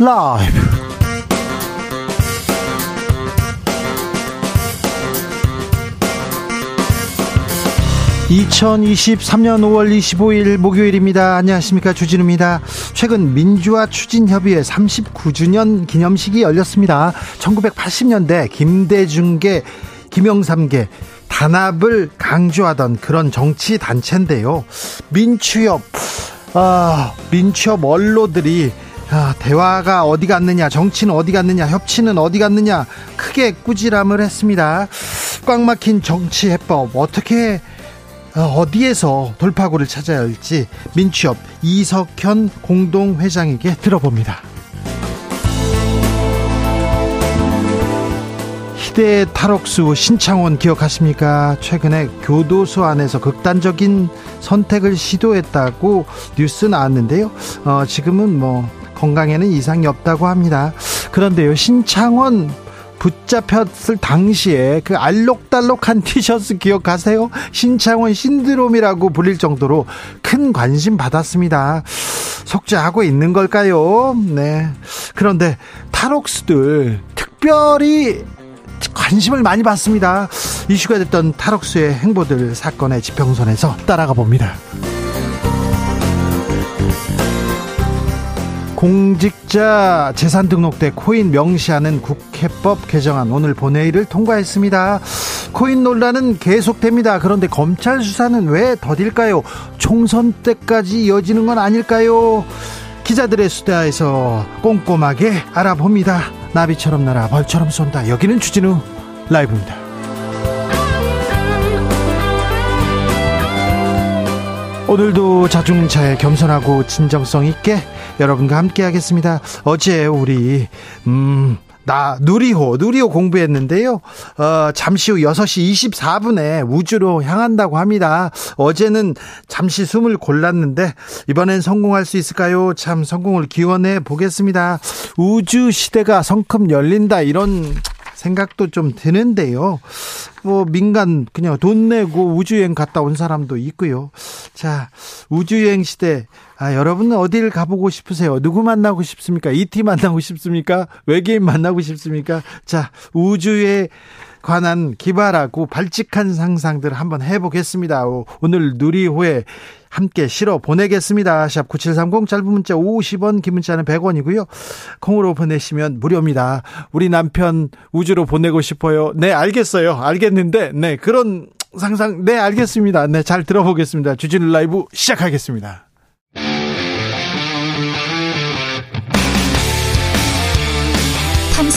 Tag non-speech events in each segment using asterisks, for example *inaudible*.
라이브 2023년 5월 25일 목요일입니다. 안녕하십니까. 주진우입니다. 최근 민주화 추진협의회 39주년 기념식이 열렸습니다. 1980년대 김대중계, 김영삼계, 단합을 강조하던 그런 정치 단체인데요. 민추협, 아, 민추협 원로들이 아, 대화가 어디 갔느냐, 정치는 어디 갔느냐, 협치는 어디 갔느냐, 크게 꾸지람을 했습니다. 꽉 막힌 정치 해법, 어떻게 어, 어디에서 돌파구를 찾아야 할지 민취업 이석현 공동회장에게 들어봅니다. 희대 탈옥수 신창원 기억하십니까? 최근에 교도소 안에서 극단적인 선택을 시도했다고 뉴스 나왔는데요. 어, 지금은 뭐 건강에는 이상이 없다고 합니다. 그런데요, 신창원 붙잡혔을 당시에 그 알록달록한 티셔츠 기억하세요? 신창원 신드롬이라고 불릴 정도로 큰 관심 받았습니다. 속죄하고 있는 걸까요? 네. 그런데 탈옥수들 특별히 관심을 많이 받습니다. 이슈가 됐던 탈옥수의 행보들 사건의 지평선에서 따라가 봅니다. 공직자 재산 등록 때 코인 명시하는 국회법 개정안 오늘 본회의를 통과했습니다. 코인 논란은 계속됩니다. 그런데 검찰 수사는 왜 더딜까요? 총선 때까지 이어지는 건 아닐까요? 기자들의 수다에서 꼼꼼하게 알아봅니다. 나비처럼 날아 벌처럼 쏜다. 여기는 주진우 라이브입니다. 오늘도 자중차에 겸손하고 진정성 있게 여러분과 함께 하겠습니다. 어제 우리 음, 나 누리호 누리호 공부했는데요. 어, 잠시 후 6시 24분에 우주로 향한다고 합니다. 어제는 잠시 숨을 골랐는데 이번엔 성공할 수 있을까요? 참 성공을 기원해 보겠습니다. 우주 시대가 성큼 열린다 이런 생각도 좀 드는데요. 뭐 민간 그냥 돈 내고 우주여행 갔다 온 사람도 있고요. 자, 우주여행 시대 아, 여러분은 어디를 가보고 싶으세요? 누구 만나고 싶습니까? 이티 만나고 싶습니까? 외계인 만나고 싶습니까? 자, 우주에 관한 기발하고 발칙한 상상들 한번 해보겠습니다. 오늘 누리호에 함께 실어 보내겠습니다. 샵 9730 짧은 문자 50원, 긴 문자는 100원이고요. 콩으로 보내시면 무료입니다. 우리 남편 우주로 보내고 싶어요. 네, 알겠어요. 알겠는데, 네, 그런 상상, 네, 알겠습니다. 네, 잘 들어보겠습니다. 주진우 라이브 시작하겠습니다.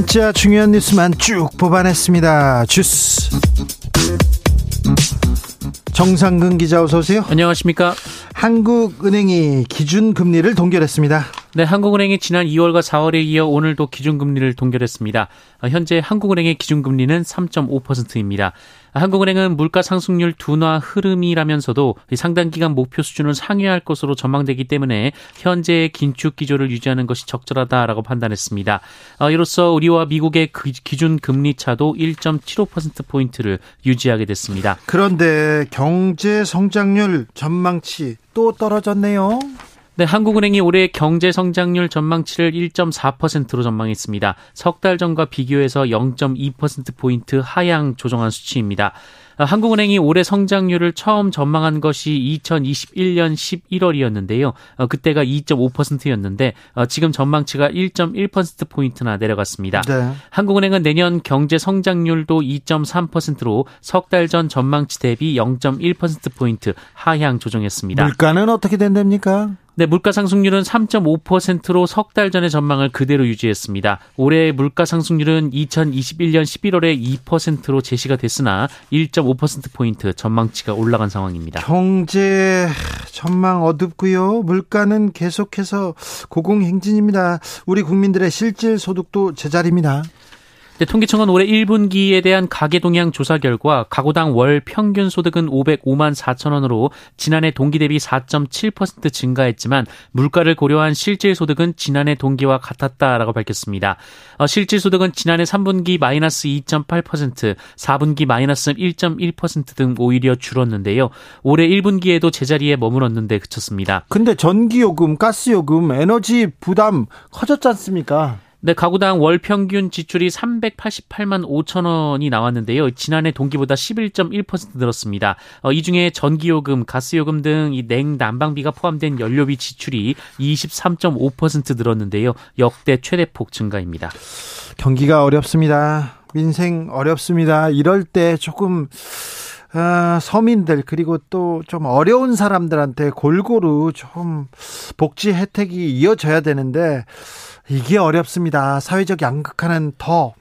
진짜 중요한 뉴스만 쭉 뽑아냈습니다. 주스. 정상근 기자 어서 오세요. 안녕하십니까? 한국은행이 기준 금리를 동결했습니다. 네, 한국은행이 지난 2월과 4월에 이어 오늘도 기준금리를 동결했습니다. 현재 한국은행의 기준금리는 3.5%입니다. 한국은행은 물가 상승률 둔화 흐름이라면서도 상당 기간 목표 수준을 상회할 것으로 전망되기 때문에 현재의 긴축 기조를 유지하는 것이 적절하다라고 판단했습니다. 어, 이로써 우리와 미국의 그 기준 금리 차도 1.75% 포인트를 유지하게 됐습니다. 그런데 경제 성장률 전망치 또 떨어졌네요. 네, 한국은행이 올해 경제 성장률 전망치를 1.4%로 전망했습니다. 석 달 전과 비교해서 0.2%포인트 하향 조정한 수치입니다. 한국은행이 올해 성장률을 처음 전망한 것이 2021년 11월이었는데요. 어, 그때가 2.5%였는데 어, 지금 전망치가 1.1%포인트나 내려갔습니다. 네. 한국은행은 내년 경제 성장률도 2.3%로 석 달 전 전망치 대비 0.1%포인트 하향 조정했습니다. 물가는 어떻게 된답니까? 네, 물가 상승률은 3.5%로 석 달 전의 전망을 그대로 유지했습니다. 올해 물가 상승률은 2021년 11월에 2%로 제시가 됐으나 1.5%포인트 전망치가 올라간 상황입니다. 경제 전망 어둡고요. 물가는 계속해서 고공행진입니다. 우리 국민들의 실질 소득도 제자리입니다. 네, 통계청은 올해 1분기에 대한 가계 동향 조사 결과 가구당 월 평균 소득은 505만 4천 원으로 지난해 동기 대비 4.7% 증가했지만 물가를 고려한 실질 소득은 지난해 동기와 같았다라고 밝혔습니다. 어, 실질 소득은 지난해 3분기 마이너스 2.8%, 4분기 마이너스 1.1%등 오히려 줄었는데요. 올해 1분기에도 제자리에 머물렀는데 그쳤습니다. 근데 전기요금, 가스요금, 에너지 부담 커졌지 않습니까? 네, 가구당 월 평균 지출이 388만 5천 원이 나왔는데요. 지난해 동기보다 11.1% 늘었습니다. 어, 이 중에 전기요금, 가스요금 등 이 냉, 난방비가 포함된 연료비 지출이 23.5% 늘었는데요. 역대 최대폭 증가입니다. 경기가 어렵습니다. 민생 어렵습니다. 이럴 때 조금 아, 서민들 그리고 또 좀 어려운 사람들한테 골고루 좀 복지 혜택이 이어져야 되는데 이게 어렵습니다. 사회적 양극화는 더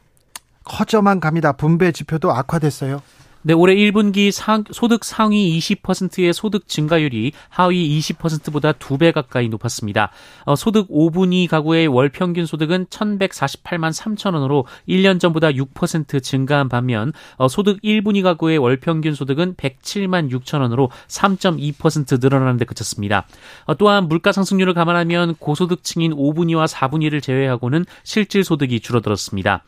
커져만 갑니다. 분배 지표도 악화됐어요. 네, 올해 1분기 상, 소득 상위 20%의 소득 증가율이 하위 20%보다 2배 가까이 높았습니다. 어, 소득 5분위 가구의 월 평균 소득은 1,148만 3천 원으로 1년 전보다 6% 증가한 반면 어, 소득 1분위 가구의 월 평균 소득은 107만 6천 원으로 3.2% 늘어나는 데 그쳤습니다. 어, 또한 물가 상승률을 감안하면 고소득층인 5분위와 4분위를 제외하고는 실질 소득이 줄어들었습니다.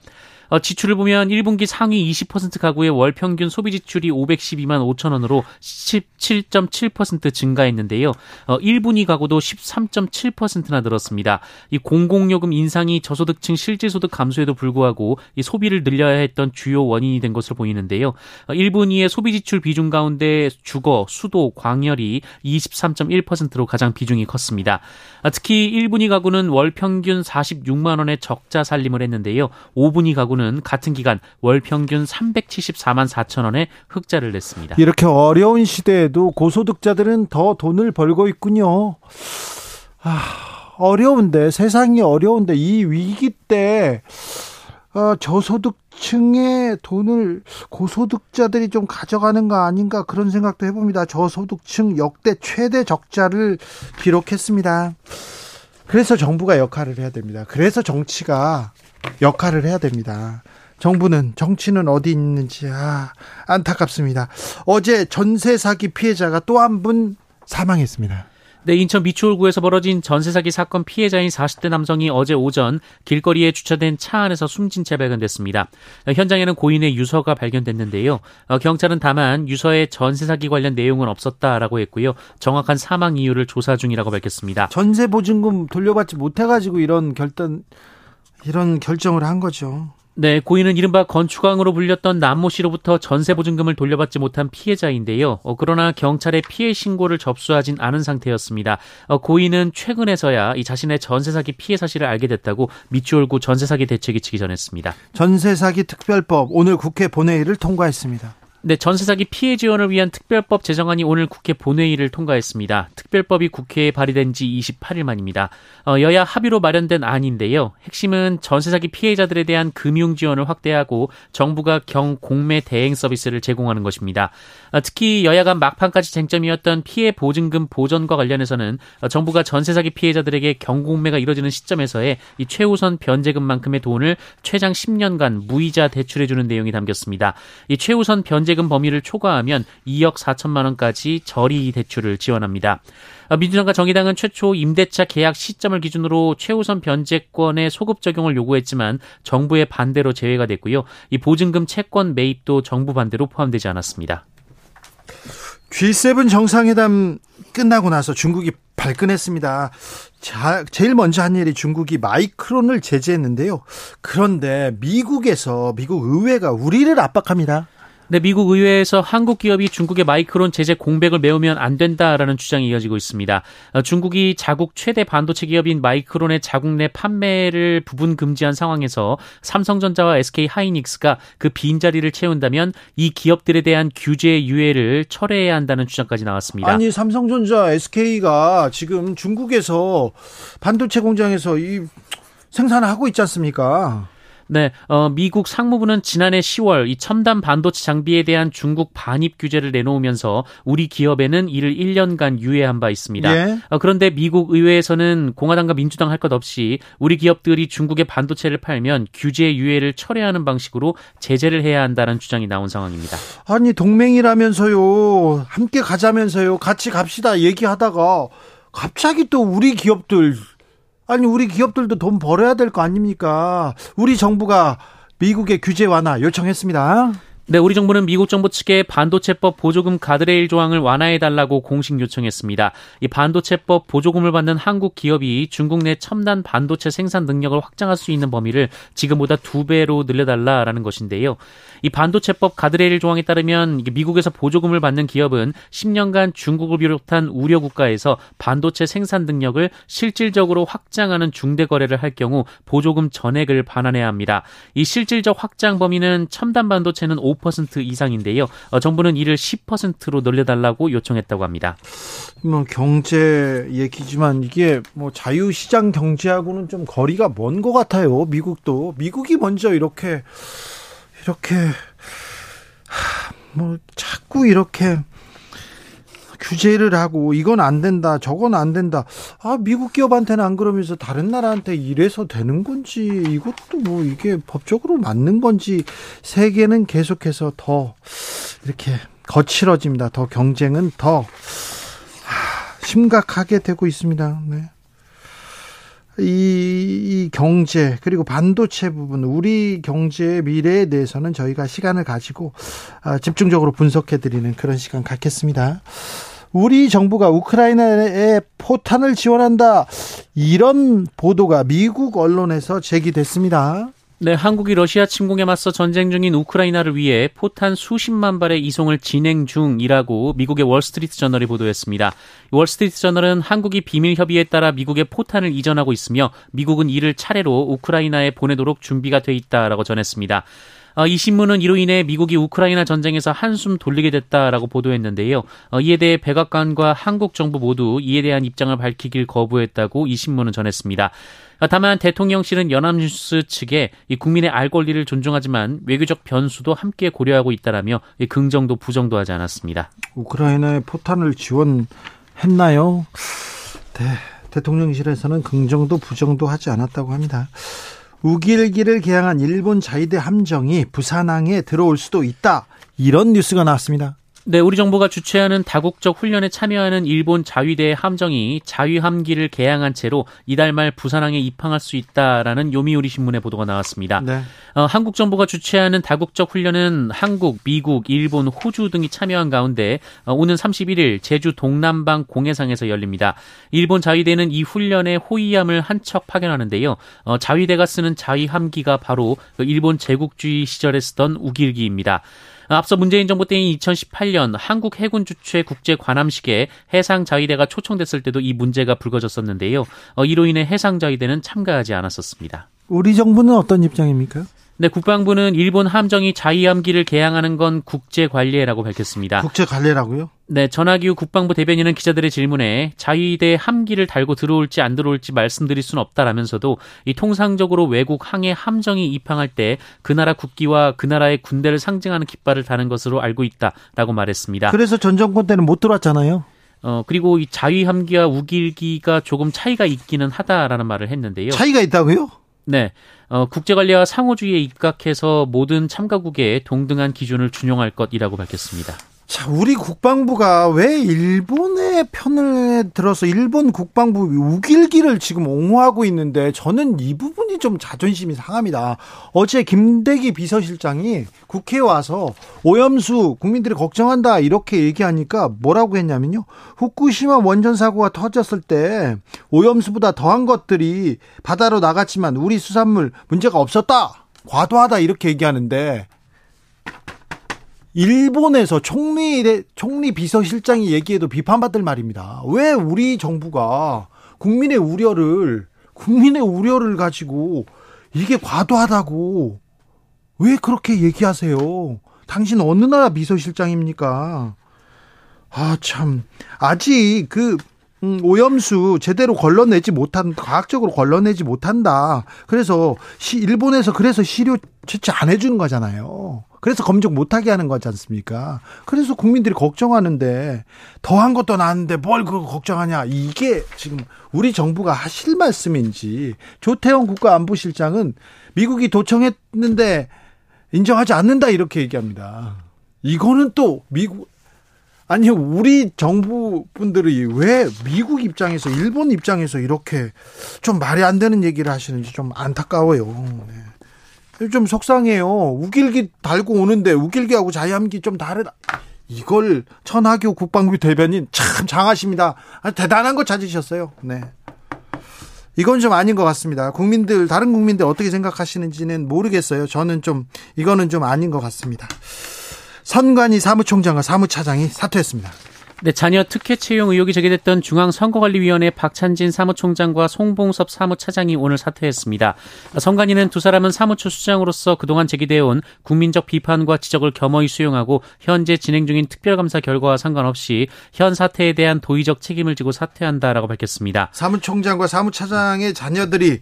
어, 지출을 보면 1분기 상위 20% 가구의 월 평균 소비 지출이 512만 5천 원으로 17.7% 증가했는데요. 어, 1분위 가구도 13.7%나 늘었습니다. 이 공공요금 인상이 저소득층 실질소득 감소에도 불구하고 이 소비를 늘려야 했던 주요 원인이 된 것으로 보이는데요. 어, 1분위의 소비 지출 비중 가운데 주거, 수도, 광열이 23.1%로 가장 비중이 컸습니다. 아, 특히 1분위 가구는 월 평균 46만 원의 적자 살림을 했는데요. 5분위 가구는 정부는 같은 기간 월 평균 374만 4천 원의 흑자를 냈습니다. 이렇게 어려운 시대에도 고소득자들은 더 돈을 벌고 있군요. 아, 어려운데 세상이 어려운데 이 위기 때 어, 저소득층의 돈을 고소득자들이 좀 가져가는 거 아닌가 그런 생각도 해봅니다. 저소득층 역대 최대 적자를 기록했습니다. 그래서 정부가 역할을 해야 됩니다. 그래서 정치가 역할을 해야 됩니다. 정부는 정치는 어디 있는지 아, 안타깝습니다. 어제 전세 사기 피해자가 또 한 분 사망했습니다. 네, 인천 미추홀구에서 벌어진 전세 사기 사건 피해자인 40대 남성이 어제 오전 길거리에 주차된 차 안에서 숨진 채 발견됐습니다. 현장에는 고인의 유서가 발견됐는데요. 어, 경찰은 다만 유서에 전세 사기 관련 내용은 없었다라고 했고요. 정확한 사망 이유를 조사 중이라고 밝혔습니다. 전세 보증금 돌려받지 못해가지고 이런 결단 이런 결정을 한 거죠. 네, 고인은 이른바 건축왕으로 불렸던 남모 씨로부터 전세 보증금을 돌려받지 못한 피해자인데요. 어, 그러나 경찰에 피해 신고를 접수하진 않은 상태였습니다. 어, 고인은 최근에서야 이 자신의 전세 사기 피해 사실을 알게 됐다고 미추홀구 전세 사기 대책이 측이 전했습니다. 전세 사기 특별법 오늘 국회 본회의를 통과했습니다. 네, 전세 사기 피해 지원을 위한 특별법 제정안이 오늘 국회 본회의를 통과했습니다. 특별법이 국회에 발의된 지 28일 만입니다. 어, 여야 합의로 마련된 안인데요. 핵심은 전세 사기 피해자들에 대한 금융 지원을 확대하고 정부가 경 공매 대행 서비스를 제공하는 것입니다. 어, 특히 여야 간 막판까지 쟁점이었던 피해 보증금 보전과 관련해서는 어, 정부가 전세 사기 피해자들에게 경공매가 이뤄지는 시점에서의 이 최우선 변제금만큼의 돈을 최장 10년간 무이자 대출해 주는 내용이 담겼습니다. 이 최우선 변제 변제금 범위를 초과하면 2억 4천만 원까지 저리 대출을 지원합니다. 아, 민주당과 정의당은 최초 임대차 계약 시점을 기준으로 최우선 변제권의 소급 적용을 요구했지만 정부의 반대로 제외가 됐고요. 이 보증금 채권 매입도 정부 반대로 포함되지 않았습니다. G7 정상회담 끝나고 나서 중국이 발끈했습니다. 자, 제일 먼저 한 일이 중국이 마이크론을 제재했는데요. 그런데 미국에서 미국 의회가 우리를 압박합니다. 네, 미국 의회에서 한국 기업이 중국의 마이크론 제재 공백을 메우면 안 된다라는 주장이 이어지고 있습니다. 어, 중국이 자국 최대 반도체 기업인 마이크론의 자국 내 판매를 부분 금지한 상황에서 삼성전자와 SK 하이닉스가 그 빈자리를 채운다면 이 기업들에 대한 규제 유예를 철회해야 한다는 주장까지 나왔습니다. 아니, 삼성전자, SK가 지금 중국에서 반도체 공장에서 이 생산을 하고 있지 않습니까? 네, 어, 미국 상무부는 지난해 10월 이 첨단 반도체 장비에 대한 중국 반입 규제를 내놓으면서 우리 기업에는 이를 1년간 유예한 바 있습니다. 예. 어, 그런데 미국 의회에서는 공화당과 민주당 할 것 없이 우리 기업들이 중국의 반도체를 팔면 규제 유예를 철회하는 방식으로 제재를 해야 한다는 주장이 나온 상황입니다. 아니 동맹이라면서요, 함께 가자면서요, 같이 갑시다 얘기하다가 갑자기 또 우리 기업들 아니 우리 기업들도 돈 벌어야 될 거 아닙니까? 우리 정부가 미국의 규제 완화 요청했습니다. 네, 우리 정부는 미국 정부 측에 반도체법 보조금 가드레일 조항을 완화해달라고 공식 요청했습니다. 이 반도체법 보조금을 받는 한국 기업이 중국 내 첨단 반도체 생산 능력을 확장할 수 있는 범위를 지금보다 두 배로 늘려달라라는 것인데요. 이 반도체법 가드레일 조항에 따르면 미국에서 보조금을 받는 기업은 10년간 중국을 비롯한 우려 국가에서 반도체 생산 능력을 실질적으로 확장하는 중대 거래를 할 경우 보조금 전액을 반환해야 합니다. 이 실질적 확장 범위는 첨단 반도체는 5% 이상인데요. 어, 정부는 이를 10%로 늘려달라고 요청했다고 합니다. 뭐 경제 얘기지만 이게 뭐 자유시장 경제하고는 좀 거리가 먼 것 같아요. 미국도 미국이 먼저 이렇게 이렇게 뭐 자꾸 이렇게 규제를 하고 이건 안 된다, 저건 안 된다. 아, 미국 기업한테는 안 그러면서 다른 나라한테 이래서 되는 건지 이것도 뭐 이게 법적으로 맞는 건지 세계는 계속해서 더 이렇게 거칠어집니다. 더 경쟁은 더 심각하게 되고 있습니다. 네. 이, 이, 경제 그리고 반도체 부분 우리 경제의 미래에 대해서는 저희가 시간을 가지고 아, 집중적으로 분석해 드리는 그런 시간 갖겠습니다. 우리 정부가 우크라이나에 포탄을 지원한다. 이런 보도가 미국 언론에서 제기됐습니다. 네, 한국이 러시아 침공에 맞서 전쟁 중인 우크라이나를 위해 포탄 수십만 발의 이송을 진행 중이라고 미국의 월스트리트 저널이 보도했습니다. 월스트리트 저널은 한국이 비밀 협의에 따라 미국에 포탄을 이전하고 있으며 미국은 이를 차례로 우크라이나에 보내도록 준비가 돼 있다라고 전했습니다. 어, 이 신문은 이로 인해 미국이 우크라이나 전쟁에서 한숨 돌리게 됐다라고 보도했는데요. 어, 이에 대해 백악관과 한국 정부 모두 이에 대한 입장을 밝히길 거부했다고 이 신문은 전했습니다. 어, 다만 대통령실은 연합뉴스 측에 이 국민의 알 권리를 존중하지만 외교적 변수도 함께 고려하고 있다라며 긍정도 부정도 하지 않았습니다. 우크라이나에 포탄을 지원했나요? 네, 대통령실에서는 긍정도 부정도 하지 않았다고 합니다. 우길기를 개항한 일본 자위대 함정이 부산항에 들어올 수도 있다. 이런 뉴스가 나왔습니다. 네, 우리 정부가 주최하는 다국적 훈련에 참여하는 일본 자위대의 함정이 자위 함기를 개항한 채로 이달 말 부산항에 입항할 수 있다라는 요미우리 신문의 보도가 나왔습니다. 네. 어, 한국 정부가 주최하는 다국적 훈련은 한국, 미국, 일본, 호주 등이 참여한 가운데 어, 오는 31일 제주 동남방 공해상에서 열립니다. 일본 자위대는 이 훈련에 호위함을 한 척 파견하는데요. 어, 자위대가 쓰는 자위 함기가 바로 그 일본 제국주의 시절에 쓰던 우길기입니다. 앞서 문재인 정부 때인 2018년 한국 해군 주최 국제 관함식에 해상 자위대가 초청됐을 때도 이 문제가 불거졌었는데요. 어, 이로 인해 해상 자위대는 참가하지 않았었습니다. 우리 정부는 어떤 입장입니까? 네, 국방부는 일본 함정이 자위함기를 개항하는 건 국제 관례라고 밝혔습니다. 국제 관례라고요? 네, 전하기후 국방부 대변인은 기자들의 질문에 자위대 함기를 달고 들어올지 안 들어올지 말씀드릴 수는 없다라면서도 이 통상적으로 외국 항해 함정이 입항할 때 그 나라 국기와 그 나라의 군대를 상징하는 깃발을 다는 것으로 알고 있다라고 말했습니다. 그래서 전 정권 때는 못 들어왔잖아요. 어, 그리고 이 자위함기와 우길기가 조금 차이가 있기는 하다라는 말을 했는데요. 차이가 있다고요? 네. 어, 국제관리와 상호주의에 입각해서 모든 참가국에 동등한 기준을 준용할 것이라고 밝혔습니다. 자, 우리 국방부가 왜 일본의 편을 들어서 일본 국방부 우길기를 지금 옹호하고 있는데 저는 이 부분이 좀 자존심이 상합니다. 어제 김대기 비서실장이 국회에 와서 오염수 국민들이 걱정한다 이렇게 얘기하니까 뭐라고 했냐면요. 후쿠시마 원전 사고가 터졌을 때 오염수보다 더한 것들이 바다로 나갔지만 우리 수산물 문제가 없었다. 과도하다 이렇게 얘기하는데 일본에서 총리 총리 비서실장이 얘기해도 비판받을 말입니다. 왜 우리 정부가 국민의 우려를 국민의 우려를 가지고 이게 과도하다고 왜 그렇게 얘기하세요? 당신 어느 나라 비서실장입니까? 아, 참. 아직 그 음, 오염수 제대로 걸러내지 못한 과학적으로 걸러내지 못한다. 그래서 시, 일본에서 그래서 시료 채취 안 해주는 거잖아요. 그래서 검증 못하게 하는 거지 않습니까? 그래서 국민들이 걱정하는데 더한 것도 나는데 뭘 그거 걱정하냐? 이게 지금 우리 정부가 하실 말씀인지 조태영 국가안보실장은 미국이 도청했는데 인정하지 않는다 이렇게 얘기합니다. 이거는 또 미국 아니 우리 정부 분들이 왜 미국 입장에서 일본 입장에서 이렇게 좀 말이 안 되는 얘기를 하시는지 좀 안타까워요. 네. 좀 속상해요. 우길기 달고 오는데 우길기하고 자유함기 좀 다르다. 이걸 천하교 국방부 대변인 참 장하십니다. 아, 대단한 거 찾으셨어요. 네. 이건 좀 아닌 것 같습니다. 국민들 다른 국민들 어떻게 생각하시는지는 모르겠어요. 저는 좀 이거는 좀 아닌 것 같습니다. 선관위 사무총장과 사무차장이 사퇴했습니다. 네, 자녀 특혜 채용 의혹이 제기됐던 중앙선거관리위원회 박찬진 사무총장과 송봉섭 사무차장이 오늘 사퇴했습니다. 선관위는 두 사람은 사무처 수장으로서 그동안 제기되어 온 국민적 비판과 지적을 겸허히 수용하고 현재 진행 중인 특별감사 결과와 상관없이 현 사태에 대한 도의적 책임을 지고 사퇴한다라고 밝혔습니다. 사무총장과 사무차장의 자녀들이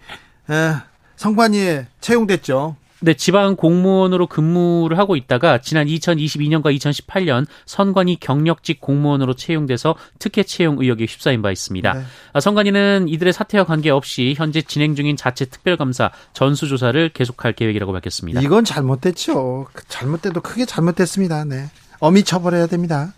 선관위에 채용됐죠. 네, 지방 공무원으로 근무를 하고 있다가 지난 2022년과 2018년 선관위 경력직 공무원으로 채용돼서 특혜 채용 의혹에 휩싸인 바 있습니다. 네. 아, 선관위는 이들의 사퇴와 관계없이 현재 진행 중인 자체 특별감사 전수조사를 계속할 계획이라고 밝혔습니다. 이건 잘못됐죠. 잘못돼도 크게 잘못됐습니다. 네. 어미 처벌해야 됩니다.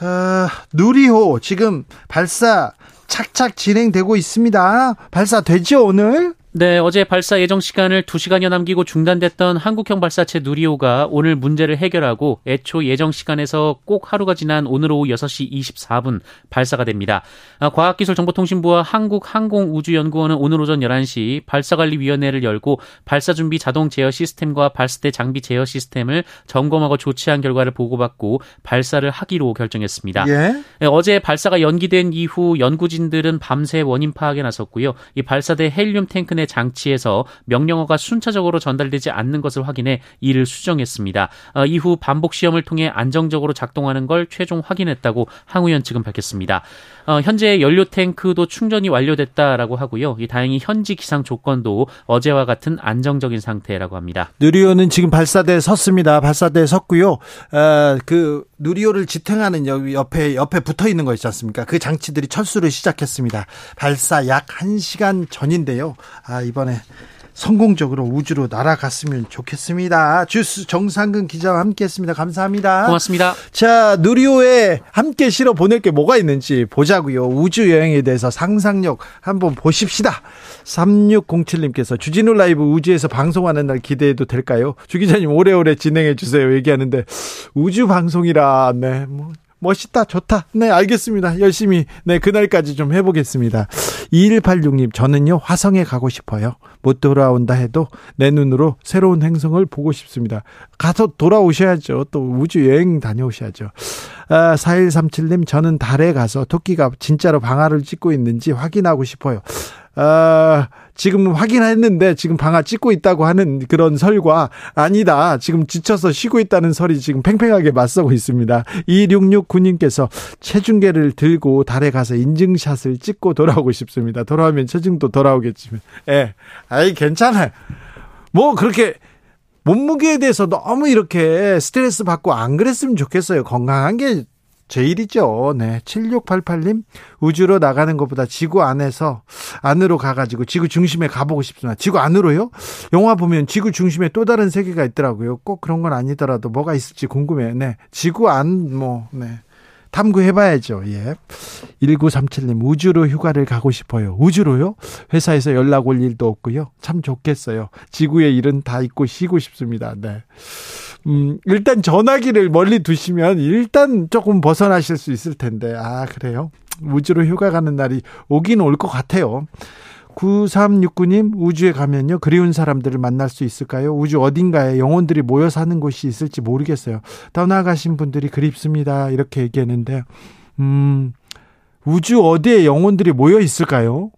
어, 누리호 지금 발사 착착 진행되고 있습니다. 발사 되죠 오늘? 네, 어제 발사 예정 시간을 2시간여 남기고 중단됐던 한국형 발사체 누리호가 오늘 문제를 해결하고 애초 예정 시간에서 꼭 하루가 지난 오늘 오후 6시 24분 발사가 됩니다. 아, 과학기술정보통신부와 한국항공우주연구원은 오늘 오전 11시 발사관리위원회를 열고 발사 준비 자동 제어 시스템과 발사대 장비 제어 시스템을 점검하고 조치한 결과를 보고받고 발사를 하기로 결정했습니다. 예? 네, 어제 발사가 연기된 이후 연구진들은 밤새 원인 파악에 나섰고요. 이 발사대 헬륨 탱크 내 장치에서 명령어가 순차적으로 전달되지 않는 것을 확인해 이를 수정했습니다. 어, 이후 반복 시험을 통해 안정적으로 작동하는 걸 최종 확인했다고 항우연 측은 밝혔습니다. 어, 현재 연료 탱크도 충전이 완료됐다라고 하고요. 다행히 현지 기상 조건도 어제와 같은 안정적인 상태라고 합니다. 누리호는 지금 발사대에 섰습니다. 발사대에 섰고요. 어, 그 누리호를 지탱하는 여기 옆에 옆에 붙어 있는 거 있지 않습니까? 그 장치들이 철수를 시작했습니다. 발사 약 1시간 전인데요. 아, 이번에 성공적으로 우주로 날아갔으면 좋겠습니다. 주스 정상근 기자와 함께했습니다. 감사합니다. 고맙습니다. 자 누리호에 함께 실어 보낼 게 뭐가 있는지 보자고요. 우주 여행에 대해서 상상력 한번 보십시다. 3607님께서 주진우 라이브 우주에서 방송하는 날 기대해도 될까요? 주 기자님 오래오래 진행해 주세요. 얘기하는데 우주 방송이라 네 뭐. 멋있다, 좋다. 네, 알겠습니다. 열심히, 네, 그날까지 좀 해보겠습니다. 2186님, 저는요, 화성에 가고 싶어요. 못 돌아온다 해도 내 눈으로 새로운 행성을 보고 싶습니다. 가서 돌아오셔야죠. 또 우주 여행 다녀오셔야죠. 아, 4137님, 저는 달에 가서 토끼가 진짜로 방아를 찍고 있는지 확인하고 싶어요. 아, 지금 확인했는데 지금 방아 찍고 있다고 하는 그런 설과 아니다. 지금 지쳐서 쉬고 있다는 설이 지금 팽팽하게 맞서고 있습니다. 2669님께서 체중계를 들고 달에 가서 인증샷을 찍고 돌아오고 싶습니다. 돌아오면 체중도 돌아오겠지만. 예. 아이, 괜찮아요. 뭐 그렇게 몸무게에 대해서 너무 이렇게 스트레스 받고 안 그랬으면 좋겠어요. 건강한 게 제일이죠. 네. 7688님, 우주로 나가는 것보다 지구 안에서, 안으로 가가지고 지구 중심에 가보고 싶습니다. 지구 안으로요? 영화 보면 지구 중심에 또 다른 세계가 있더라고요. 꼭 그런 건 아니더라도 뭐가 있을지 궁금해요. 네. 지구 안, 뭐, 네. 탐구해봐야죠. 예. 1937님, 우주로 휴가를 가고 싶어요. 우주로요? 회사에서 연락 올 일도 없고요. 참 좋겠어요. 지구의 일은 다 잊고 쉬고 싶습니다. 네. 음, 일단 전화기를 멀리 두시면 일단 조금 벗어나실 수 있을 텐데. 아, 그래요? 우주로 휴가 가는 날이 오긴 올 것 같아요. 9369님, 우주에 가면요, 그리운 사람들을 만날 수 있을까요? 우주 어딘가에 영혼들이 모여 사는 곳이 있을지 모르겠어요. 떠나가신 분들이 그립습니다. 이렇게 얘기했는데, 음, 우주 어디에 영혼들이 모여 있을까요?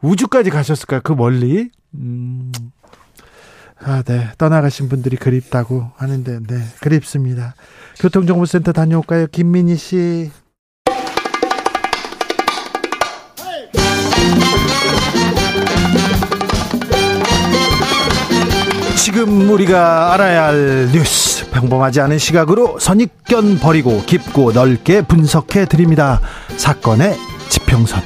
우주까지 가셨을까요? 그 멀리? 음, 아, 네. 떠나가신 분들이 그립다고 하는데, 네. 그립습니다. 교통정보센터 다녀올까요? 김민희 씨. 지금 우리가 알아야 할 뉴스 평범하지 않은 시각으로 선입견 버리고 깊고 넓게 분석해 드립니다 사건의 지평선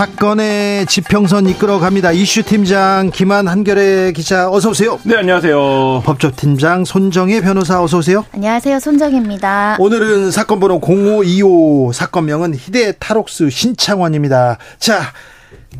사건의 지평선 이끌어 갑니다. 이슈 팀장 김한 한결의 기자 어서 오세요. 네, 안녕하세요. 법조 팀장 손정혜 변호사 어서 오세요. 안녕하세요. 손정혜입니다. 오늘은 사건 번호 0525 사건명은 희대 탈옥수 신창원입니다. 자,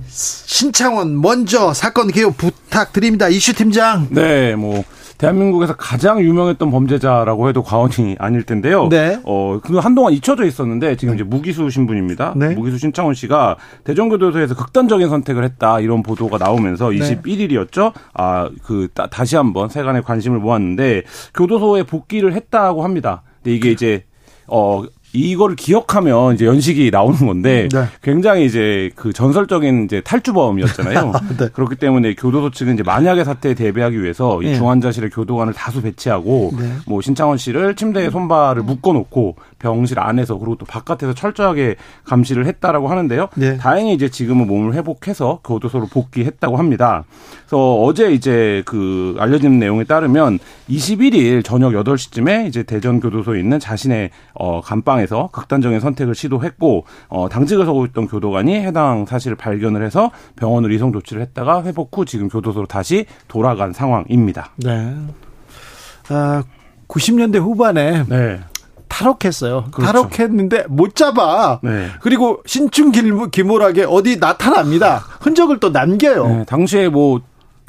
신창원 먼저 사건 개요 부탁드립니다. 이슈 팀장. 네, 뭐 대한민국에서 가장 유명했던 범죄자라고 해도 과언이 아닐 텐데요. 네. 어, 그 한동안 잊혀져 있었는데 지금 이제 무기수 신분입니다. 네. 무기수 신창원 씨가 대전교도소에서 극단적인 선택을 했다 이런 보도가 나오면서 네. 21일이었죠. 아, 그 따- 다시 한번 세간의 관심을 모았는데 교도소에 복귀를 했다고 합니다. 근데 이게 이제 어 이거를 기억하면 이제 연식이 나오는 건데 네. 굉장히 이제 그 전설적인 이제 탈주범이었잖아요. *laughs* 네. 그렇기 때문에 교도소 측은 이제 만약의 사태에 대비하기 위해서 이 예. 중환자실에 교도관을 다수 배치하고 네. 뭐 신창원 씨를 침대에 손발을 묶어놓고 병실 안에서 그리고 또 바깥에서 철저하게 감시를 했다라고 하는데요. 네. 다행히 이제 지금은 몸을 회복해서 교도소로 복귀했다고 합니다. 그래서 어제 이제 그 알려진 내용에 따르면 21일 저녁 8시쯤에 이제 대전 교도소에 있는 자신의 어 감방에서 극단적인 선택을 시도했고 어 당직을 서고 있던 교도관이 해당 사실을 발견을 해서 병원으로 이송 조치를 했다가 회복 후 지금 교도소로 다시 돌아간 상황입니다. 네. 아, 90년대 후반에 네. 탈옥했어요. 그렇죠. 탈옥했는데 못 잡아. 네. 그리고 신춘 기모락에 어디 나타납니다. 흔적을 또 남겨요. 네, 당시에 뭐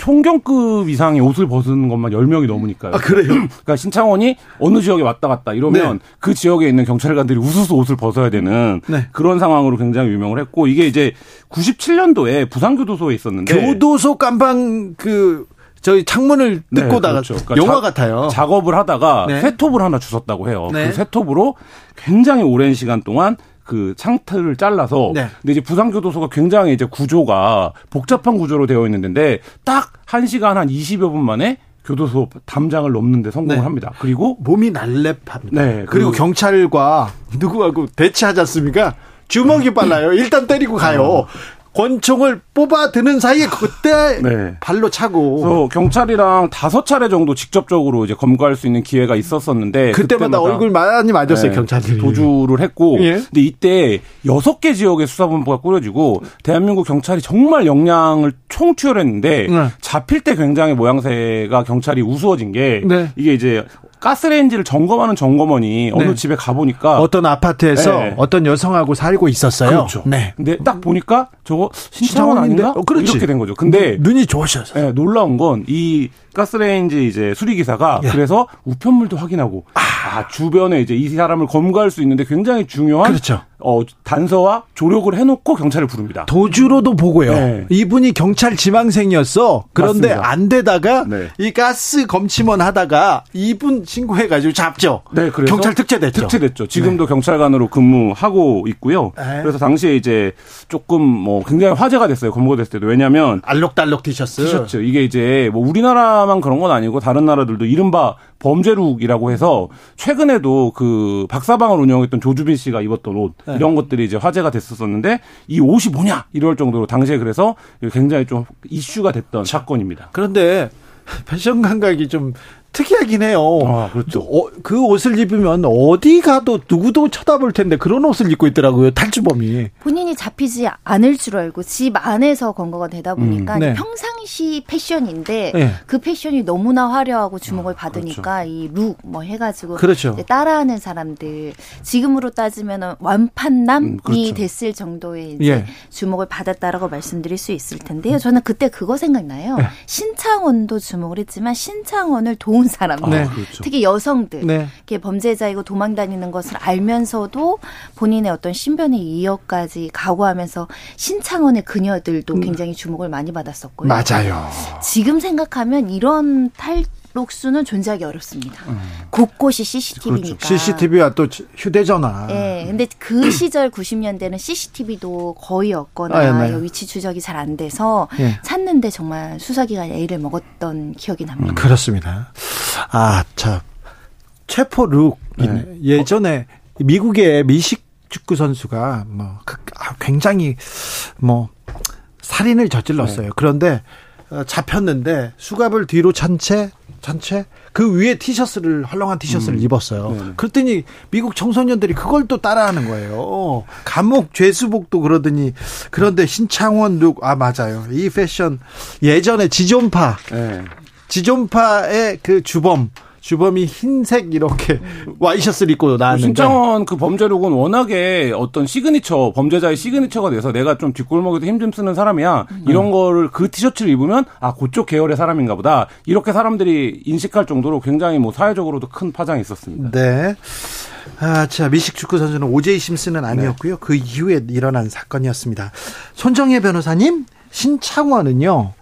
총경급 이상의 옷을 벗은 것만 10명이 넘으니까요. 아, 그래요? *clears throat* 그러니까 신창원이 어느 지역에 왔다 갔다 이러면 네. 그 지역에 있는 경찰관들이 우수수 옷을 벗어야 되는 네. 그런 상황으로 굉장히 유명을 했고 이게 이제 97년도에 부산교도소에 있었는데 교도소 깜방 그 저희 창문을 네, 뜯고 나가 그렇죠. 그러니까 영화 자- 같아요. 작업을 하다가 네. 쇠톱을 하나 주웠다고 해요. 네. 그 쇠톱으로 굉장히 오랜 시간 동안 그 창틀을 잘라서 네. 근데 이제 부산 교도소가 굉장히 이제 구조가 복잡한 구조로 되어 있는데 딱 1시간 한 20여 분 만에 교도소 담장을 넘는데 성공을 네. 합니다. 그리고 몸이 날렵합니다. 네, 그리고 그- 경찰과 누구하고 대치하지 않습니까? 주먹이 빨라요. 일단 때리고 가요. 권총을 뽑아 드는 사이에 그때 네. 발로 차고 그래서 경찰이랑 다섯 차례 정도 직접적으로 이제 검거할 수 있는 기회가 있었었는데 그때마다 얼굴 많이 맞았어요 네, 경찰들이. 도주를 했고 예. 근데 이때 여섯 개 지역의 수사본부가 꾸려지고 대한민국 경찰이 정말 역량을 총투혈했는데 네. 잡힐 때 굉장히 모양새가 경찰이 우스워진 게 네. 이게 이제 가스레인지를 점검하는 점검원이 어느 네. 집에 가보니까 어떤 아파트에서 네. 어떤 여성하고 살고 있었어요. 그렇죠. 네. 근데 딱 보니까 저거? 신창원 아닌가? 어, 그렇지. 이렇게 된 거죠. 근데 눈이 좋으셔서. 예, 놀라운 건 이 가스레인지 이제 수리 기사가 예. 그래서 우편물도 확인하고 아, 주변에 이제 이 사람을 검거할 수 있는데 굉장히 중요한 그렇죠. 어 단서와 조력을 해놓고 경찰을 부릅니다. 도주로도 보고요. 네. 이분이 경찰 지망생이었어. 그런데 맞습니다. 안 되다가 네. 이 가스 검침원 하다가 이분 신고해가지고 잡죠. 네, 그래서 경찰 특채됐죠. 특채됐죠. 지금도 경찰관으로 근무하고 있고요. 네. 그래서 당시에 이제 조금 뭐 굉장히 화제가 됐어요. 검거됐을 때도 왜냐하면 알록달록 티셔츠. 티셔츠 이게 이제 뭐 우리나라 만 그런 건 아니고 다른 나라들도 이른바 범죄룩이라고 해서 최근에도 그 박사방을 운영했던 조주빈 씨가 입었던 옷 네. 이런 것들이 이제 화제가 됐었었는데 이 옷이 뭐냐 이럴 정도로 당시에 그래서 굉장히 좀 이슈가 됐던 사건입니다. 그런데 *laughs* 패션 감각이 좀 특이하긴 해요. 아, 그렇죠. 어, 그 옷을 입으면 어디 가도 누구도 쳐다볼 텐데 그런 옷을 입고 있더라고요. 탈주범이. 본인이 잡히지 않을 줄 알고 집 안에서 검거가 되다 보니까 음, 네. 평상시 패션인데 네. 그 패션이 너무나 화려하고 주목을 받으니까 이룩 뭐 해가지고 그렇죠. 이제 따라하는 사람들 지금으로 따지면 완판남이 음, 그렇죠. 됐을 정도의 이제 예. 주목을 받았다라고 말씀드릴 수 있을 텐데요. 저는 그때 그거 생각나요. 네. 신창원도 주목을 했지만 신창원을 도운 사람들, 네. 그렇죠. 특히 여성들, 네. 이렇게 범죄자이고 도망 다니는 것을 알면서도 본인의 어떤 신변의 이역까지 각오하면서 신창원의 그녀들도 굉장히 주목을 많이 받았었고요. 맞아요. 지금 생각하면 이런 탈 록수는 존재하기 어렵습니다. 곳곳이 CCTV니까. 그렇죠. CCTV와 또 휴대전화. 예, 근데 그 시절 90년대는 CCTV도 거의 없거나 아, 네. 위치 추적이 잘 안 돼서 예. 찾는데 정말 수사기관이 애를 먹었던 기억이 납니다. 그렇습니다. 아, 자. 체포 룩. 네. 예전에 미국의 미식 축구 선수가 뭐 그- 아, 굉장히 뭐 살인을 저질렀어요. 그런데 어, 잡혔는데 수갑을 뒤로 찬 채 찬채 그 위에 티셔츠를 헐렁한 티셔츠를 음. 입었어요. 네 그랬더니 미국 청소년들이 그걸 또 따라하는 거예요. 감옥 죄수복도 그러더니 그런데 신창원 룩아 맞아요. 이 패션 예전에 지존파 네. 지존파의 그 주범 주범이 흰색 이렇게 *laughs* 와이셔츠를 입고 나왔는데 신창원 그 범죄룩은 워낙에 어떤 시그니처 범죄자의 시그니처가 돼서 내가 좀 뒷골목에도 힘 좀 쓰는 사람이야 이런 음. 거를 그 티셔츠를 입으면 아 그쪽 계열의 사람인가 보다 이렇게 사람들이 인식할 정도로 굉장히 뭐 사회적으로도 큰 파장이 있었습니다. 네. 아, 자, 미식 축구 선수는 오제이 심슨은 아니었고요. 네. 그 이후에 일어난 사건이었습니다. 손정혜 변호사님, 신창원은요,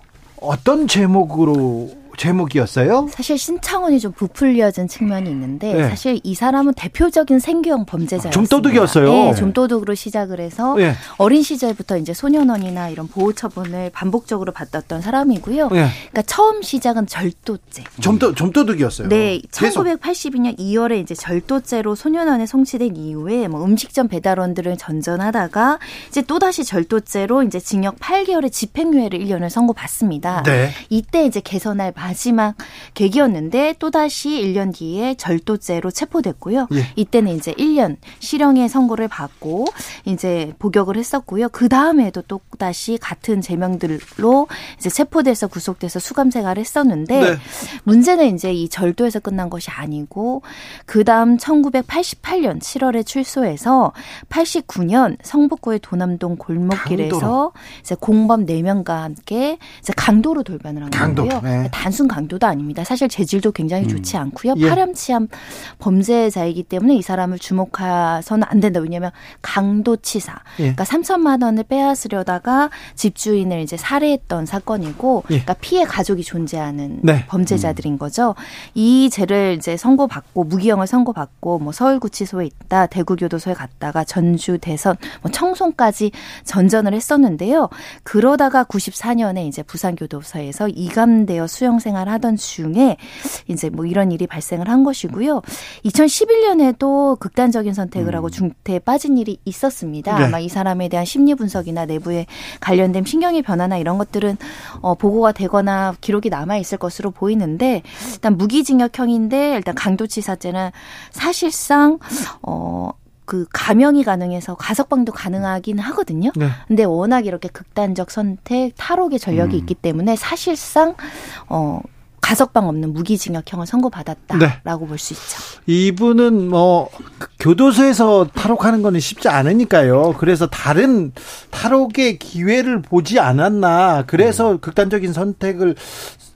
어떤 제목으로 제목이었어요? 사실 신창원이 좀 부풀려진 측면이 있는데 네. 사실 이 사람은 대표적인 생계형 범죄자였습니다. 좀도둑이었어요. 네, 좀도둑으로 시작을 해서 네. 어린 시절부터 이제 소년원이나 이런 보호 처분을 반복적으로 받았던 사람이고요. 네. 그러니까 처음 시작은 절도죄. 좀도 좀도둑이었어요. 네, 1982년 2월에 이제 절도죄로 소년원에 송치된 이후에 뭐 음식점 배달원들을 전전하다가 이제 또 다시 절도죄로 이제 징역 8개월의 집행유예를 1년을 선고받습니다. 네. 이때 이제 개선할 마지막 계기였는데 또다시 1년 뒤에 절도죄로 체포됐고요. 예. 이때는 이제 1년 실형의 선고를 받고 이제 복역을 했었고요. 그 다음에도 또다시 같은 제명들로 이제 체포돼서 구속돼서 수감 생활을 했었는데 네. 문제는 이제 이 절도에서 끝난 것이 아니고 그 다음 1988년 7월에 출소해서 89년 성북구의 도남동 골목길에서 강도로. 이제 공범 4명과 함께 이제 강도로 돌변을 한 강도. 거고요. 네. 단순 단순 강도도 아닙니다. 사실 재질도 굉장히 음. 좋지 않고요. 예. 파렴치한 범죄자이기 때문에 이 사람을 주목해서는 안 된다. 왜냐하면 강도치사. 예. 그러니까 3천만 원을 빼앗으려다가 집주인을 이제 살해했던 사건이고, 예. 그러니까 피해 가족이 존재하는 네. 범죄자들인 음. 거죠. 이 죄를 이제 선고받고 무기형을 선고받고 뭐 서울구치소에 있다, 대구교도소에 갔다가 전주, 대선, 뭐 청송까지 전전을 했었는데요. 그러다가 94년에 이제 부산교도소에서 이감되어 수용 생 생활 하던 중에 이제 뭐 이런 일이 발생을 한 것이고요. 2011년에도 극단적인 선택을 하고 음. 중태에 빠진 일이 있었습니다. 네. 아마 이 사람에 대한 심리 분석이나 내부에 관련된 신경의 변화나 이런 것들은 어, 보고가 되거나 기록이 남아 있을 것으로 보이는데 일단 무기징역형인데 일단 강도치사죄는 사실상 어. 그 감형이 가능해서 가석방도 가능하긴 하거든요. 네. 근데 워낙 이렇게 극단적 선택, 탈옥의 전력이 음. 있기 때문에 사실상 어 가석방 없는 무기징역형을 선고받았다라고 네. 볼수 있죠. 이분은 뭐 교도소에서 탈옥하는 거는 쉽지 않으니까요. 그래서 다른 탈옥의 기회를 보지 않았나. 그래서 음. 극단적인 선택을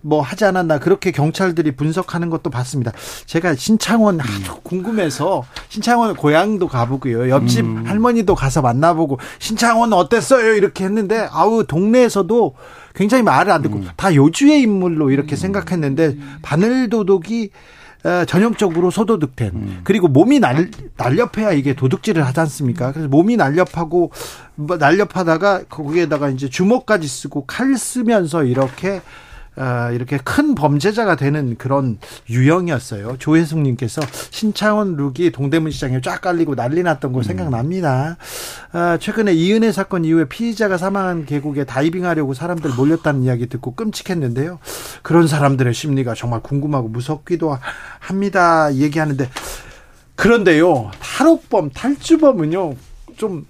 뭐 하지 않았나 그렇게 경찰들이 분석하는 것도 봤습니다. 제가 신창원 아주 궁금해서 신창원 고향도 가보고요. 옆집 음. 할머니도 가서 만나보고 신창원 어땠어요? 이렇게 했는데 아우 동네에서도 굉장히 말을 안 듣고 음. 다 요주의 인물로 이렇게 음. 생각했는데 바늘 도둑이 어, 전형적으로 소도둑된 음. 그리고 몸이 날 날렵해야 이게 도둑질을 하지 않습니까? 그래서 몸이 날렵하고 뭐 날렵하다가 거기에다가 이제 주먹까지 쓰고 칼 쓰면서 이렇게 아, 이렇게 큰 범죄자가 되는 그런 유형이었어요. 조혜숙님께서 신창원 룩이 동대문 시장에 쫙 깔리고 난리 났던 거 음. 생각납니다. 아, 최근에 이은혜 사건 이후에 피의자가 사망한 계곡에 다이빙하려고 사람들 몰렸다는 이야기 듣고 끔찍했는데요. 그런 사람들의 심리가 정말 궁금하고 무섭기도 합니다. 얘기하는데 그런데요, 탈옥범, 탈주범은요, 좀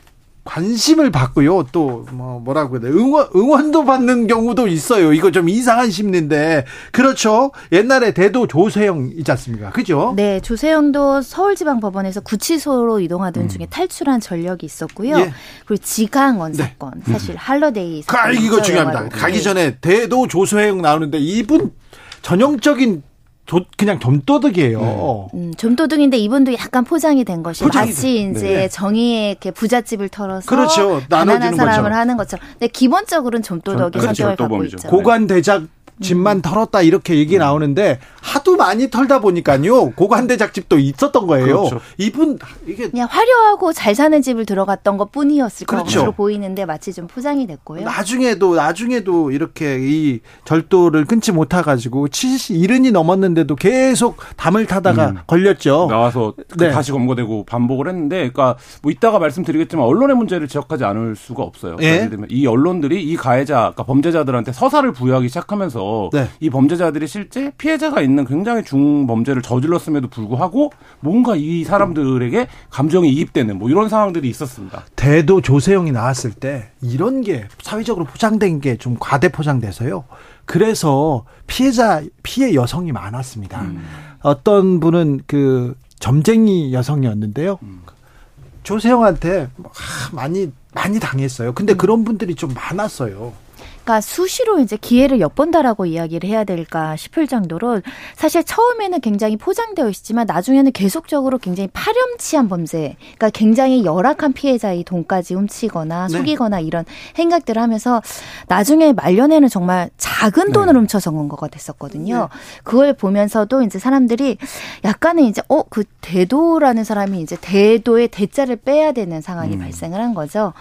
관심을 받고요. 또 뭐 뭐라고 해야 돼? 응원 응원도 받는 경우도 있어요. 이거 좀 이상한 심리인데. 그렇죠. 옛날에 대도 조세영 있지 않습니까? 그죠? 네, 조세영도 서울지방법원에서 구치소로 이동하던 음. 중에 탈출한 전력이 있었고요. 예. 그리고 지강원 네. 사건. 사실 음. 할러데이 사건. 아, 이거 중요합니다. 가기 전에 대도 조세영 나오는데 이분 전형적인 조, 그냥 점도둑이에요. 네. 음, 점도둑인데 이분도 약간 포장이 된 것이 포장이 마치 이제 네. 정의의 이렇게 부잣집을 털어서 그렇죠. 가난한 사람을 거죠. 하는 것처럼. 근데 기본적으로는 점도덕이 그렇죠. 성격을 갖고 있죠. 고관 대작 집만 털었다 이렇게 얘기 나오는데 하도 많이 털다 보니까요 고관대 작 집도 있었던 거예요. 그렇죠. 이분 이게 그냥 화려하고 잘 사는 집을 들어갔던 것 뿐이었을 그렇죠. 것으로 보이는데 마치 좀 포장이 됐고요. 나중에도 나중에도 이렇게 이 절도를 끊지 못해 가지고 70 70이 넘었는데도 계속 담을 타다가 음. 걸렸죠. 나와서 그 네. 다시 검거되고 반복을 했는데, 그러니까 뭐 이따가 말씀드리겠지만 언론의 문제를 지적하지 않을 수가 없어요. 예. 예를 들면 이 언론들이 이 가해자, 그러니까 범죄자들한테 서사를 부여하기 시작하면서 네. 이 범죄자들이 실제 피해자가 있는 굉장히 중범죄를 저질렀음에도 불구하고 뭔가 이 사람들에게 감정이 이입되는 뭐 이런 상황들이 있었습니다. 대도 조세형이 나왔을 때 이런 게 사회적으로 포장된 게 좀 과대 포장돼서요. 그래서 피해자 피해 여성이 많았습니다. 어떤 분은 그 점쟁이 여성이었는데요. 조세형한테 아, 많이 많이 당했어요. 근데 그런 분들이 좀 많았어요. 그러니까 수시로 이제 기회를 엿본다라고 이야기를 해야 될까 싶을 정도로 사실 처음에는 굉장히 포장되어 있지만 나중에는 계속적으로 굉장히 파렴치한 범죄, 그러니까 굉장히 열악한 피해자의 돈까지 훔치거나 네. 속이거나 이런 행각들을 하면서 나중에 말년에는 정말 작은 돈을 훔쳐서 온 거가 됐었거든요. 그걸 보면서도 이제 사람들이 약간은 이제 어 그 대도라는 사람이 이제 대도의 대자를 빼야 되는 상황이 발생을 한 거죠.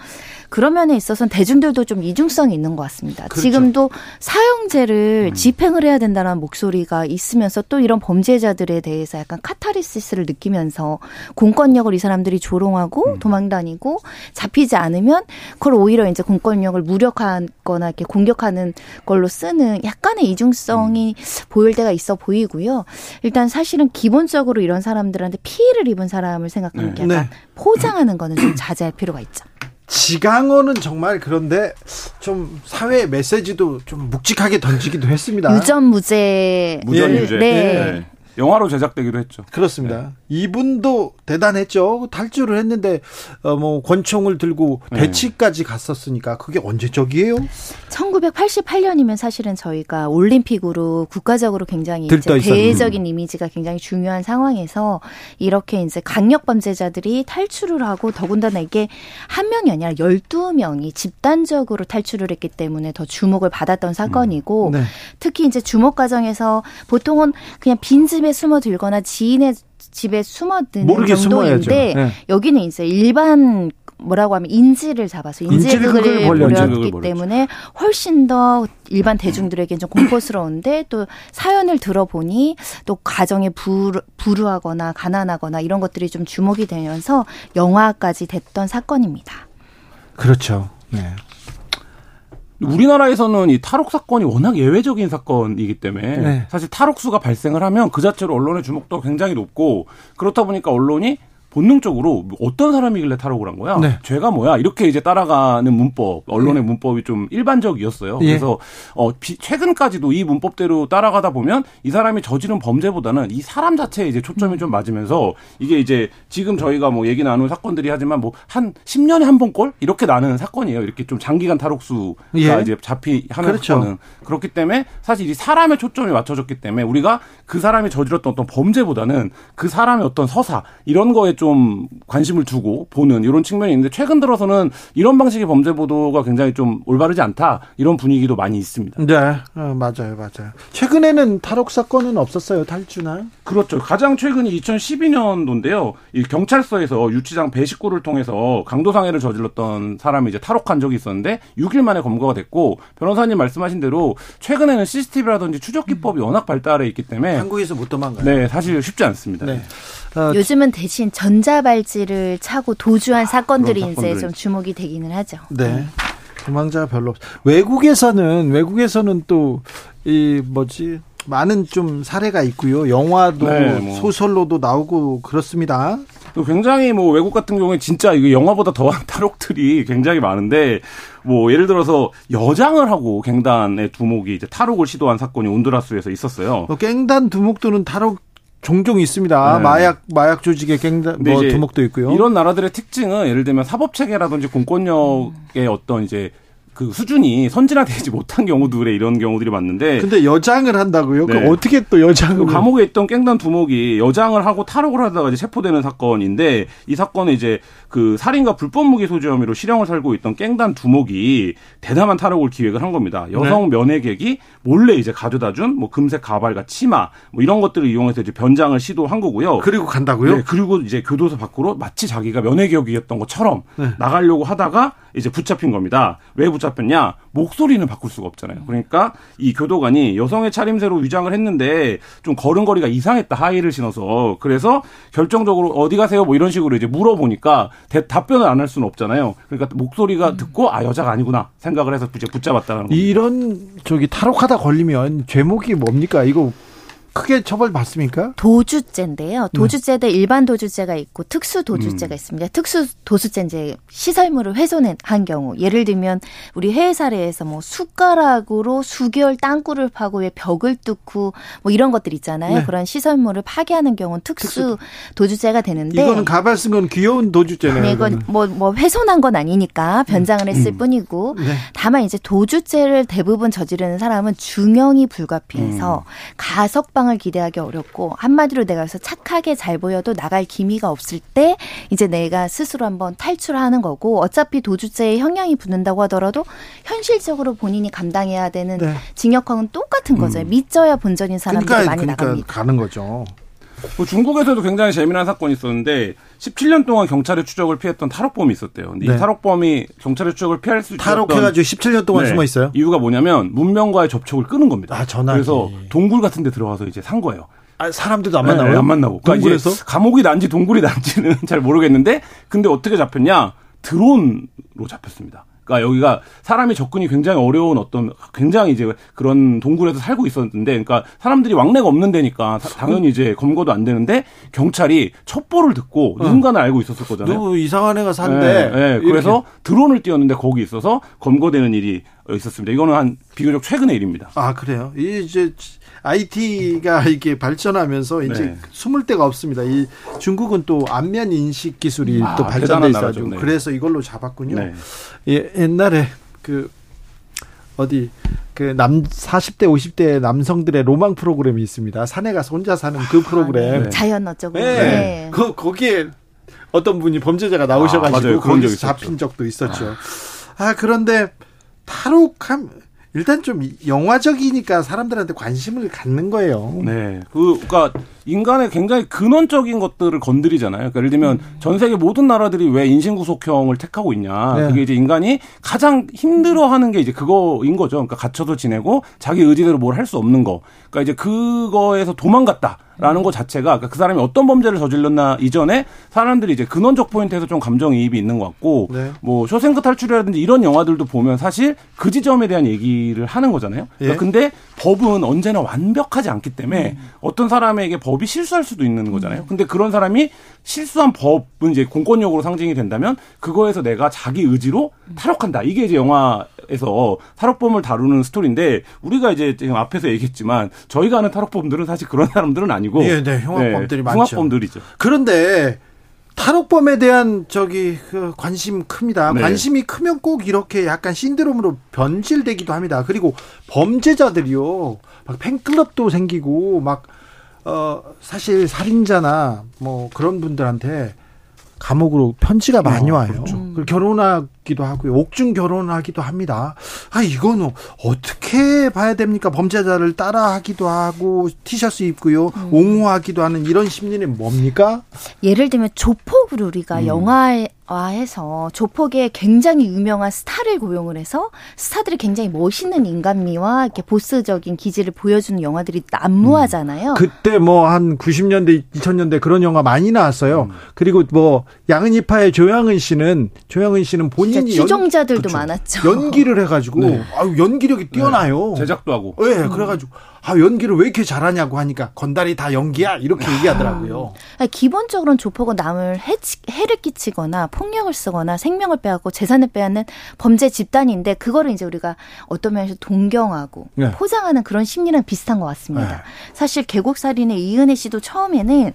그런 면에 있어서는 대중들도 좀 이중성이 있는 것 같습니다. 그렇죠. 지금도 사형제를 집행을 해야 된다는 목소리가 있으면서 또 이런 범죄자들에 대해서 약간 카타르시스를 느끼면서 공권력을 이 사람들이 조롱하고 도망다니고 잡히지 않으면 그걸 오히려 이제 공권력을 무력하거나 이렇게 공격하는 걸로 쓰는 약간의 이중성이 보일 때가 있어 보이고요. 일단 사실은 기본적으로 이런 사람들한테 피해를 입은 사람을 생각하면 네. 약간 네. 포장하는 거는 좀 자제할 필요가 있죠. 지강호는 정말 그런데 좀 사회 메시지도 좀 묵직하게 던지기도 했습니다. 유전 무죄 무전 유죄. 네. 영화로 제작되기도 했죠. 그렇습니다. 이분도 대단했죠. 탈주를 했는데 어 뭐 권총을 들고 네. 배치까지 갔었으니까 그게 언제적이에요? 1988년이면 사실은 저희가 올림픽으로 국가적으로 굉장히 있었는데. 대외적인 이미지가 굉장히 중요한 상황에서 이렇게 이제 강력 범죄자들이 탈출을 하고 더군다나 이게 한 명이 아니라 12명이 집단적으로 탈출을 했기 때문에 더 주목을 받았던 사건이고 네. 특히 이제 주목 과정에서 보통은 그냥 빈집 에 숨어들거나 지인의 집에 숨어드는 모르게. 정도인데 네. 여기는 이제 일반 뭐라고 하면 인지를 잡아서 인지극을 벌였죠. 때문에 훨씬 더 일반 대중들에게 좀 공포스러운데 또 사연을 들어보니 또 가정에 불, 불우하거나 가난하거나 이런 것들이 좀 주목이 되면서 영화까지 됐던 사건입니다. 그렇죠. 네. 우리나라에서는 이 탈옥 사건이 워낙 예외적인 사건이기 때문에 네. 사실 탈옥수가 발생을 하면 그 자체로 언론의 주목도가 굉장히 높고 그렇다 보니까 언론이 본능적으로 어떤 사람이길래 탈옥을 한 거야? 네. 죄가 뭐야? 이렇게 이제 따라가는 문법, 언론의 문법이 좀 일반적이었어요. 예. 그래서 어 비- 최근까지도 이 문법대로 따라가다 보면 이 사람이 저지른 범죄보다는 이 사람 자체에 이제 초점이 좀 맞으면서 이게 이제 지금 저희가 뭐 얘기 나눈 사건들이 하지만 뭐 한 10년에 한 번꼴 이렇게 나는 사건이에요. 이렇게 좀 장기간 탈옥수가 예. 이제 잡히 하는 그렇죠. 사건은 그렇기 때문에 사실 이 사람의 초점이 맞춰졌기 때문에 우리가 그 사람이 저질렀던 어떤 범죄보다는 그 사람의 어떤 서사 이런 거에 좀 관심을 두고 보는 이런 측면이 있는데 최근 들어서는 이런 방식의 범죄 보도가 굉장히 좀 올바르지 않다 이런 분위기도 많이 있습니다. 네, 어, 맞아요, 맞아요. 최근에는 탈옥 사건은 없었어요, 탈주나? 그렇죠. 가장 최근이 2012년도인데요. 이 경찰서에서 유치장 배식구를 통해서 강도상해를 저질렀던 사람이 이제 탈옥한 적이 있었는데 6일 만에 검거가 됐고 변호사님 말씀하신 대로 최근에는 CCTV라든지 추적 기법이 워낙 발달해 있기 때문에 한국에서 못 도망가요. 네 사실 쉽지 않습니다. 네. 어, 요즘은 대신 전자발찌를 차고 도주한 사건들이 그런 이제 사건들. 좀 주목이 되기는 하죠. 네. 도망자 별로 없. 외국에서는 외국에서는 또 이 뭐지 많은 좀 사례가 있고요. 영화도 네, 뭐. 소설로도 나오고 그렇습니다. 또 굉장히 뭐 외국 같은 경우에 진짜 이거 영화보다 더한 탈옥들이 굉장히 많은데 뭐 예를 들어서 여장을 하고 갱단의 두목이 이제 탈옥을 시도한 사건이 온두라스에서 있었어요. 뭐 갱단 두목들은 탈옥 종종 있습니다. 네. 마약 마약 조직의 갱단 뭐 두목도 있고요. 이런 나라들의 특징은 예를 들면 사법 체계라든지 공권력의 어떤 이제 그 수준이 선진화되지 못한 경우들에 이런 경우들이 많는데 근데 여장을 한다고요? 네. 그 어떻게 또 여장을 그 감옥에 있던 깽단 두목이 여장을 하고 탈옥을 하다가 이제 체포되는 사건인데 이 사건은 이제 그 살인과 불법 무기 소지 혐의로 실형을 살고 있던 깽단 두목이 대담한 탈옥을 기획을 한 겁니다. 여성 네. 면회객이 몰래 이제 가져다 준 뭐 금색 가발과 치마 뭐 이런 것들을 이용해서 이제 변장을 시도한 거고요. 그리고 간다고요? 네, 그리고 이제 교도소 밖으로 마치 자기가 면회객이었던 것처럼 네. 나가려고 하다가 이제 붙잡힌 겁니다. 왜 붙잡혔냐? 목소리는 바꿀 수가 없잖아요. 그러니까 이 교도관이 여성의 차림새로 위장을 했는데 좀 걸음걸이가 이상했다. 하의를 신어서. 그래서 결정적으로 어디 가세요? 뭐 이런 식으로 이제 물어보니까 대- 답변을 안 할 수는 없잖아요. 그러니까 목소리가 듣고 아 여자가 아니구나 생각을 해서 이제 붙잡았다는 겁니다. 이런 저기 탈옥하다 걸리면 죄목이 뭡니까? 이거 크게 처벌 받습니까? 도주죄인데요. 도주죄도 일반 도주죄가 있고 특수 도주죄가 있습니다. 특수 도주죄 이제 시설물을 훼손한 경우, 예를 들면 우리 해외 사례에서 뭐 숟가락으로 수개월 땅굴을 파고 왜 벽을 뚫고 뭐 이런 것들 있잖아요. 네. 그런 시설물을 파괴하는 경우는 특수 도주죄가 되는데 이거는 가발 쓴 건 귀여운 도주죄네요. 네. 이건 뭐, 뭐 훼손한 건 아니니까 변장을 했을 뿐이고 네. 다만 이제 도주죄를 대부분 저지르는 사람은 중형이 불가피해서 가석방 을 기대하기 어렵고 한마디로 내가 그래서 착하게 잘 보여도 나갈 기미가 없을 때 이제 내가 스스로 한번 탈출하는 거고 어차피 도주죄에 형량이 붙는다고 하더라도 현실적으로 본인이 감당해야 되는 네. 징역형은 똑같은 거죠. 믿져야 본전인 사람들이 그러니까 많이 그러니까 나갑니다. 가는 거죠. 뭐 중국에서도 굉장히 재미난 사건이 있었는데 17년 동안 경찰의 추적을 피했던 탈옥범이 있었대요. 근데 네. 이 탈옥범이 경찰의 추적을 피할 수 탈옥해가지고 17년 동안 네. 숨어 있어요. 이유가 뭐냐면 문명과의 접촉을 끊은 겁니다. 아, 전화기. 그래서 동굴 같은 데 들어가서 이제 산 거예요. 아, 사람들도 안 네, 만나요? 안 만나고. 그러니까 동굴에서? 감옥이 난지 동굴이 *laughs* 난지는 잘 모르겠는데 근데 어떻게 잡혔냐? 드론으로 잡혔습니다. 그러니까 여기가 사람이 접근이 굉장히 어려운 어떤 굉장히 이제 그런 동굴에서 살고 있었는데, 그러니까 사람들이 왕래가 없는 데니까 사- 당연히 이제 검거도 안 되는데 경찰이 첩보를 듣고 누군가는 알고 있었을 거잖아요. 누구 이상한 애가 산대. 네, 네. 이렇게. 그래서 드론을 띄웠는데 거기 있어서 검거되는 일이 있었습니다. 이거는 한 비교적 최근의 일입니다. 아 그래요. 이 이제 IT가 이게 발전하면서 이제 네. 숨을 데가 없습니다. 이 중국은 또 안면 인식 기술이 아, 또 발전돼 있어가지고. 네. 그래서 이걸로 잡았군요. 네. 예, 옛날에 그 어디 그 남 40대 50대 남성들의 로망 프로그램이 있습니다. 산에 가서 혼자 사는 그 프로그램. 네. 자연 어쩌고. 네. 네. 그 거기에 어떤 분이 범죄자가 나오셔가지고 아, 맞아요. 그런 거기서 적이 있었죠. 잡힌 적도 있었죠. 아 그런데 탈옥함 일단 좀 영화적이니까 사람들한테 관심을 갖는 거예요. 네. 그, 그니까, 인간의 굉장히 근원적인 것들을 건드리잖아요. 그러니까 예를 들면, 전 세계 모든 나라들이 왜 인신구속형을 택하고 있냐. 네. 그게 이제 인간이 가장 힘들어 하는 게 이제 그거인 거죠. 그러니까 갇혀서 지내고, 자기 의지대로 뭘 할 수 없는 거. 그러니까 이제 그거에서 도망갔다. 라는 것 자체가 그러니까 그 사람이 어떤 범죄를 저질렀나 이전에 사람들이 이제 근원적 포인트에서 좀 감정이입이 있는 것 같고 네. 뭐 쇼생크 탈출이라든지 이런 영화들도 보면 사실 그 지점에 대한 얘기를 하는 거잖아요. 그러니까 예. 근데 법은 언제나 완벽하지 않기 때문에 음. 어떤 사람에게 법이 실수할 수도 있는 거잖아요. 근데 그런 사람이 실수한 법은 이제 공권력으로 상징이 된다면 그거에서 내가 자기 의지로 탈옥한다. 이게 이제 영화에서 탈옥범을 다루는 스토리인데 우리가 이제 지금 앞에서 얘기했지만 저희가 아는 탈옥범들은 사실 그런 사람들은 아니 고 예, 네, 흉악범들이 많죠. 흉악범들이죠. 그런데 탈옥범에 대한 저기 그 관심 큽니다. 네. 관심이 크면 꼭 이렇게 약간 신드롬으로 변질되기도 합니다. 그리고 범죄자들이요, 막 팬클럽도 생기고 막 어, 사실 살인자나 뭐 그런 분들한테 감옥으로 편지가 많이 아, 와요. 그렇죠. 결혼하 기도 하고요. 옥중 결혼하기도 합니다. 아, 이거는 어떻게 봐야 됩니까? 범죄자를 따라하기도 하고 티셔츠 입고요. 옹호하기도 하는 이런 심리는 뭡니까? 예를 들면 조폭을 우리가 음. 영화화해서 조폭에 굉장히 유명한 스타를 고용을 해서 스타들이 굉장히 멋있는 인간미와 이렇게 보스적인 기질을 보여주는 영화들이 난무하잖아요. 그때 뭐 한 90년대, 2000년대 그런 영화 많이 나왔어요. 그리고 뭐 양은이파의 조양은 씨는 조양은 씨는 본인 이 추종자들도 그쵸. 많았죠. 연기를 해가지고 네. 아유 연기력이 뛰어나요. 제작도 하고. 예, 그래가지고 아 연기를 왜 이렇게 잘하냐고 하니까 건달이 다 연기야 이렇게 얘기하더라고요. 아니, 기본적으로는 조폭은 남을 해, 해를 끼치거나 폭력을 쓰거나 생명을 빼앗고 재산을 빼앗는 범죄 집단인데 그거를 이제 우리가 어떤 면에서 동경하고 네. 포장하는 그런 심리랑 비슷한 것 같습니다. 네. 사실 계곡살인의 이은혜 씨도 처음에는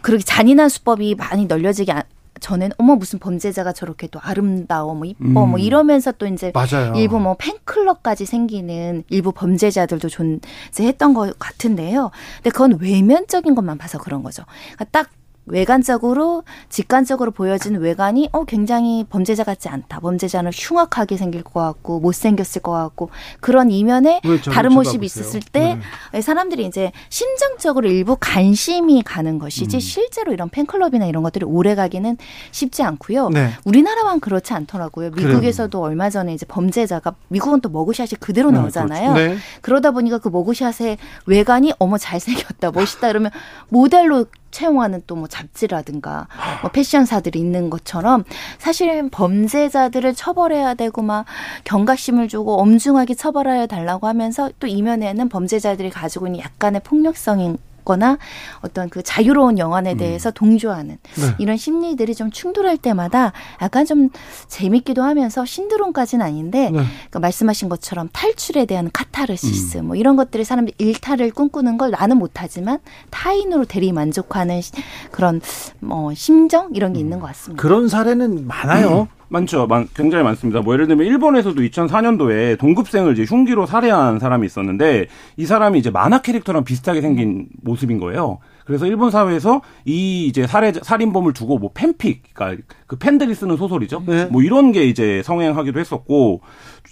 그렇게 잔인한 수법이 많이 널려지기 안- 전에는 어머 무슨 범죄자가 저렇게 또 아름다워 뭐 이뻐 음. 뭐 이러면서 또 이제 맞아요. 일부 뭐 팬클럽까지 생기는 일부 범죄자들도 존재했던 것 같은데요. 근데 그건 외면적인 것만 봐서 그런 거죠. 그러니까 딱 외관적으로 직관적으로 보여진 외관이 어 굉장히 범죄자 같지 않다. 범죄자는 흉악하게 생길 것 같고 못생겼을 것 같고 그런 이면에 다른 모습이? 있었을 때 네. 사람들이 이제 심정적으로 일부 관심이 가는 것이지 음. 실제로 이런 팬클럽이나 이런 것들이 오래 가기는 쉽지 않고요. 네. 우리나라만 그렇지 않더라고요. 미국에서도 얼마 전에 이제 범죄자가 미국은 또 머그샷이 그대로 네, 나오잖아요. 네. 그러다 보니까 그 머그샷의 외관이 어머 잘생겼다 멋있다 이러면 모델로 채용하는 또 뭐 잡지라든가 뭐 패션사들이 있는 것처럼 사실은 범죄자들을 처벌해야 되고 막 경각심을 주고 엄중하게 처벌하여 달라고 하면서 또 이면에는 범죄자들이 가지고 있는 약간의 폭력성인 거나 어떤 그 자유로운 영안에 대해서 동조하는 네. 이런 심리들이 좀 충돌할 때마다 약간 좀 재밌기도 하면서 신드롬까지는 아닌데 네. 그러니까 말씀하신 것처럼 탈출에 대한 카타르시스 뭐 이런 것들이 사람들이 일탈을 꿈꾸는 걸 나는 못하지만 타인으로 대리 만족하는 시- 그런 뭐 심정 이런 게 있는 것 같습니다. 그런 사례는 많아요. 많죠. 많- 굉장히 많습니다. 뭐 예를 들면 일본에서도 2004년도에 동급생을 이제 흉기로 살해한 사람이 있었는데 이 사람이 이제 만화 캐릭터랑 비슷하게 생긴 모습인 거예요. 그래서 일본 사회에서 이 이제 살해 살인범을 두고 뭐 팬픽, 그러니까 그 팬들이 쓰는 소설이죠. 네. 뭐 이런 게 이제 성행하기도 했었고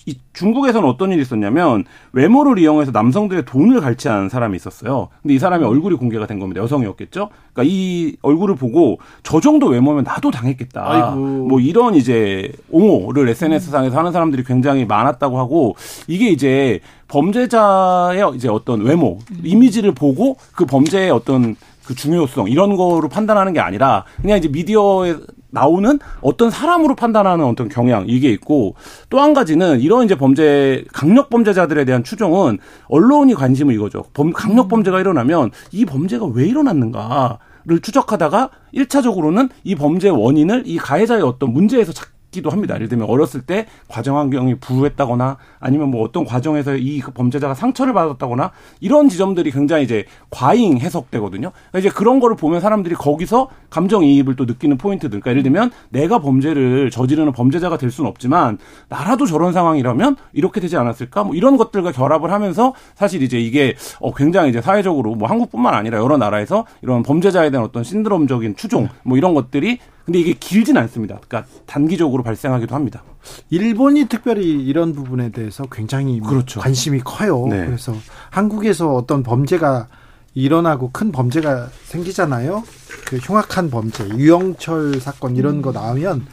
이 중국에서는 어떤 일이 있었냐면 외모를 이용해서 남성들의 돈을 갈취한 사람이 있었어요. 근데 이 사람이 얼굴이 공개가 된 겁니다. 여성이었겠죠. 그러니까 이 얼굴을 보고 저 정도 외모면 나도 당했겠다. 아이고. 뭐 이런 이제 옹호를 SNS 상에서 하는 사람들이 굉장히 많았다고 하고 이게 이제 범죄자의 이제 어떤 외모, 이미지를 보고 그 범죄의 어떤 그 중요성 이런 거로 판단하는 게 아니라 그냥 이제 미디어에 나오는 어떤 사람으로 판단하는 어떤 경향 이게 있고 또 한 가지는 이런 이제 범죄 강력 범죄자들에 대한 추종은 언론이 관심을 이거죠. 범, 강력 범죄가 일어나면 이 범죄가 왜 일어났는가 를 추적하다가 1차적으로는 이 범죄 원인을 이 가해자의 어떤 문제에서 찾 기도 합니다. 예를 들면 어렸을 때 과정 환경이 불우했다거나 아니면 뭐 어떤 과정에서 이 범죄자가 상처를 받았다거나 이런 지점들이 굉장히 이제 과잉 해석되거든요. 그러니까 이제 그런 거를 보면 사람들이 거기서 감정이입을 또 느끼는 포인트들. 그러니까 예를 들면 내가 범죄를 저지르는 범죄자가 될 수는 없지만 나라도 저런 상황이라면 이렇게 되지 않았을까? 뭐 이런 것들과 결합을 하면서 사실 이제 이게 어 굉장히 이제 사회적으로 뭐 한국뿐만 아니라 여러 나라에서 이런 범죄자에 대한 어떤 신드롬적인 추종 뭐 이런 것들이 근데 이게 길진 않습니다. 그러니까 단기적으로 발생하기도 합니다. 일본이 특별히 이런 부분에 대해서 굉장히 그렇죠. 관심이 커요. 네. 그래서 한국에서 어떤 범죄가 일어나고 큰 범죄가 생기잖아요. 그 흉악한 범죄, 유영철 사건 이런 거 나오면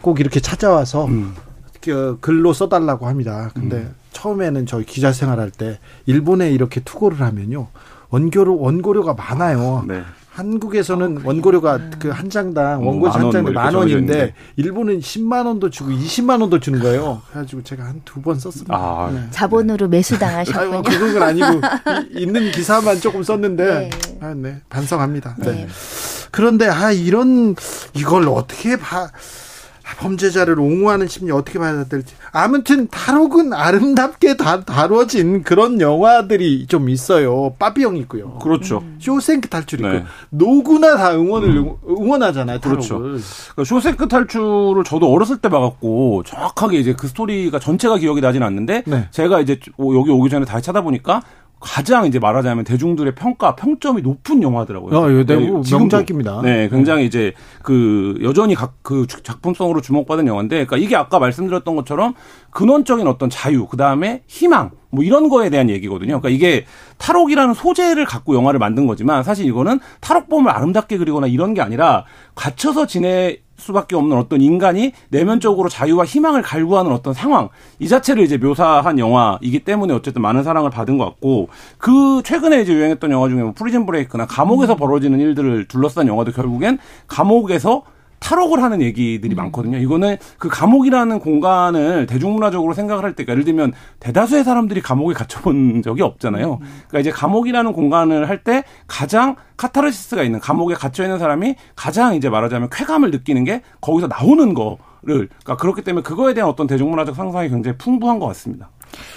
꼭 이렇게 찾아와서 음. 그 글로 써달라고 합니다. 근데 처음에는 저희 기자 생활할 때 일본에 이렇게 투고를 하면요 원고료 원고료가 많아요. 네. 한국에서는 원고료가 그 한 장당 뭐만한 원, 장당 뭐 이렇게 만 원인데. 일본은 10만 원도 주고 20만 원도 주는 거예요. 그래가지고 제가 한 두 번 썼습니다. 아. 네. 자본으로 아유, 매수당하셨군요. 뭐 그건 아니고 이- 있는 기사만 조금 썼는데 네. 아, 네. 반성합니다. 네. 네. 그런데 아 이런 이걸 어떻게 봐 아, 범죄자를 옹호하는 심리 어떻게 될지 아무튼 탈옥은 아름답게 다, 다뤄진 그런 영화들이 좀 있어요. 빠비형 있고요. 그렇죠. 쇼생크 탈출 있고 네. 노구나 다 응원을 응원하잖아요. 탈옥을. 그렇죠. 그러니까 쇼생크 탈출을 저도 어렸을 때 봐갖고 정확하게 이제 그 스토리가 전체가 기억이 나진 않는데 네. 제가 이제 여기 오기 전에 다시 찾아보니까 가장 이제 말하자면 대중들의 평가 평점이 높은 영화더라고요. 어, 이거 네, 지금도. 명작입니다. 네, 굉장히 이제 그 여전히 각 그 작품성으로 주목받은 영화인데, 그러니까 이게 아까 말씀드렸던 것처럼 근원적인 어떤 자유, 그 다음에 희망, 뭐 이런 거에 대한 얘기거든요. 그러니까 이게 탈옥이라는 소재를 갖고 영화를 만든 거지만 사실 이거는 탈옥범을 아름답게 그리거나 이런 게 아니라 갇혀서 지낼 수밖에 없는 어떤 인간이 내면적으로 자유와 희망을 갈구하는 어떤 상황. 이 자체를 이제 묘사한 영화이기 때문에 어쨌든 많은 사랑을 받은 것 같고 그 최근에 이제 유행했던 영화 중에 뭐 프리즌 브레이크나 감옥에서 벌어지는 일들을 둘러싼 영화도 결국엔 감옥에서 탈옥을 하는 얘기들이 많거든요. 이거는 그 감옥이라는 공간을 대중문화적으로 생각을 할 때, 그러니까 예를 들면 대다수의 사람들이 감옥에 갇혀본 *laughs* 적이 없잖아요. 그러니까 이제 감옥이라는 공간을 할 때 가장 카타르시스가 있는 감옥에 갇혀 있는 사람이 가장 이제 말하자면 쾌감을 느끼는 게 거기서 나오는 거를, 그러니까 그렇기 때문에 그거에 대한 어떤 대중문화적 상상이 굉장히 풍부한 것 같습니다.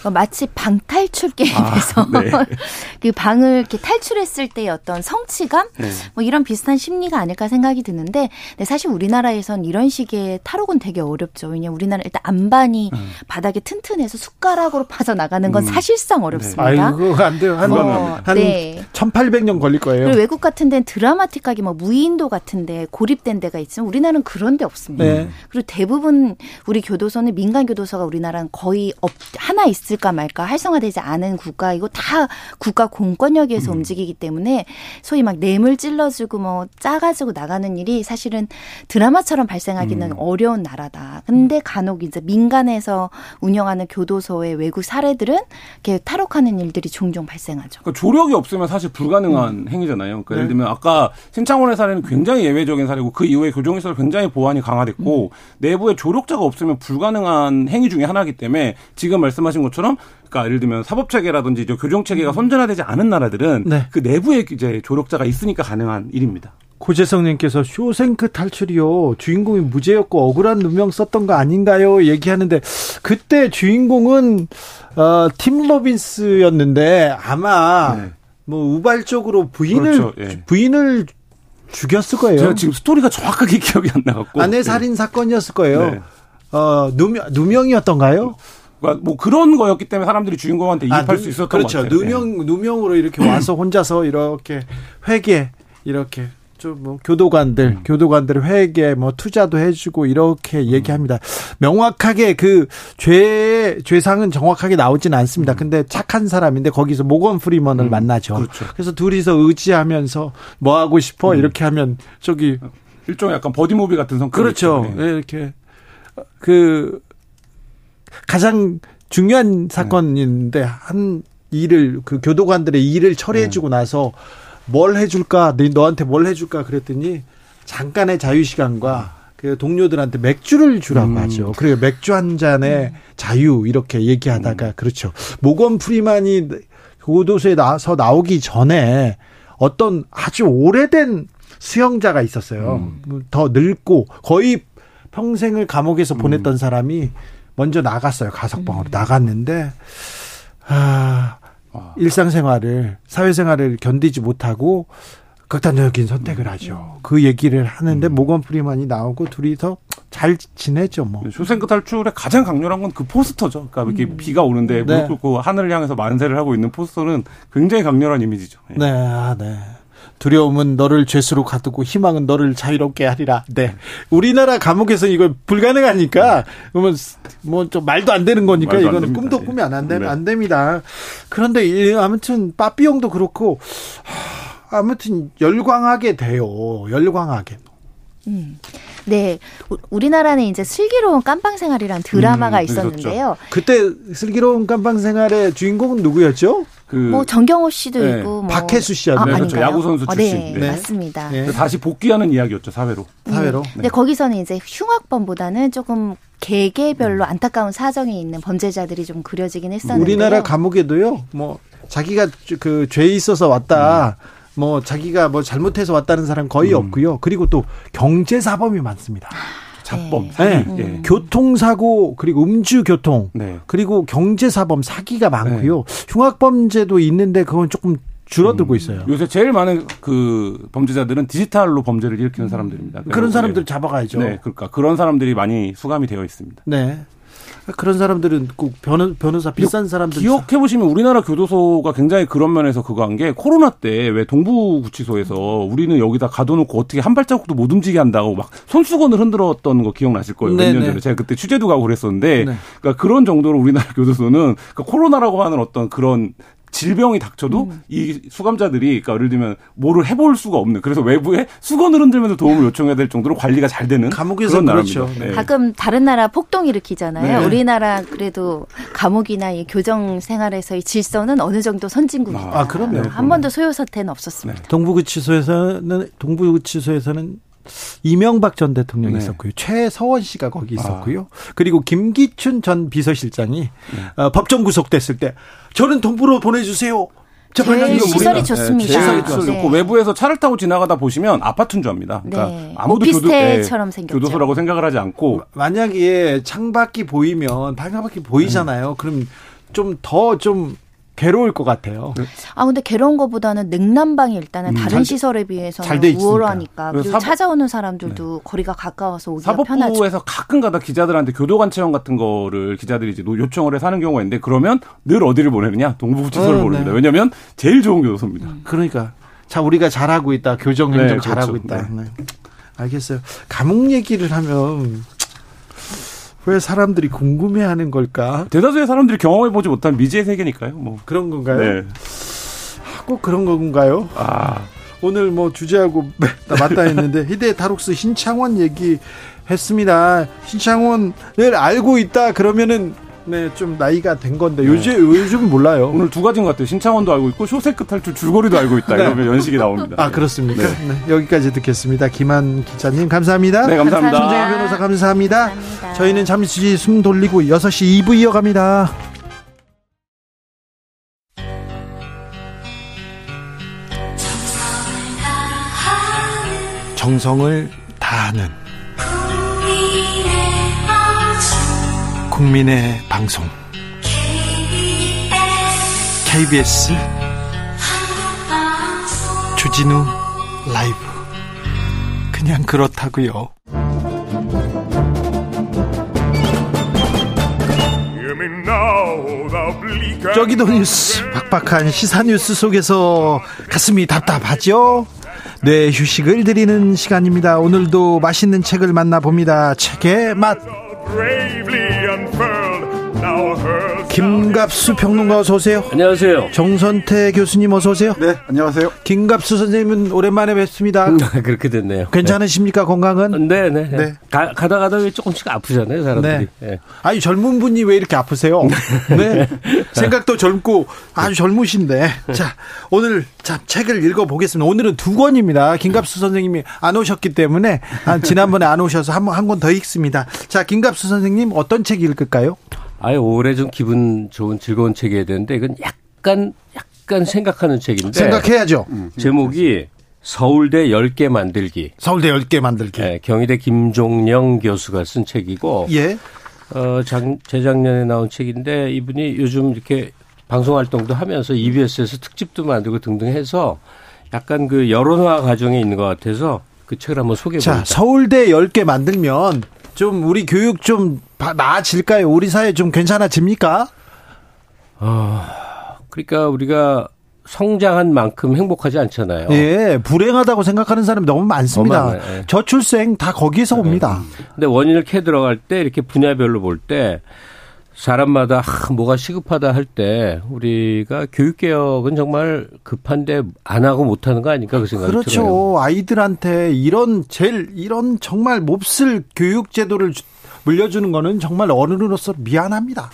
어, 마치 방 탈출 게임에서 아, 네. *laughs* 그 방을 이렇게 탈출했을 때의 어떤 성취감 네. 뭐 이런 비슷한 심리가 아닐까 생각이 드는데 네, 사실 우리나라에선 이런 식의 탈옥은 되게 어렵죠. 왜냐 우리나라 일단 안반이 음. 바닥에 튼튼해서 숟가락으로 파져 나가는 건 음. 사실상 어렵습니다. 네. 아이고 안 돼요. 한, 어, 한 네. 1800년 걸릴 거예요. 그리고 외국 같은 데는 드라마틱하게 뭐 무인도 같은 데 고립된 데가 있지만 우리나라는 그런 데 없습니다. 네. 그리고 대부분 우리 교도소는 민간 교도소가 우리나라는 거의 없, 하나 있을까 말까 활성화되지 않은 국가이고 다 국가 공권력에서 음. 움직이기 때문에 소위 막 뇌물 찔러주고 뭐 짜가지고 나가는 일이 사실은 드라마처럼 발생하기는 음. 어려운 나라다. 근데 간혹 이제 민간에서 운영하는 교도소의 외국 사례들은 이렇게 탈옥하는 일들이 종종 발생하죠. 그러니까 조력이 없으면 사실 불가능한 음. 행위잖아요. 그러니까 네. 예를 들면 아까 신창원의 사례는 굉장히 예외적인 사례고 그 이후에 교정에서 굉장히 보안이 강화됐고 음. 내부에 조력자가 없으면 불가능한 행위 중에 하나이기 때문에 지금 말씀하신 것처럼 그러니까 예를 들면 사법 체계라든지 교정 체계가 음. 선진화되지 않은 나라들은 네. 그 내부에 이제 조력자가 있으니까 가능한 일입니다. 고재성님께서 쇼생크 탈출이요 주인공이 무죄였고 억울한 누명 썼던 거 아닌가요? 얘기하는데 그때 주인공은 어, 팀 로빈스였는데 아마 네. 뭐 우발적으로 부인을 그렇죠. 예. 부인을 죽였을 거예요. 제가 지금 스토리가 정확하게 *laughs* 기억이 안 나갖고 아내 살인 네. 사건이었을 거예요. 네. 어 누명 누명이었던가요? 그러니까 뭐 그런 거였기 때문에 사람들이 주인공한테 아, 이입할 아, 수 있었던 그렇죠. 것 같아요. 누명 네. 누명으로 이렇게 와서 혼자서 이렇게 회계 이렇게 좀뭐 교도관들 음. 교도관들 회계 뭐 투자도 해주고 이렇게 음. 얘기합니다. 명확하게 그 죄 죄상은 정확하게 나오지는 않습니다. 음. 근데 착한 사람인데 거기서 모건 프리먼을 음. 만나죠. 그렇죠. 그래서 둘이서 의지하면서 뭐 하고 싶어 음. 이렇게 하면 저기 일종의 약간 buddy movie 같은 성격 그렇죠. 네. 이렇게 그 가장 중요한 사건인데 한 일을 그 교도관들의 일을 처리해주고 네. 나서 뭘 해줄까? 너한테 뭘 해줄까? 그랬더니 잠깐의 자유 시간과 그 동료들한테 맥주를 주라고 음. 하죠. 그리고 맥주 한 잔에 음. 자유 이렇게 얘기하다가 음. 그렇죠. 모건 프리만이 교도소에 나서 나오기 전에 어떤 아주 오래된 수형자가 있었어요. 음. 더 늙고 거의 평생을 감옥에서 보냈던 음. 사람이 먼저 나갔어요. 가석방으로 음. 나갔는데 아 와. 일상생활을 사회생활을 견디지 못하고 극단적인 선택을 하죠. 그 얘기를 하는데 음. 모건 프리만이 나오고 둘이서 잘 지내죠, 뭐. 쇼생크 탈출의 가장 강렬한 건 그 포스터죠. 그러니까 이렇게 음. 비가 오는데 네. 무릎 꿇고 하늘을 향해서 만세를 하고 있는 포스터는 굉장히 강렬한 이미지죠. 예. 네, 아, 네. 두려움은 너를 죄수로 가두고 희망은 너를 자유롭게 하리라. 네. 우리나라 감옥에서 이거 불가능하니까 그러면 뭐좀 말도 안 되는 거니까 이거는 꿈도 예. 꾸면 안, 되, 네. 안 됩니다. 그런데 아무튼 빠삐용도 그렇고 아무튼 열광하게 돼요. 열광하게. 음. 네. 우리나라는 이제 슬기로운 깜빵 생활이란 드라마가 음, 있었는데요. 그때 슬기로운 깜빵 생활의 주인공은 누구였죠? 그 뭐 정경호 씨도 네. 있고 뭐 박혜수 씨였나요? 아, 그렇죠. 야구 선수 어, 출신. 네, 네. 맞습니다. 네. 다시 복귀하는 이야기였죠 사회로. 음. 사회로. 근데 거기서는 이제 흉악범보다는 조금 개개별로 음. 안타까운 사정이 있는 범죄자들이 좀 그려지긴 했었는데 우리나라 감옥에도요. 뭐 자기가 그 죄 있어서 왔다. 음. 뭐 자기가 뭐 잘못해서 왔다는 사람 거의 음. 없고요. 그리고 또 경제 사범이 많습니다. 잡범, 네. 네. 음. 예. 교통사고 그리고 음주교통 네. 그리고 경제사범 사기가 많고요. 네. 흉악범죄도 있는데 그건 조금 줄어들고 음. 있어요. 요새 제일 많은 그 범죄자들은 디지털로 범죄를 일으키는 사람들입니다. 그런 사람들 잡아가야죠. 네, 그러니까 그런 사람들이 많이 수감이 되어 있습니다. 네. 그런 사람들은 꼭 변호, 변호사 비싼 사람들 기억해 보시면 우리나라 교도소가 굉장히 그런 면에서 그거 한 게 코로나 때 왜 동부구치소에서 우리는 여기다 가둬놓고 어떻게 한 발자국도 못 움직이게 한다고 막 손수건을 흔들었던 거 기억나실 거예요. 몇 년 전에. 제가 그때 취재도 가고 그랬었는데 네. 그러니까 그런 정도로 우리나라 *laughs* 교도소는 그러니까 코로나라고 하는 어떤 그런 질병이 닥쳐도 음. 이 수감자들이 그러니까 예를 들면 뭐를 해볼 수가 없는 그래서 외부에 수건을 흔들면서 도움을 요청해야 될 정도로 관리가 잘 되는 감옥에서 그렇죠. 네. 가끔 다른 나라 폭동 일으키잖아요. 네. 우리나라 그래도 감옥이나 이 교정 생활에서의 질서는 어느 정도 선진국이다. 아, 그럼요. 한 번도 소요 사태는 없었습니다. 네. 동부구치소에서는 동부구치소에서는 이명박 전 대통령이 네. 있었고요. 최서원 씨가 거기 있었고요. 아. 그리고 김기춘 전 비서실장이 네. 어, 법정 구속됐을 때 저는 동부로 보내주세요. 제일 시설이 좋습니다. 시설이 좋고 네. 외부에서 차를 타고 지나가다 보시면 아파트인 줄 압니다. 그러니까 네. 아무도 교도, 네, 교도소라고 생각을 하지 않고 만약에 창밖이 보이면 방향밖이 보이잖아요. 음. 그럼 좀 더좀 좀 괴로울 것 같아요. 아 근데 괴로운 것보다는 냉난방이 일단은 다른 잘- 시설에 비해서는. 우월하니까 그리고 사법- 찾아오는 사람들도 거리가 가까워서 오기가 편하죠. 사법부에서 가끔가다 기자들한테 교도관 체험 같은 거를 기자들이 이제 노- 요청을 해서 하는 경우가 있는데 그러면 늘 어디를 보내느냐 동부구치소를 어, 보냅니다. 네. 왜냐하면 제일 좋은 교도소입니다. 그러니까 자 우리가 잘하고 있다 교정 행정 네, 잘하고 그렇죠. 있다. 네. 알겠어요. 감옥 얘기를 하면 왜 사람들이 궁금해하는 걸까? 대다수의 사람들이 경험해보지 못한 미지의 세계니까요. 뭐. 그런 건가요? 네. 꼭 그런 건가요? 아, 오늘 뭐 주제하고 *laughs* 나 맞다 했는데 희대 다룩스 신창원 얘기 했습니다. 신창원을 알고 있다 그러면은 네 좀 나이가 된 건데 요즘 요즘 몰라요. 오늘 두 가지인 것 같아요. 신창원도 알고 있고 쇼세크 탈출 줄거리도 알고 있다. 네. 이러면 연식이 나옵니다. 아 그렇습니까? 네. 여기까지 듣겠습니다. 김한 기자님 감사합니다. 네, 감사합니다. 손정혜 변호사 감사합니다. 감사합니다. 저희는 잠시 숨 돌리고 6시 2부 이어갑니다. 정성을 다하는 국민의 방송 KBS 주진우 라이브 그냥 그렇다고요. 저기도 뉴스 빡빡한 시사 뉴스 속에서 가슴이 답답하죠. 뇌 휴식을 드리는 시간입니다. 오늘도 맛있는 책을 만나봅니다. 책의 맛. 김갑수 평론가 어서 오세요. 안녕하세요. 정선태 교수님 어서 오세요. 네, 안녕하세요. 김갑수 선생님은 오랜만에 뵙습니다. *laughs* 그렇게 됐네요. 괜찮으십니까 건강은? 네, 네. 네. 네. 가, 가다 가다 왜 조금씩 아프잖아요, 사람들이. 네. 아니 젊은 분이 왜 이렇게 아프세요? 네. 생각도 젊고 아주 젊으신데. 자, 오늘 자, 책을 읽어 보겠습니다. 오늘은 두 권입니다. 김갑수 선생님이 안 오셨기 때문에 아, 지난번에 안 오셔서 한한권더 읽습니다. 자, 김갑수 선생님 어떤 책 읽을까요? 아예 올해 좀 기분 좋은 즐거운 책이어야 되는데 이건 약간 약간 생각하는 책인데 생각해야죠. 제목이 서울대 10개 만들기. 서울대 10개 만들기. 네, 경희대 김종영 교수가 쓴 책이고 예. 어, 작, 재작년에 나온 책인데 이분이 요즘 이렇게 방송 활동도 하면서 EBS에서 특집도 만들고 등등 해서 약간 그 여론화 과정에 있는 것 같아서 그 책을 한번 소개해 자, 보겠습니다. 서울대 10개 만들면 좀 우리 교육 좀 바- 나아질까요? 우리 사회 좀 괜찮아집니까? 그러니까 우리가 성장한 만큼 행복하지 않잖아요. 예, 불행하다고 생각하는 사람이 너무 많습니다. 많아요. 예. 저출생 다 거기서 옵니다. 근데 원인을 캐 들어갈 때 이렇게 분야별로 볼 때 사람마다 아, 뭐가 시급하다 할 때 우리가 교육 개혁은 정말 급한데 안 하고 못 하는 거 아닐까 그 생각이 그렇죠. 들어요. 아이들한테 이런 제일 이런 정말 몹쓸 교육 제도를 주- 물려주는 거는 정말 어른으로서 미안합니다.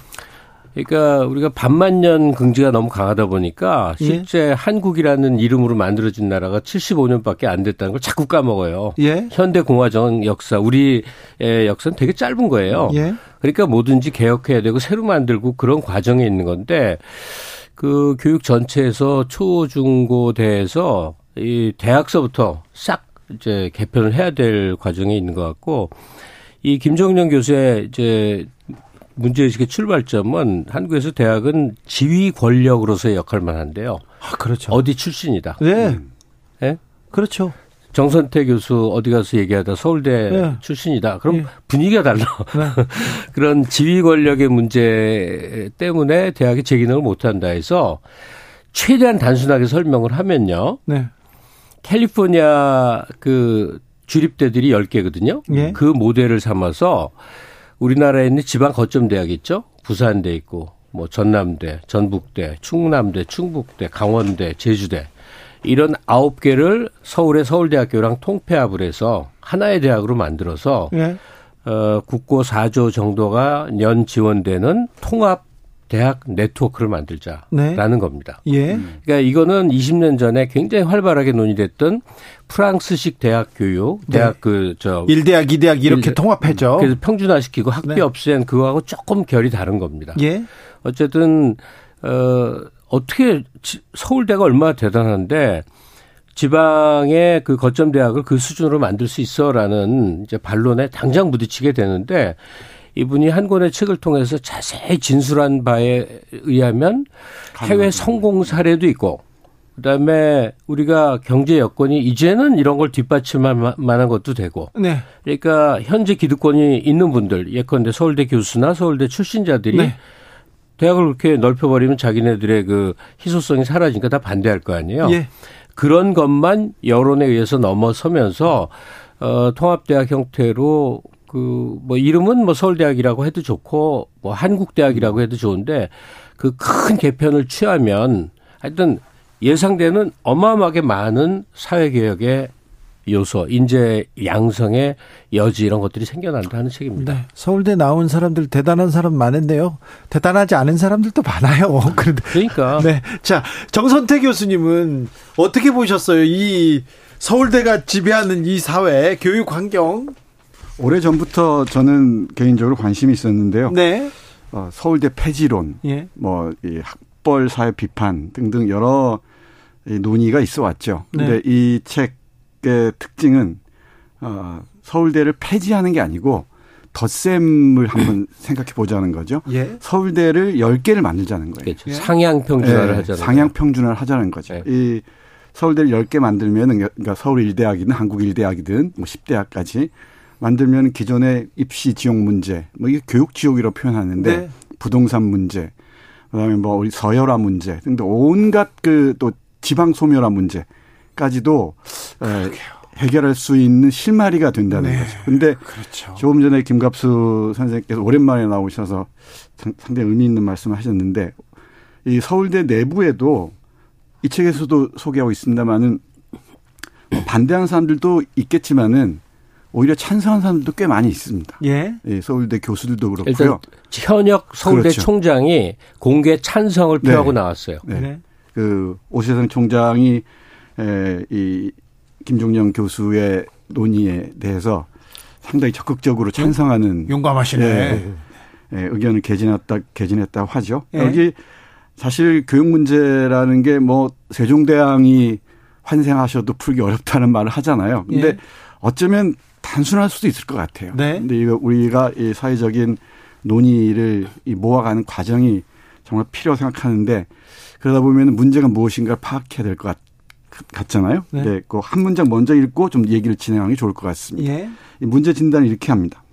그러니까 우리가 반만년 긍지가 너무 강하다 보니까 예. 실제 한국이라는 이름으로 만들어진 나라가 75년밖에 안 됐다는 걸 자꾸 까먹어요. 예. 현대 공화정 역사 우리의 역사는 되게 짧은 거예요. 예. 그러니까 뭐든지 개혁해야 되고 새로 만들고 그런 과정에 있는 건데 그 교육 전체에서 초, 중, 고, 대에서 이 대학서부터 싹 이제 개편을 해야 될 과정에 있는 것 같고 이 김정년 교수의 이제 문제의식의 출발점은 한국에서 대학은 지휘 권력으로서의 역할만 한데요. 아, 그렇죠. 어디 출신이다. 네. 예? 그렇죠. 정선태 교수 어디 가서 얘기하다 서울대 네. 출신이다. 그럼 예. 분위기가 달라. *laughs* 그런 지휘 권력의 문제 때문에 대학이 재기능을 못한다 해서 최대한 단순하게 설명을 하면요. 네. 캘리포니아 그 주립대들이 10개거든요. 예. 그 모델을 삼아서 우리나라에 있는 지방 거점 대학 있죠. 부산대 있고 뭐 전남대, 전북대, 충남대, 충북대, 강원대, 제주대 이런 아홉 개를 서울의 서울대학교랑 통폐합을 해서 하나의 대학으로 만들어서 예. 어, 국고 4조 정도가 년 지원되는 통합 대학 네트워크를 만들자라는 네. 겁니다. 예. 그러니까 이거는 20년 전에 굉장히 활발하게 논의됐던 프랑스식 대학 교육, 네. 대학 그저 1대학, 2대학 이렇게 일- 통합했죠. 그래서 평준화시키고 학비 네. 없앤 그거하고 조금 결이 다른 겁니다. 예. 어쨌든 어 어떻게 지- 서울대가 얼마나 대단한데 지방의 그 거점 대학을 그 수준으로 만들 수 있어라는 이제 반론에 당장 부딪히게 되는데 이분이 한 권의 책을 통해서 자세히 진술한 바에 의하면 해외 성공 사례도 있고 그다음에 우리가 경제 여건이 이제는 이런 걸 뒷받침할 만한 것도 되고 네. 그러니까 현재 기득권이 있는 분들 예컨대 서울대 교수나 서울대 출신자들이 네. 대학을 그렇게 넓혀버리면 자기네들의 그 희소성이 사라지니까 다 반대할 거 아니에요. 예. 그런 것만 여론에 의해서 넘어서면서 어 통합대학 형태로 그 뭐 이름은 뭐 서울대학이라고 해도 좋고 뭐 한국대학이라고 해도 좋은데 그 큰 개편을 취하면 하여튼 예상되는 어마어마하게 많은 사회개혁의 요소, 인재 양성의 여지 이런 것들이 생겨난다는 책입니다. 네. 서울대 나온 사람들 대단한 사람 많은데요. 대단하지 않은 사람들도 많아요. *laughs* 그런데 그러니까 *laughs* 네. 자, 정선태 교수님은 어떻게 보셨어요? 이 서울대가 지배하는 이 사회 교육 환경. 오래 전부터 저는 개인적으로 관심이 있었는데요. 네. 어, 서울대 폐지론, 예. 뭐이 학벌 사회 비판 등등 여러 이 논의가 있어 왔죠. 근데 네. 이 책의 특징은 어, 서울대를 폐지하는 게 아니고 덧셈을 한번 *laughs* 생각해 보자는 거죠. 예. 서울대를 10개를 만들자는 거예요. 그렇죠. 예. 상향 평준화를 예, 하잖아요. 상향 평준화를 하자는 거죠. 네. 이 서울대를 10개 만들면은 그러니까 서울 일대학이든 한국 일대학이든 뭐 10대학까지 만들면 기존의 입시 지옥 문제, 뭐 이게 교육 지옥이라고 표현하는데 네. 부동산 문제, 그다음에 뭐 우리 서열화 문제 등등 온갖 그 또 지방 소멸화 문제까지도 에, 해결할 수 있는 실마리가 된다는 네. 거죠. 근데 그렇죠. 조금 전에 김갑수 선생님께서 오랜만에 나오셔서 상- 상당히 의미 있는 말씀을 하셨는데 이 서울대 내부에도 이 책에서도 소개하고 있습니다만은 뭐 반대하는 사람들도 있겠지만은 오히려 찬성하는 사람들도 꽤 많이 있습니다. 예. 이 서울대 교수들도 일단 그렇고요. 현역 서울대 그렇죠. 총장이 공개 찬성을 네. 표하고 나왔어요. 네. 네. 그 오세상 총장이 에, 이 김종영 교수의 논의에 대해서 상당히 적극적으로 찬성하는 용감하시네. 예, 예, 의견을 개진했다 개진했다고 하죠. 예. 여기 사실 교육 문제라는 게 뭐 세종대왕이 환생하셔도 풀기 어렵다는 말을 하잖아요. 근데 예. 어쩌면 단순할 수도 있을 것 같아요. 네. 근데 이거 우리가 이 사회적인 논의를 이 모아가는 과정이 정말 필요하고 생각하는데 그러다 보면 문제가 무엇인가를 파악해야 될 것 같잖아요. 네. 네. 그한 문장 먼저 읽고 좀 얘기를 진행하는 게 좋을 것 같습니다. 예. 이 문제 진단을 이렇게 합니다.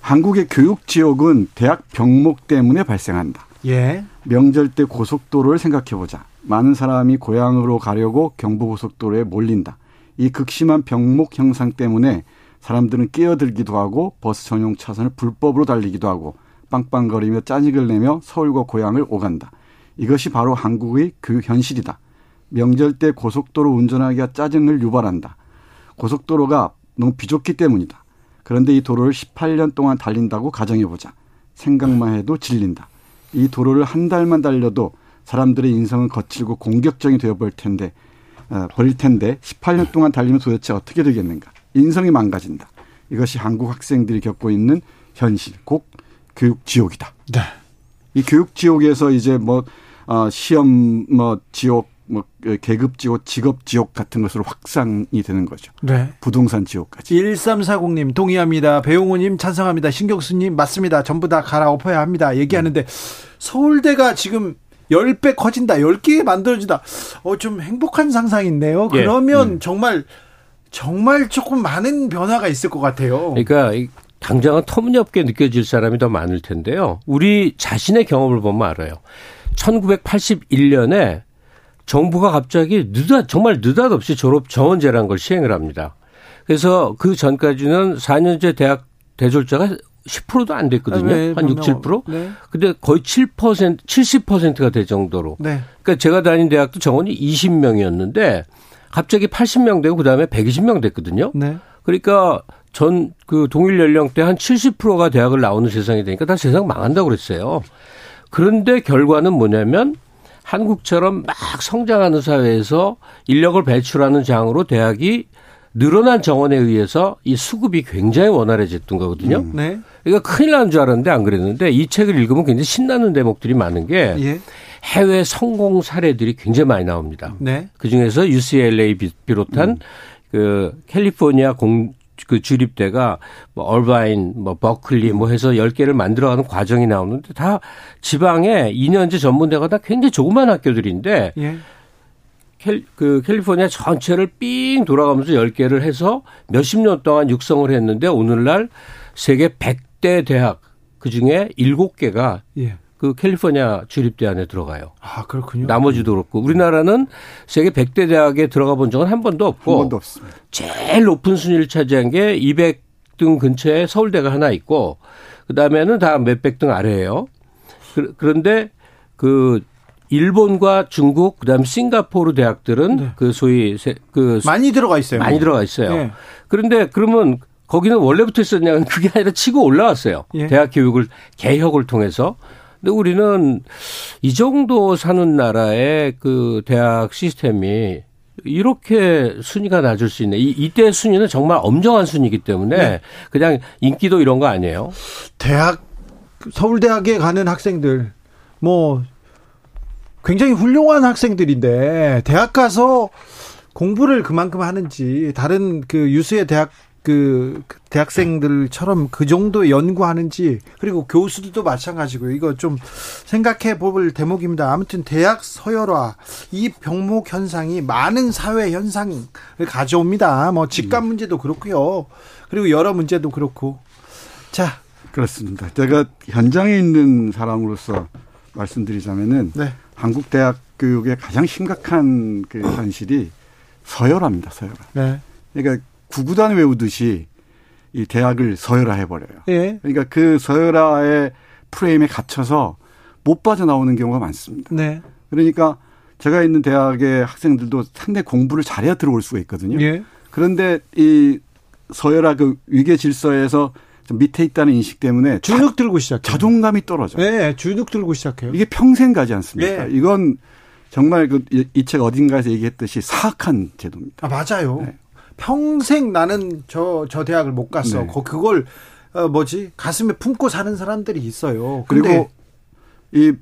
한국의 교육 지역은 대학 병목 때문에 발생한다. 예. 명절 때 고속도로를 생각해 보자. 많은 사람이 고향으로 가려고 경부고속도로에 몰린다. 이 극심한 병목 형상 때문에 사람들은 끼어들기도 하고 버스 전용 차선을 불법으로 달리기도 하고 빵빵거리며 짜증을 내며 서울과 고향을 오간다. 이것이 바로 한국의 교육 현실이다. 명절 때 고속도로 운전하기가 짜증을 유발한다. 고속도로가 너무 비좁기 때문이다. 그런데 이 도로를 18년 동안 달린다고 가정해보자. 생각만 해도 질린다. 이 도로를 한 달만 달려도 사람들의 인성은 거칠고 공격적이 되어버릴 텐데, 어, 버릴 텐데 18년 동안 달리면 도대체 어떻게 되겠는가? 인성이 망가진다. 이것이 한국 학생들이 겪고 있는 현실, 곧 교육 지옥이다. 네. 이 교육 지옥에서 이제 뭐 어, 시험 뭐 지옥, 뭐 계급 지옥, 직업 지옥 같은 것으로 확산이 되는 거죠. 네. 부동산 지옥까지. 1340님 동의합니다. 배용우님 찬성합니다. 신경수 님 맞습니다. 전부 다 갈아엎어야 합니다. 얘기하는데 서울대가 지금 10배 커진다. 10개 만들어진다. 어, 좀 행복한 상상인데요. 예. 그러면 정말 정말 조금 많은 변화가 있을 것 같아요. 그러니까 이 당장은 터무니없게 느껴질 사람이 더 많을 텐데요. 우리 자신의 경험을 보면 알아요. 1981년에 정부가 갑자기 느닷 정말 느닷없이 졸업 정원제라는 걸 시행을 합니다. 그래서 그 전까지는 4년제 대학 대졸자가 10%도 안 됐거든요. 네, 한 6, 분명- 7%. 네. 근데 거의 7%, 70%가 될 정도로. 네. 그러니까 제가 다닌 대학도 정원이 20명이었는데 갑자기 80명 되고 그다음에 120명 됐거든요. 네. 그러니까 전 그 동일 연령대 한 70%가 대학을 나오는 세상이 되니까 다 세상 망한다고 그랬어요. 그런데 결과는 뭐냐면 한국처럼 막 성장하는 사회에서 인력을 배출하는 장으로 대학이 늘어난 정원에 의해서 이 수급이 굉장히 원활해졌던 거거든요. 네. 그러니까 큰일 나는 줄 알았는데 안 그랬는데 이 책을 읽으면 굉장히 신나는 대목들이 많은 게 예. 해외 성공 사례들이 굉장히 많이 나옵니다. 네. 그 중에서 UCLA 비- 비롯한 그 캘리포니아 공 그 주립대가 뭐 얼바인, 뭐 버클리 뭐 해서 10개를 만들어가는 과정이 나오는데 다 지방에 2년제 전문대가 다 굉장히 조그만 학교들인데 예. 캘, 그 캘리포니아 전체를 삥 돌아가면서 10개를 해서 몇십 년 동안 육성을 했는데 오늘날 세계 100대 대학 그 중에 7개가 예. 그 캘리포니아 주립대 안에 들어가요. 아, 그렇군요. 나머지도 그렇고 우리나라는 세계 100대 대학에 들어가 본 적은 한 번도 없고 한 번도 없습니다. 제일 높은 순위를 차지한 게 200등 근처에 서울대가 하나 있고 그다음에는 다 몇백 등 아래예요. 그- 그런데 그 일본과 중국 그다음 싱가포르 대학들은 네. 그 소위 세- 그 수- 많이 들어가 있어요. 많이 들어가 있어요. 예. 그런데 그러면 거기는 원래부터 있었냐면 그게 아니라 치고 올라왔어요. 예. 대학 교육을 개혁을 통해서. 근데 우리는 이 정도 사는 나라의 그 대학 시스템이 이렇게 순위가 낮을 수 있네. 이, 이때 순위는 정말 엄정한 순위이기 때문에 네. 그냥 인기도 이런 거 아니에요. 대학 서울대학에 가는 학생들 뭐 굉장히 훌륭한 학생들인데 대학 가서 공부를 그만큼 하는지 다른 그 유수의 대학 그 대학생들처럼 그 정도 연구하는지 그리고 교수들도 마찬가지고 이거 좀 생각해 볼 대목입니다. 아무튼 대학 서열화 이 병목 현상이 많은 사회 현상을 가져옵니다. 뭐 직감 문제도 그렇고요. 그리고 여러 문제도 그렇고 자 그렇습니다. 제가 현장에 있는 사람으로서 말씀드리자면은 네. 한국 대학 교육의 가장 심각한 그 현실이 서열화입니다. 서열화. 네. 그러니까 구구단 외우듯이 이 대학을 서열화 해 버려요. 예. 그러니까 그 서열화의 프레임에 갇혀서 못 빠져나오는 경우가 많습니다. 네. 그러니까 제가 있는 대학의 학생들도 상당히 공부를 잘해야 들어올 수가 있거든요. 예. 그런데 이 서열화 그 위계 질서에서 좀 밑에 있다는 인식 때문에 주눅 들고. 자, 자존감이 떨어져요. 네, 주눅 들고 시작해요. 이게 평생 가지 않습니까? 예. 이건 정말 그 이 책 어딘가에서 얘기했듯이 사악한 제도입니다. 아, 맞아요. 네. 평생 나는 저, 저 대학을 못 갔어. 네. 거- 그걸, 어, 뭐지? 가슴에 품고 사는 사람들이 있어요. 그리고 이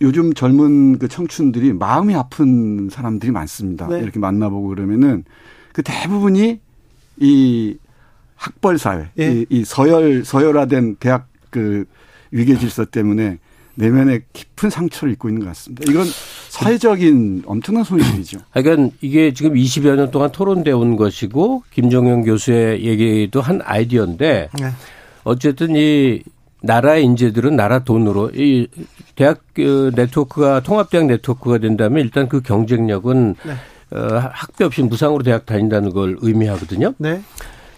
요즘 젊은 그 청춘들이 마음이 아픈 사람들이 많습니다. 네. 이렇게 만나보고 그러면은 그 대부분이 이 학벌 사회, 예. 이, 이 서열 서열화된 대학 그 위계 질서 때문에 내면에 깊은 상처를 입고 있는 것 같습니다. 이건 사회적인 엄청난 손실이죠. 그러니까 이게 지금 20여 년 동안 토론되어 온 것이고 김종영 교수의 얘기도 한 아이디어인데 네. 어쨌든 이 나라의 인재들은 나라 돈으로 이 대학 그 네트워크가 통합대학 네트워크가 된다면 일단 그 경쟁력은 네. 어, 학비 없이 무상으로 대학 다닌다는 걸 의미하거든요. 네.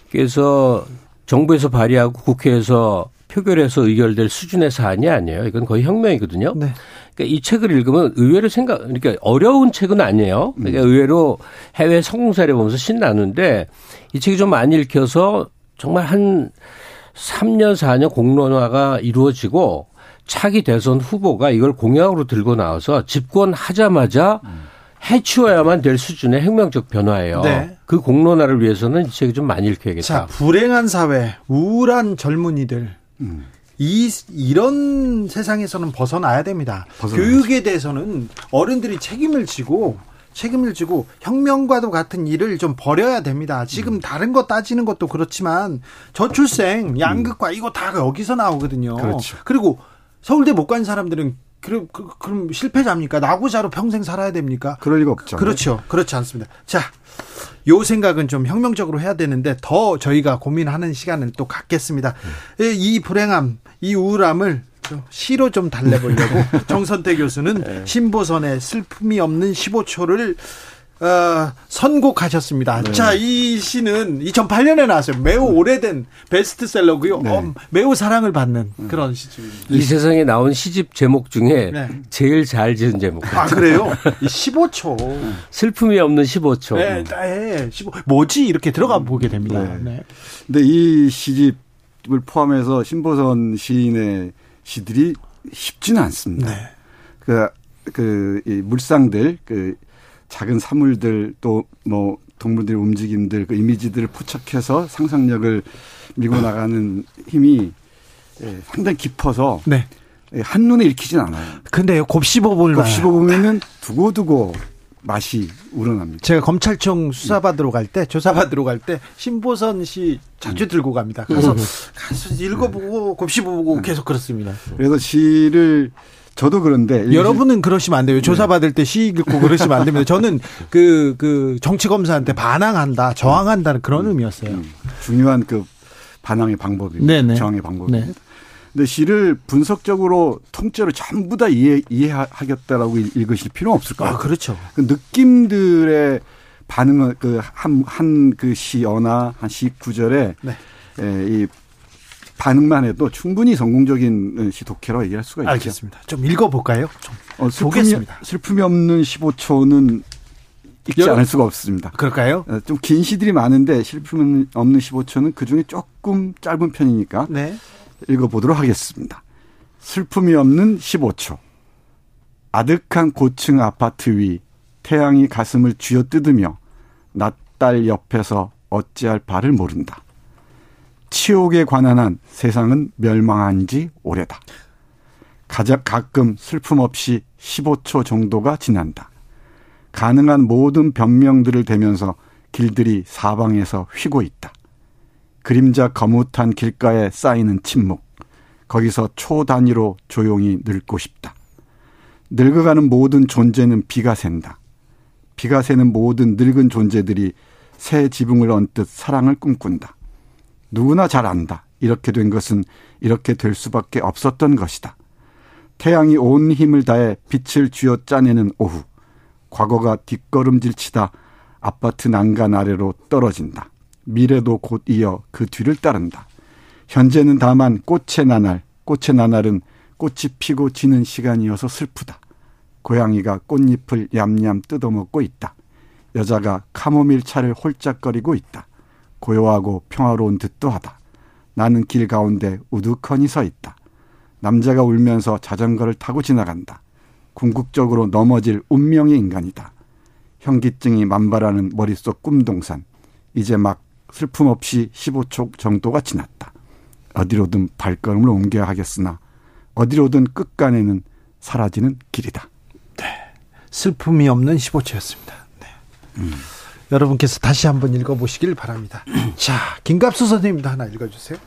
그래서 정부에서 발의하고 국회에서 표결해서 의결될 수준의 사안이 아니에요. 이건 거의 혁명이거든요. 네. 그러니까 이 책을 읽으면 의외로 생각, 그러니까 어려운 책은 아니에요. 그러니까 의외로 해외 성공 사례 보면서 신나는데 이 책이 좀 많이 읽혀서 정말 한 3년, 4년 공론화가 이루어지고 차기 대선 후보가 이걸 공약으로 들고 나와서 집권하자마자 해치워야만 될 수준의 혁명적 변화예요. 네. 그 공론화를 위해서는 이 책이 좀 많이 읽혀야겠다. 자, 불행한 사회, 우울한 젊은이들. 이, 이런 세상에서는 벗어나야 됩니다. 벗어나야죠. 교육에 대해서는 어른들이 책임을 지고, 책임을 지고, 혁명과도 같은 일을 좀 버려야 됩니다. 지금 다른 거 따지는 것도 그렇지만, 저출생, 양극화, 이거 다 여기서 나오거든요. 그렇죠. 그리고 서울대 못 간 사람들은, 그럼, 그- 그럼 실패자입니까? 나고자로 평생 살아야 됩니까? 그럴 리가 없죠. 그렇죠. 그렇지 않습니다. 자, 요 생각은 좀 혁명적으로 해야 되는데 더 저희가 고민하는 시간을 또 갖겠습니다. 이- 이 불행함, 이 우울함을 좀 시로 좀 달래보려고 *laughs* 정선태 교수는 신보선의 슬픔이 없는 15초를 어, 선곡하셨습니다. 자, 이 시는 2008년에 나왔어요. 매우 오래된 베스트셀러고요. 네. 어, 매우 사랑을 받는 그런 시집입니다. 이 세상에 나온 시집 제목 중에 네. 제일 잘 지은 제목. 아, 그래요? 이 15초. 슬픔이 없는 15초. 네, 네, 15. 뭐지? 이렇게 들어가 보게 됩니다. 네. 네. 근데 이 시집을 포함해서 신보선 시인의 시들이 쉽지는 않습니다. 네. 그, 그, 이 물상들, 그, 작은 사물들, 또 뭐, 동물들의 움직임들, 그 이미지들을 포착해서 상상력을 밀고 나가는 힘이 예, 상당히 깊어서 네. 예, 한눈에 읽히진 않아요. 근데요, 곱씹어 볼 곱씹어 보면은 두고두고 맛이 우러납니다. 제가 검찰청 수사받으러 갈 때, 조사받으러 갈 때, 신보선 씨 자주 음. 들고 갑니다. 가서, 가서 읽어보고, 곱씹어보고 계속 그렇습니다. 그래서 시를 저도 그런데 여러분은 그러시면 안 돼요. 조사 받을 때시 읽고 그러시면 안 됩니다. 저는 그, 그, 정치 검사한테 반항한다, 저항한다는 그런 의미였어요. 음, 중요한 그 반항의 방법입니다. 네네. 저항의 방법입니다. 네. 근데 시를 분석적으로 통째로 전부 다 이해, 이해하겠다라고 읽- 읽으실 필요는 없을 것 아. 그렇죠. 그 느낌들의 반응을 그 한 한 그 시어나 한 시 구절에 네. 에, 이 반응만 해도 충분히 성공적인 시 독해라고 얘기할 수가 있죠. 알겠습니다. 좀 읽어볼까요? 좀. 어, 슬픔이, 보겠습니다. 슬픔이 없는 15초는 읽지 여러- 않을 수가 없습니다. 그럴까요? 어, 좀긴 시들이 많은데 슬픔이 없는 15초는 그 중에 조금 짧은 편이니까 네. 읽어보도록 하겠습니다. 슬픔이 없는 15초. 아득한 고층 아파트 위 태양이 가슴을 쥐어뜯으며 낯딸 옆에서 어찌할 바를 모른다. 치욕에 관한 한 세상은 멸망한 지 오래다. 가자, 가끔 슬픔 없이 15초 정도가 지난다. 가능한 모든 변명들을 대면서 길들이 사방에서 휘고 있다. 그림자 거뭇한 길가에 쌓이는 침묵. 거기서 초 단위로 조용히 늙고 싶다. 늙어가는 모든 존재는 비가 샌다. 비가 새는 모든 늙은 존재들이 새 지붕을 얹듯 사랑을 꿈꾼다. 누구나 잘 안다. 이렇게 된 것은 이렇게 될 수밖에 없었던 것이다. 태양이 온 힘을 다해 빛을 쥐어 짜내는 오후. 과거가 뒷걸음질 치다 아파트 난간 아래로 떨어진다. 미래도 곧 이어 그 뒤를 따른다. 현재는 다만 꽃의 나날, 꽃의 나날은 꽃이 피고 지는 시간이어서 슬프다. 고양이가 꽃잎을 얌얌 뜯어먹고 있다. 여자가 카모밀 차를 홀짝거리고 있다. 고요하고 평화로운 듯도 하다. 나는 길 가운데 우두커니 서 있다. 남자가 울면서 자전거를 타고 지나간다. 궁극적으로 넘어질 운명의 인간이다. 현기증이 만발하는 머릿속 꿈동산. 이제 막 슬픔 없이 15초 정도가 지났다. 어디로든 발걸음을 옮겨야 하겠으나 어디로든 끝간에는 사라지는 길이다. 슬픔이 없는 15초였습니다. 네. 여러분께서 다시 한번 읽어보시길 바랍니다. *clears throat* 자, 김갑수 선생님도 하나 읽어주세요.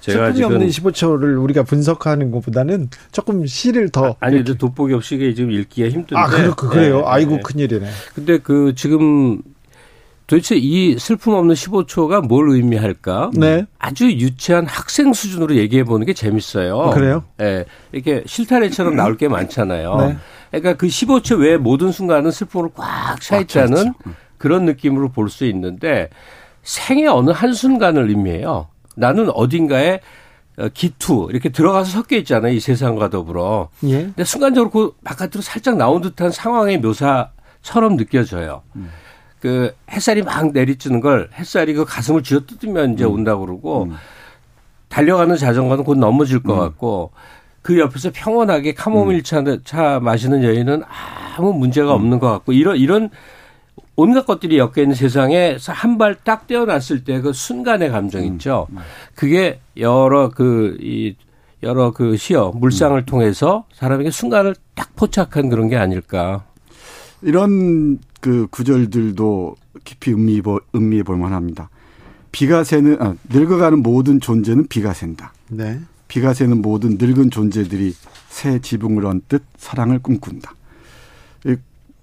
제가 슬픔이 지금 없는 15초를 우리가 분석하는 것보다는 조금 시를 더. 아니 근데 돋보기 없이 이게 지금 읽기가 힘든데. 아, 그렇, 그래요? 네, 아이고, 네. 큰일이네. 근데 그 지금 도대체 이 슬픔 없는 15초가 뭘 의미할까? 네. 아주 유치한 학생 수준으로 얘기해 보는 게 재밌어요. 그래요? 예. 이렇게 실타래처럼 나올 게 많잖아요. 네. 그러니까 그 15초 외에 모든 순간은 슬픔으로 꽉 차 있다는 그런 느낌으로 볼 수 있는데 생의 어느 한 순간을 의미해요. 나는 어딘가에 어, 기투 이렇게 들어가서 섞여 있잖아요. 이 세상과 더불어. 예. 근데 순간적으로 그 바깥으로 살짝 나온 듯한 상황의 묘사처럼 느껴져요. 그 햇살이 막 내리쬐는 걸 햇살이 그 가슴을 쥐어뜯으면 이제 온다고 그러고 달려가는 자전거는 곧 넘어질 것 같고 그 옆에서 평온하게 카모밀 차, 차 마시는 여인은 아무 문제가 없는 것 같고 이런 이런 온갖 것들이 엮여 있는 세상에서 한 발 딱 떼어놨을 때 그 순간의 감정 있죠. 그게 여러 그 이 여러 그 시어 물상을 통해서 사람에게 순간을 딱 포착한 그런 게 아닐까. 이런 그 구절들도 깊이 음미해, 볼- 음미해 볼 만합니다. 비가 새는 아, 늙어가는 모든 존재는 비가 샌다. 네. 비가 새는 모든 늙은 존재들이 새 지붕을 얹듯 사랑을 꿈꾼다.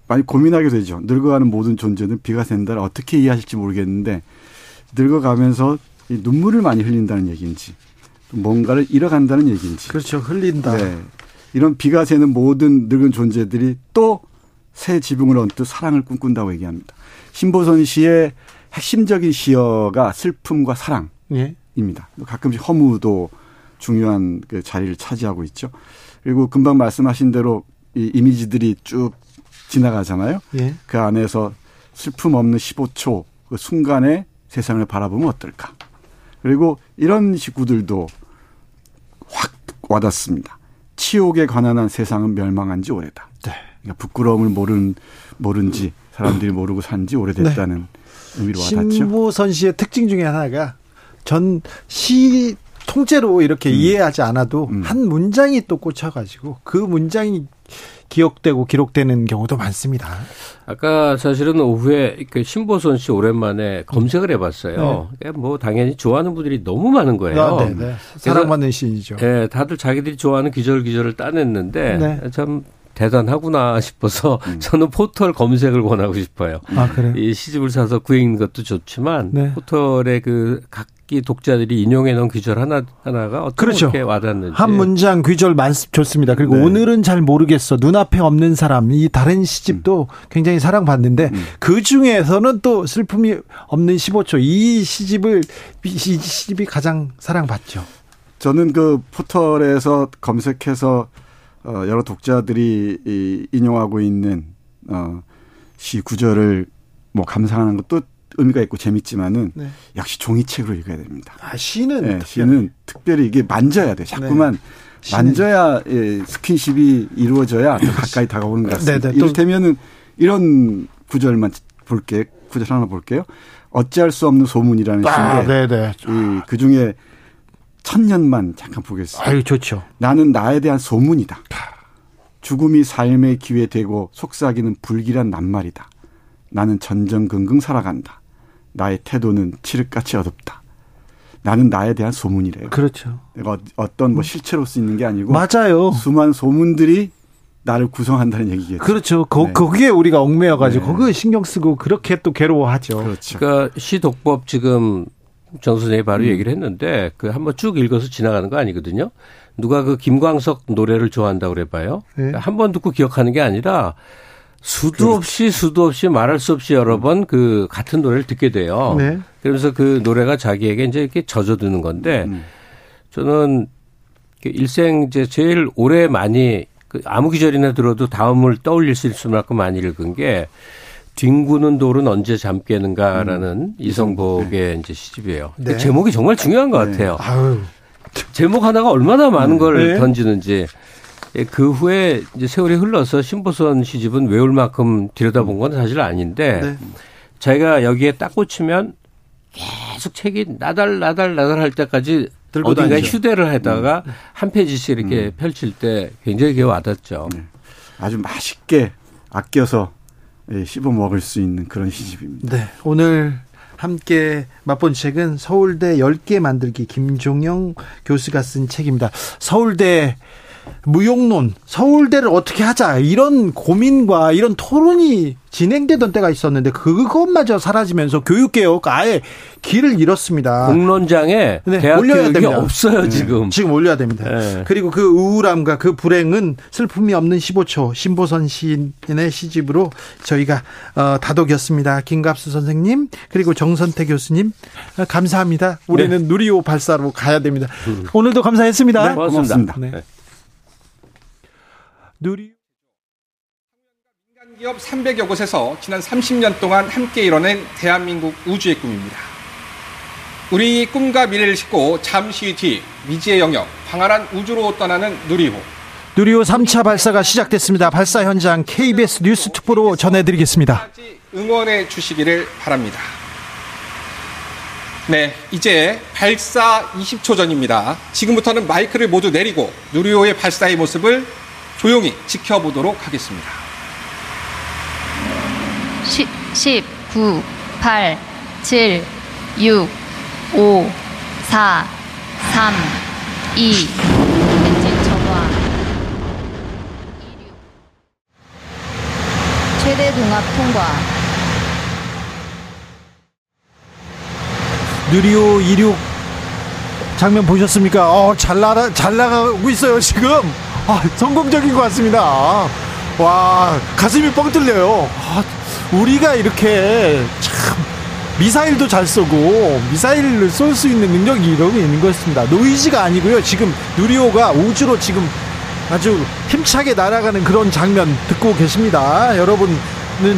이, 많이 고민하게 되죠. 늙어가는 모든 존재는 비가 샌다를 어떻게 이해하실지 모르겠는데 늙어가면서 이 눈물을 많이 흘린다는 얘기인지 뭔가를 잃어간다는 얘기인지 그렇죠. 흘린다. 네. 이런 비가 새는 모든 늙은 존재들이 또 새 지붕을 얹듯 사랑을 꿈꾼다고 얘기합니다. 신보선 씨의 핵심적인 시어가 슬픔과 사랑. 예. 입니다. 가끔씩 허무도 중요한 그 자리를 차지하고 있죠. 그리고 금방 말씀하신 대로 이 이미지들이 쭉 지나가잖아요. 예. 그 안에서 슬픔 없는 15초 그 순간에 세상을 바라보면 어떨까. 그리고 이런 식구들도 확 와닿습니다. 치욕에 관한 한 세상은 멸망한 지 오래다. 네. 그러니까 부끄러움을 모른, 모른지 사람들이 모르고 산지 오래됐다는 의미로 와닿죠. 신보선 씨의 특징 중에 하나가 전 시 통째로 이렇게 이해하지 않아도 음. 한 문장이 또 꽂혀가지고 그 문장이 기억되고 기록되는 경우도 많습니다. 아까 사실은 오후에 그 신보선 씨 오랜만에 검색을 해봤어요. 네. 뭐 당연히 좋아하는 분들이 너무 많은 거예요. 아, 네, 네. 사랑받는 시인이죠. 네, 다들 자기들이 좋아하는 기절기절을 따냈는데 네. 참 대단하구나 싶어서 음. *laughs* 저는 포털 검색을 권하고 싶어요. 아? 이 시집을 사서 구행는 것도 좋지만 네. 포털의 그 각 기 독자들이 인용해 놓은 귀절 하나 하나가 어떻게 그렇죠. 와닿는지 한 문장 귀절 많 좋습니다. 그리고 네. 오늘은 잘 모르겠어 눈앞에 없는 사람 이 다른 시집도 음. 굉장히 사랑받는데 음. 그 중에서는 또 슬픔이 없는 15초 이 시집을 이 시집이 가장 사랑받죠. 저는 그 포털에서 검색해서 어, 여러 독자들이 이, 인용하고 있는 어, 시 구절을 뭐 감상하는 것도 의미가 있고 재밌지만은 네. 역시 종이책으로 읽어야 됩니다. 아, 시는 네, 시는 특별히 이게 만져야 돼. 자꾸만 네. 만져야 예, 스킨십이 이루어져야 더 가까이 *laughs* 다가오는 것 같습니다. 네, 네, 이를테면은 이런 구절만 볼게 구절 하나 볼게요. 어찌할 수 없는 소문이라는 아, 시인데 네, 그 중에 천년만 잠깐 보겠습니다. 아유, 좋죠. 나는 나에 대한 소문이다. 죽음이 삶의 기회 되고 속삭이는 불길한 낱말이다. 나는 전전긍긍 살아간다. 나의 태도는 칠흑같이 어둡다. 나는 나에 대한 소문이래요. 그렇죠. 내가 어떤 뭐 실체로 쓰이는 게 아니고 맞아요. 수많은 소문들이 나를 구성한다는 얘기겠죠. 그렇죠. 거, 네. 거기에 우리가 얽매여 가지고 네. 거기에 신경 쓰고 그렇게 또 괴로워하죠. 그렇죠. 그러니까 시독법 지금 정 선생이 바로 음. 얘기를 했는데 그 한번 쭉 읽어서 지나가는 거 아니거든요. 누가 그 김광석 노래를 좋아한다고 그래 봐요. 네. 한번 듣고 기억하는 게 아니라 수도 그렇죠. 없이 수도 없이 말할 수 없이 여러 번 그 같은 노래를 듣게 돼요. 네. 그러면서 그 노래가 자기에게 이제 이렇게 젖어드는 건데 음. 저는 그 일생 이제 제일 오래 많이 그 아무 기절이나 들어도 다음을 떠올릴 수 있을 만큼 많이 읽은 게 뒹구는 돌은 언제 잠깨는가라는 음. 이성복의 네. 이제 시집이에요. 네. 제목이 정말 중요한 것 네. 같아요. 아유. 제목 하나가 얼마나 많은 음. 걸 네. 던지는지. 예, 그 후에 이제 세월이 흘러서 신보선 시집은 외울 만큼 들여다본 건 사실 아닌데 네. 자기가 여기에 딱 꽂히면 계속 책이 나달 나달 나달 할 때까지 어딘가 다니죠. 휴대를 하다가 음. 한 페이지씩 이렇게 음. 펼칠 때 굉장히 그게 와닿죠. 네. 아주 맛있게 아껴서 예, 씹어 먹을 수 있는 그런 시집입니다. 네. 오늘 함께 맛본 책은 서울대 10개 만들기 김종영 교수가 쓴 책입니다. 서울대 무용론, 서울대를 어떻게 하자 이런 고민과 이런 토론이 진행되던 때가 있었는데 그것마저 사라지면서 교육개혁 아예 길을 잃었습니다. 공론장에 네, 대학 올려야 됩니다. 없어요 네. 지금. 지금 올려야 됩니다. 네. 그리고 그 우울함과 그 불행은 슬픔이 없는 15초 신보선 시인의 시집으로 저희가 어, 다독였습니다. 김갑수 선생님 그리고 정선태 교수님 감사합니다. 우리는 네. 누리호 발사로 가야 됩니다. 음. 오늘도 감사했습니다. 네, 고맙습니다. 고맙습니다. 누리 민간 기업 300여 곳에서 지난 30년 동안 함께 이뤄낸 대한민국 우주의 꿈입니다. 우리 꿈과 미래를 싣고 잠시 뒤 미지의 영역 광활한 우주로 떠나는 누리호. 누리호 3차 발사가 시작됐습니다. 발사 현장 KBS 뉴스 특보로 전해드리겠습니다. 응원해 주시기를 바랍니다. 네, 이제 발사 20초 전입니다. 지금부터는 마이크를 모두 내리고 누리호의 발사의 모습을 조용히 지켜보도록 하겠습니다. 10, 10 9, 8, 7, 6, 5, 4, 3, 2, 엔진 점화. 최대 동압 통과. 누리호 26 장면 보셨습니까? 어, 잘 나가, 잘 나가고 있어요, 지금. 아, 성공적인 것 같습니다. 와, 가슴이 뻥 뚫려요. 아, 우리가 이렇게 참 미사일도 잘 쏘고 미사일을 쏠 수 있는 능력이 이러고 있는 것입니다. 노이즈가 아니고요. 지금 누리호가 우주로 지금 아주 힘차게 날아가는 그런 장면 듣고 계십니다. 여러분은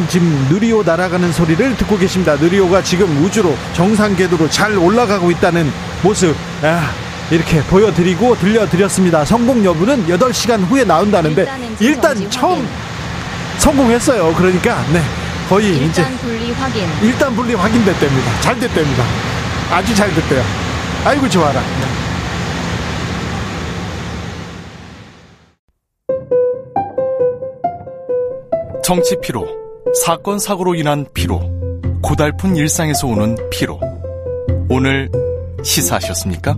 지금 누리호 날아가는 소리를 듣고 계십니다. 누리호가 지금 우주로 정상 궤도로 잘 올라가고 있다는 모습. 아, 이렇게 보여드리고 들려드렸습니다. 성공 여부는 8시간 후에 나온다는데 일단, 처음 성공했어요. 그러니까 네 거의 일단 이제 분리 확인. 일단 분리 확인됐답니다. 잘 됐답니다. 아주 잘 됐대요. 아이고 좋아라. 네. 정치 피로, 사건 사고로 인한 피로, 고달픈 일상에서 오는 피로. 오늘 시사하셨습니까?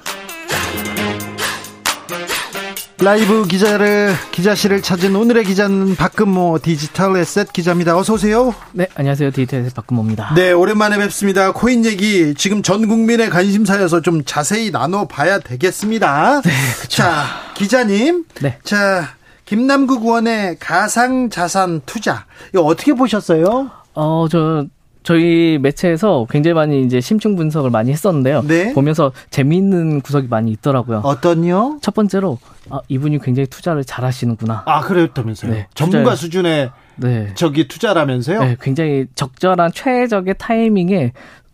라이브 기자를 기자실을 찾은 오늘의 기자는 박근모 디지털 에셋 기자입니다. 어서 오세요. 네, 안녕하세요. 디지털 에셋 박근모입니다. 네, 오랜만에 뵙습니다. 코인 얘기 지금 전 국민의 관심사여서 좀 자세히 나눠 봐야 되겠습니다. 네, 그렇죠. 자, 기자님. 네. 자, 김남국 의원의 가상 자산 투자 이거 어떻게 보셨어요? 어, 저 저희 매체에서 굉장히 많이 이제 심층 분석을 많이 했었는데요. 네. 보면서 재미있는 구석이 많이 있더라고요. 어떤요? 첫 번째로 아, 이분이 굉장히 투자를 잘하시는구나. 아, 그랬다면서요? 네, 전문가 투자를- 수준의 네. 저기 투자라면서요? 네, 굉장히 적절한 최적의 타이밍에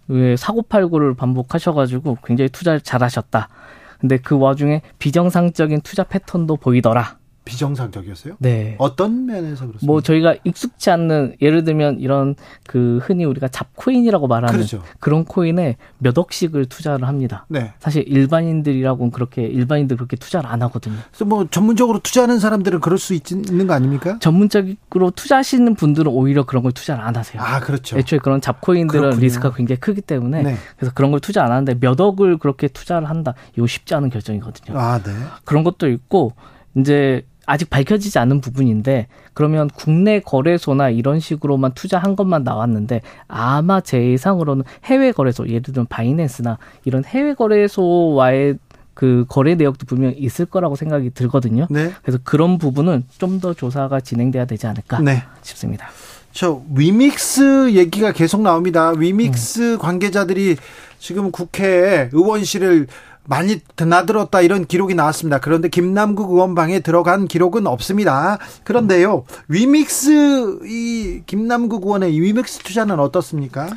왜 사고팔고를 반복하셔가지고 굉장히 투자를 잘하셨다. 근데 그 와중에 비정상적인 투자 패턴도 보이더라. 비정상적이었어요? 네. 어떤 면에서 그렇습니까? 뭐 저희가 익숙치 않는 예를 들면 이런 그 흔히 우리가 잡코인이라고 말하는 그렇죠. 런 코인에 몇 억씩을 투자를 합니다. 네. 사실 일반인들이라고는 그렇게 일반인들 그렇게 투자를 안 하거든요. 그래서 뭐 전문적으로 투자하는 사람들은 그럴 수 있, 있는 거 아닙니까? 전문적으로 투자하시는 분들은 오히려 그런 걸 투자를 안 하세요. 아, 그렇죠. 애초에 그런 잡코인들은 그렇군요. 리스크가 굉장히 크기 때문에 네. 그래서 그런 걸 투자 안 하는데 몇 억을 그렇게 투자를 한다. 이거 쉽지 않은 결정이거든요. 아, 네. 그런 것도 있고 이제 아직 밝혀지지 않은 부분인데 그러면 국내 거래소나 이런 식으로만 투자한 것만 나왔는데 아마 제 예상으로는 해외 거래소 예를 들면 바이낸스나 이런 해외 거래소와의 그 거래 내역도 분명 히 있을 거라고 생각이 들거든요. 네. 그래서 그런 부분은 좀 더 조사가 진행돼야 되지 않을까 네. 싶습니다. 저 위믹스 얘기가 계속 나옵니다. 위믹스 관계자들이 지금 국회에 의원실을 많이 드나들었다 이런 기록이 나왔습니다. 그런데 김남국 의원 방에 들어간 기록은 없습니다. 그런데요, 위믹스 이 김남국 의원의 이 위믹스 투자는 어떻습니까?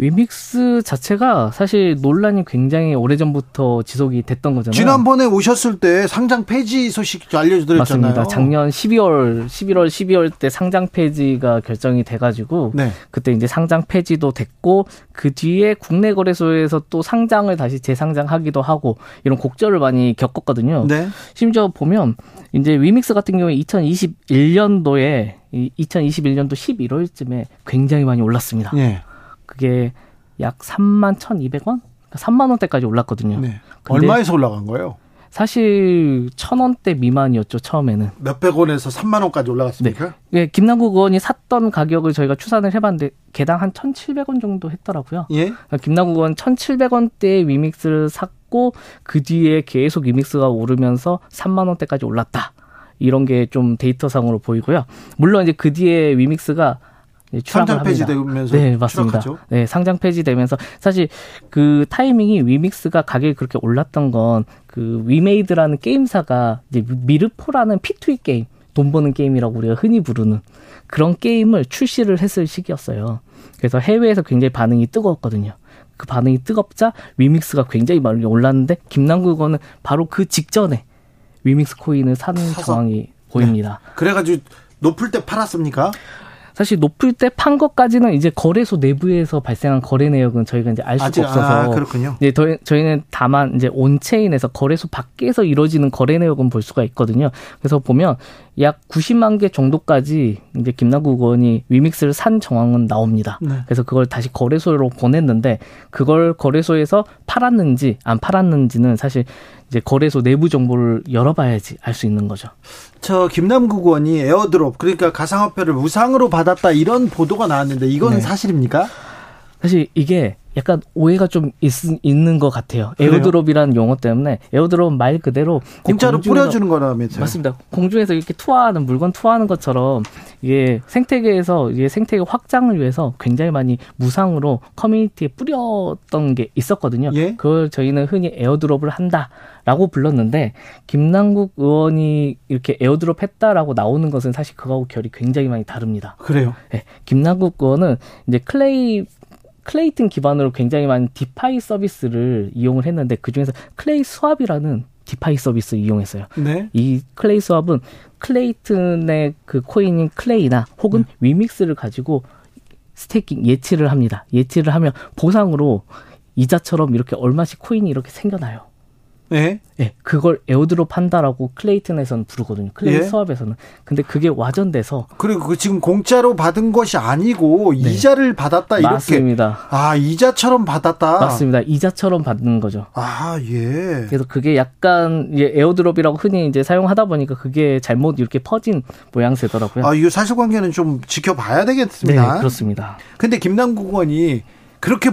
위믹스 자체가 사실 논란이 굉장히 오래전부터 지속이 됐던 거잖아요. 지난번에 오셨을 때 상장 폐지 소식 알려드렸잖아요. 맞습니다. 작년 12월, 11월, 12월 때 상장 폐지가 결정이 돼가지고 네. 그때 이제 상장 폐지도 됐고 그 뒤에 국내 거래소에서 또 상장을 다시 재상장하기도 하고 이런 곡절을 많이 겪었거든요. 네. 심지어 보면 이제 위믹스 같은 경우에 2021년도에 2021년도 11월쯤에 굉장히 많이 올랐습니다. 예. 그게 약 3만 1,200원? 3만 원대까지 올랐거든요. 네. 얼마에서 올라간 거예요? 사실 천 원대 미만이었죠 처음에는. 몇백 원에서 3만 원까지 올라갔습니까? 예, 김남국 의원이 샀던 가격을 저희가 추산을 해봤는데 개당 한 1,700원 정도 했더라고요. 예. 그러니까 김남국 의원 1,700원대의 위믹스를 샀고 그 뒤에 계속 위믹스가 오르면서 3만 원대까지 올랐다. 이런 게 좀 데이터상으로 보이고요. 물론 이제 그 뒤에 위믹스가 상장 합니다. 폐지되면서 네, 맞습니다. 추락하죠? 네, 상장 폐지되면서 사실 그 타이밍이 위믹스가 가격이 그렇게 올랐던 건 그 위메이드라는 게임사가 이제 미르포라는 P2E 게임, 돈 버는 게임이라고 우리가 흔히 부르는 그런 게임을 출시를 했을 시기였어요. 그래서 해외에서 굉장히 반응이 뜨거웠거든요. 그 반응이 뜨겁자 위믹스가 굉장히 많이 올랐는데 김남국 의원은 바로 그 직전에 위믹스 코인을 산 사서. 상황이 보입니다. 그래가지고 높을 때 팔았습니까? 사실 높을 때 판 것까지는 이제 거래소 내부에서 발생한 거래 내역은 저희가 이제 알 수가 아직- 없어서 아, 그렇군요. 이제 저희, 저희는 다만 이제 온체인에서 거래소 밖에서 이루어지는 거래 내역은 볼 수가 있거든요. 그래서 보면 약 90만 개 정도까지 이제 김남국 의원이 위믹스를 산 정황은 나옵니다. 네. 그래서 그걸 다시 거래소로 보냈는데 그걸 거래소에서 팔았는지 안 팔았는지는 사실 이제 거래소 내부 정보를 열어봐야지 알 수 있는 거죠. 저 김남국 의원이 airdrop 그러니까 가상화폐를 무상으로 받았다 이런 보도가 나왔는데 이건 네. 사실입니까? 사실 이게 약간 오해가 좀 있, 있는 것 같아요. airdrop이라는 용어 때문에 airdrop은 말 그대로 공짜로 공중에서- 뿌려주는 거라면서요? 맞습니다. 공중에서 이렇게 투하하는 물건 투하하는 것처럼 이게 생태계에서 이게 생태계 확장을 위해서 굉장히 많이 무상으로 커뮤니티에 뿌렸던 게 있었거든요. 예? 그걸 저희는 흔히 airdrop을 한다라고 불렀는데 김남국 의원이 이렇게 airdrop 했다라고 나오는 것은 사실 그거하고 결이 굉장히 많이 다릅니다. 그래요. 네, 김남국 의원은 이제 클레이 클레이튼 기반으로 굉장히 많은 DeFi 서비스를 이용을 했는데 그 중에서 클레이 스왑이라는 DeFi 서비스 이용했어요. 네. 이 클레이 스왑은 클레이튼의 그 코인인 클레이나 혹은 네. 위믹스를 가지고 staking 예치를 합니다. 예치를 하면 보상으로 이자처럼 이렇게 얼마씩 코인이 이렇게 생겨나요. 네. 예, 그걸 airdrop 한다라고 클레이튼에서는 부르거든요. 클레이 예. 스왑에서는. 근데 그게 와전돼서 그리고 그 지금 공짜로 받은 것이 아니고 이자를 받았다 이렇게. 네. 맞습니다. 아 이자처럼 받았다. 맞습니다. 이자처럼 받는 거죠. 아 예. 그래서 그게 약간 airdrop이라고 흔히 이제 사용하다 보니까 그게 잘못 이렇게 퍼진 모양새더라고요. 아 이거 사실관계는 좀 지켜봐야 네, 되겠습니다. 그렇습니다. 근데 김남국 의원이 그렇게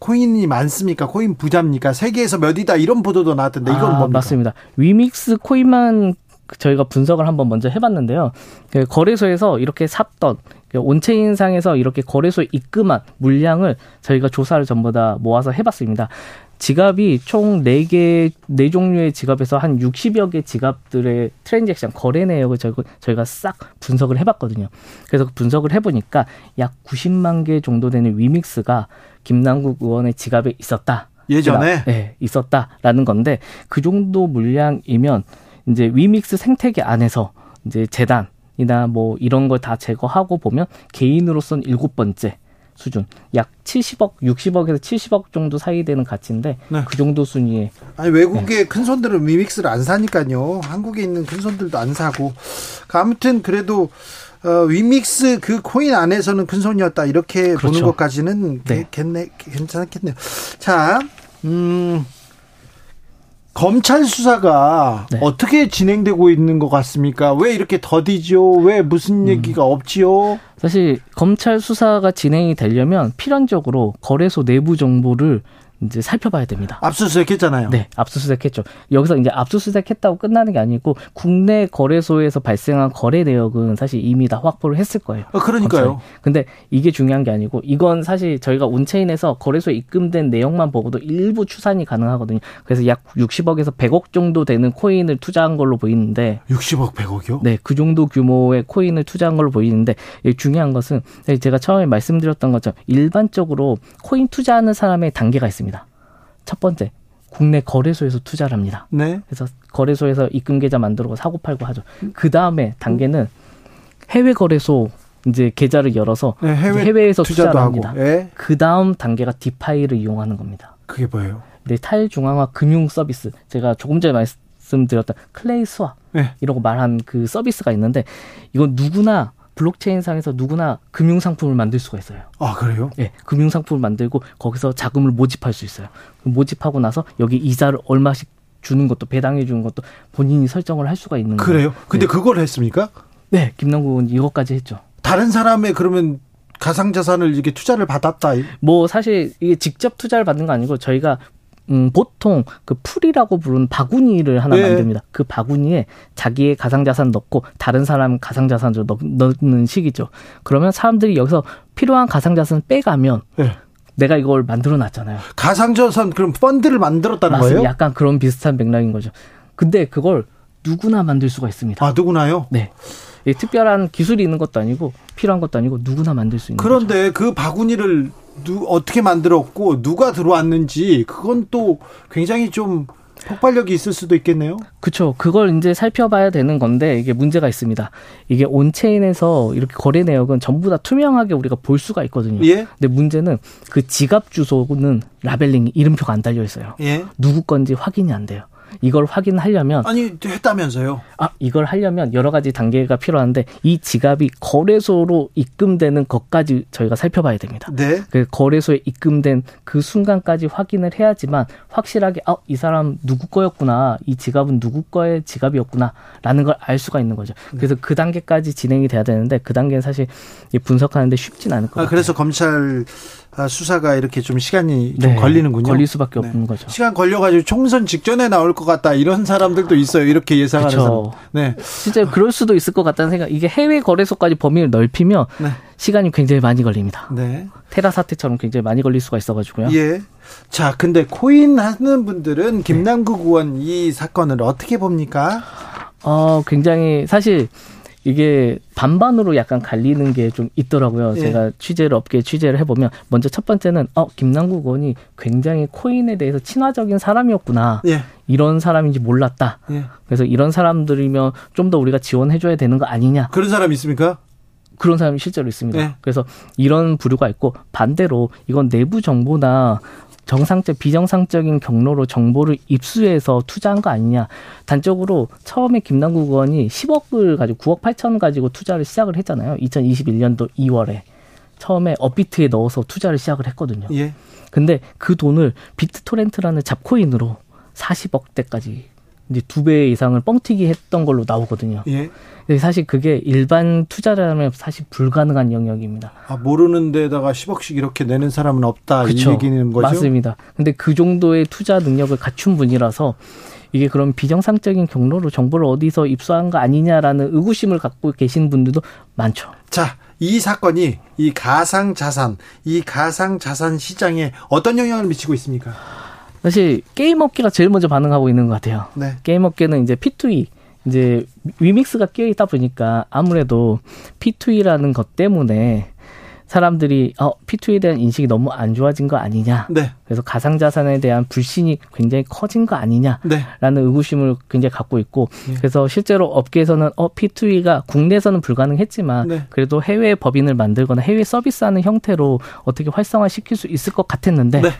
코인이 많습니까? 코인 부자입니까? 세계에서 몇 위다 이런 보도도 나왔던데 이건 아, 뭡니까? 맞습니다. 위믹스 코인만 저희가 분석을 한번 먼저 해봤는데요. 그 거래소에서 이렇게 샀던 그 on-chain상에서 이렇게 거래소에 입금한 물량을 저희가 조사를 전부 다 모아서 해봤습니다. 지갑이 총 4개, 4종류의 지갑에서 한 60여 개 지갑들의 transaction, 거래 내역을 저희가, 싹 분석을 해봤거든요. 그래서 그 분석을 해보니까 약 90만 개 정도 되는 위믹스가 김남국 의원의 지갑에 있었다. 예전에? 네, 있었다라는 건데 그 정도 물량이면 이제 위믹스 생태계 안에서 이제 재단 이나 뭐 이런 걸 다 제거하고 보면 개인으로선 일곱 번째 수준 약 70억, 60억에서 70억 정도 사이 되는 가치인데 네. 그 정도 순위에 아니 외국의 큰 손들은 위믹스를 안 사니까요. 한국에 있는 큰 손들도 안 사고. 그 아무튼 그래도 어, 위믹스 그 코인 안에서는 큰 손이었다 이렇게 그렇죠. 보는 것까지는 네. 괜네 괜찮겠네요. 자, 음. 검찰 수사가 네. 어떻게 진행되고 있는 것 같습니까? 왜 이렇게 더디죠? 왜 음. 무슨 얘기가 없지요? 사실 검찰 수사가 진행이 되려면 필연적으로 거래소 내부 정보를 이제 살펴봐야 됩니다. 압수수색 했잖아요. 네, 압수수색했죠. 여기서 이제 압수수색했다고 끝나는 게 아니고 국내 거래소에서 발생한 거래 내역은 사실 이미 다 확보를 했을 거예요. 어, 그러니까요. 검찰이. 근데 이게 중요한 게 아니고 이건 사실 저희가 온체인에서 거래소에 입금된 내용만 보고도 일부 추산이 가능하거든요. 그래서 약 60억에서 100억 정도 되는 코인을 투자한 걸로 보이는데 60억 100억이요? 네, 그 정도 규모의 코인을 투자한 걸로 보이는데 이 중요한 것은 제가 처음에 말씀드렸던 것처럼 일반적으로 코인 투자하는 사람의 단계가 있습니다. 첫 번째, 국내 거래소에서 투자를 합니다. 네. 그래서 거래소에서 입금 계좌 만들고 사고 팔고 하죠. 그 다음에 단계는 해외 거래소 이제 계좌를 열어서 네, 해외 투자도 투자를 하고. 합니다. 예. 그 다음 단계가 DeFi를 이용하는 겁니다. 그게 뭐예요? 네, 탈중앙화 금융 서비스. 제가 조금 전에 말씀드렸던 클레이스왑 네. 이라고 말한 그 서비스가 있는데 이건 누구나 블록체인 상에서 누구나 금융 상품을 만들 수가 있어요. 아, 그래요? 예, 금융 상품을 만들고 거기서 자금을 모집할 수 있어요. 그 모집하고 나서 여기 이자를 얼마씩 주는 것도 배당해 주는 것도 본인이 설정을 할 수가 있는 거예요. 그래요? 근데 네. 그걸 했습니까? 네, 김남국은 이것까지 했죠. 다른 사람의 그러면 가상자산을 이렇게 투자를 받았다. 뭐 사실 이게 직접 투자를 받는 거 아니고 저희가 음, 보통 그 풀이라고 부르는 바구니를 하나 네. 만듭니다. 그 바구니에 자기의 가상자산 넣고 다른 사람 가상자산을 넣, 넣는 식이죠. 그러면 사람들이 여기서 필요한 가상자산 빼가면 네. 내가 이걸 만들어 놨잖아요. 가상자산 그럼 펀드를 만들었다는 맞습니다. 거예요? 약간 그런 비슷한 맥락인 거죠. 근데 그걸 누구나 만들 수가 있습니다. 아, 누구나요? 네. 이 특별한 기술이 있는 것도 아니고 필요한 것도 아니고 누구나 만들 수 있는 거죠. 그런데 그 바구니를 누, 어떻게 만들었고 누가 들어왔는지 그건 또 굉장히 좀 폭발력이 있을 수도 있겠네요. 그렇죠. 그걸 이제 살펴봐야 되는 건데 이게 문제가 있습니다. 이게 온체인에서 이렇게 거래 내역은 전부 다 투명하게 우리가 볼 수가 있거든요. 예? 근데 문제는 그 지갑 주소는 라벨링 이름표가 안 달려 있어요. 예. 누구 건지 확인이 안 돼요. 이걸 확인하려면 아니 했다면서요? 아 이걸 하려면 여러 가지 단계가 필요한데 이 지갑이 거래소로 입금되는 것까지 저희가 살펴봐야 됩니다. 네. 그 거래소에 입금된 그 순간까지 확인을 해야지만 확실하게 아, 이 사람 누구 거였구나. 이 지갑은 누구 거의 지갑이었구나라는 걸 알 수가 있는 거죠. 그래서 그 단계까지 진행이 돼야 되는데 그 단계는 사실 이 분석하는데 쉽진 않을 것 아. 그래서 검찰 아, 수사가 이렇게 좀 시간이 좀 네, 걸리는군요. 걸릴 수밖에 네. 없는 거죠. 시간 걸려가지고 총선 직전에 나올 것 같다 이런 사람들도 있어요. 이렇게 예상하는. 사람. 네. 진짜 그럴 수도 있을 것 같다는 생각. 이게 해외 거래소까지 범위를 넓히면 네. 시간이 굉장히 많이 걸립니다. 네. 테라 사태처럼 굉장히 많이 걸릴 수가 있어가지고요. 예. 자, 근데 코인 하는 분들은 네. 김남국 의원 이 사건을 어떻게 봅니까? 어, 굉장히 사실 이게 반반으로 약간 갈리는 게 좀 있더라고요. 예. 제가 취재를 업계 취재를 해보면 먼저 첫 번째는 어 김남국 의원이 굉장히 코인에 대해서 친화적인 사람이었구나. 예. 이런 사람인지 몰랐다. 예. 그래서 이런 사람들이면 좀 더 우리가 지원해줘야 되는 거 아니냐. 그런 사람 있습니까? 그런 사람이 실제로 있습니다. 네. 그래서 이런 부류가 있고 반대로 이건 내부 정보나 정상적 비정상적인 경로로 정보를 입수해서 투자한 거 아니냐. 단적으로 처음에 김남국 의원이 10억을 가지고 9억 8천 가지고 투자를 시작을 했잖아요. 2021년도 2월에 처음에 업비트에 넣어서 투자를 시작을 했거든요. 예. 근데 그 돈을 비트토렌트라는 잡코인으로 40억 대까지 이제 두 배 이상을 뻥튀기 했던 걸로 나오거든요. 예. 사실 그게 일반 투자자라면 사실 불가능한 영역입니다. 아, 모르는 데다가 10억씩 이렇게 내는 사람은 없다. 그쵸. 이 얘기는 거죠? 맞습니다. 근데 그 정도의 투자 능력을 갖춘 분이라서 이게 그럼 비정상적인 경로로 정보를 어디서 입수한 거 아니냐라는 의구심을 갖고 계신 분들도 많죠. 자, 이 사건이 이 가상 자산, 이 가상 자산 시장에 어떤 영향을 미치고 있습니까? 사실 게임 업계가 제일 먼저 반응하고 있는 것 같아요. 네. 게임 업계는 이제 P2E 이제 위믹스가 끼어 있다 보니까 아무래도 P2E라는 것 때문에 사람들이 어 P2E에 대한 인식이 너무 안 좋아진 거 아니냐. 네. 그래서 가상 자산에 대한 불신이 굉장히 커진 거 아니냐라는 네. 의구심을 굉장히 갖고 있고 네. 그래서 실제로 업계에서는 어 P2E가 국내에서는 불가능했지만 네. 그래도 해외 법인을 만들거나 해외 서비스하는 형태로 어떻게 활성화시킬 수 있을 것 같았는데 네.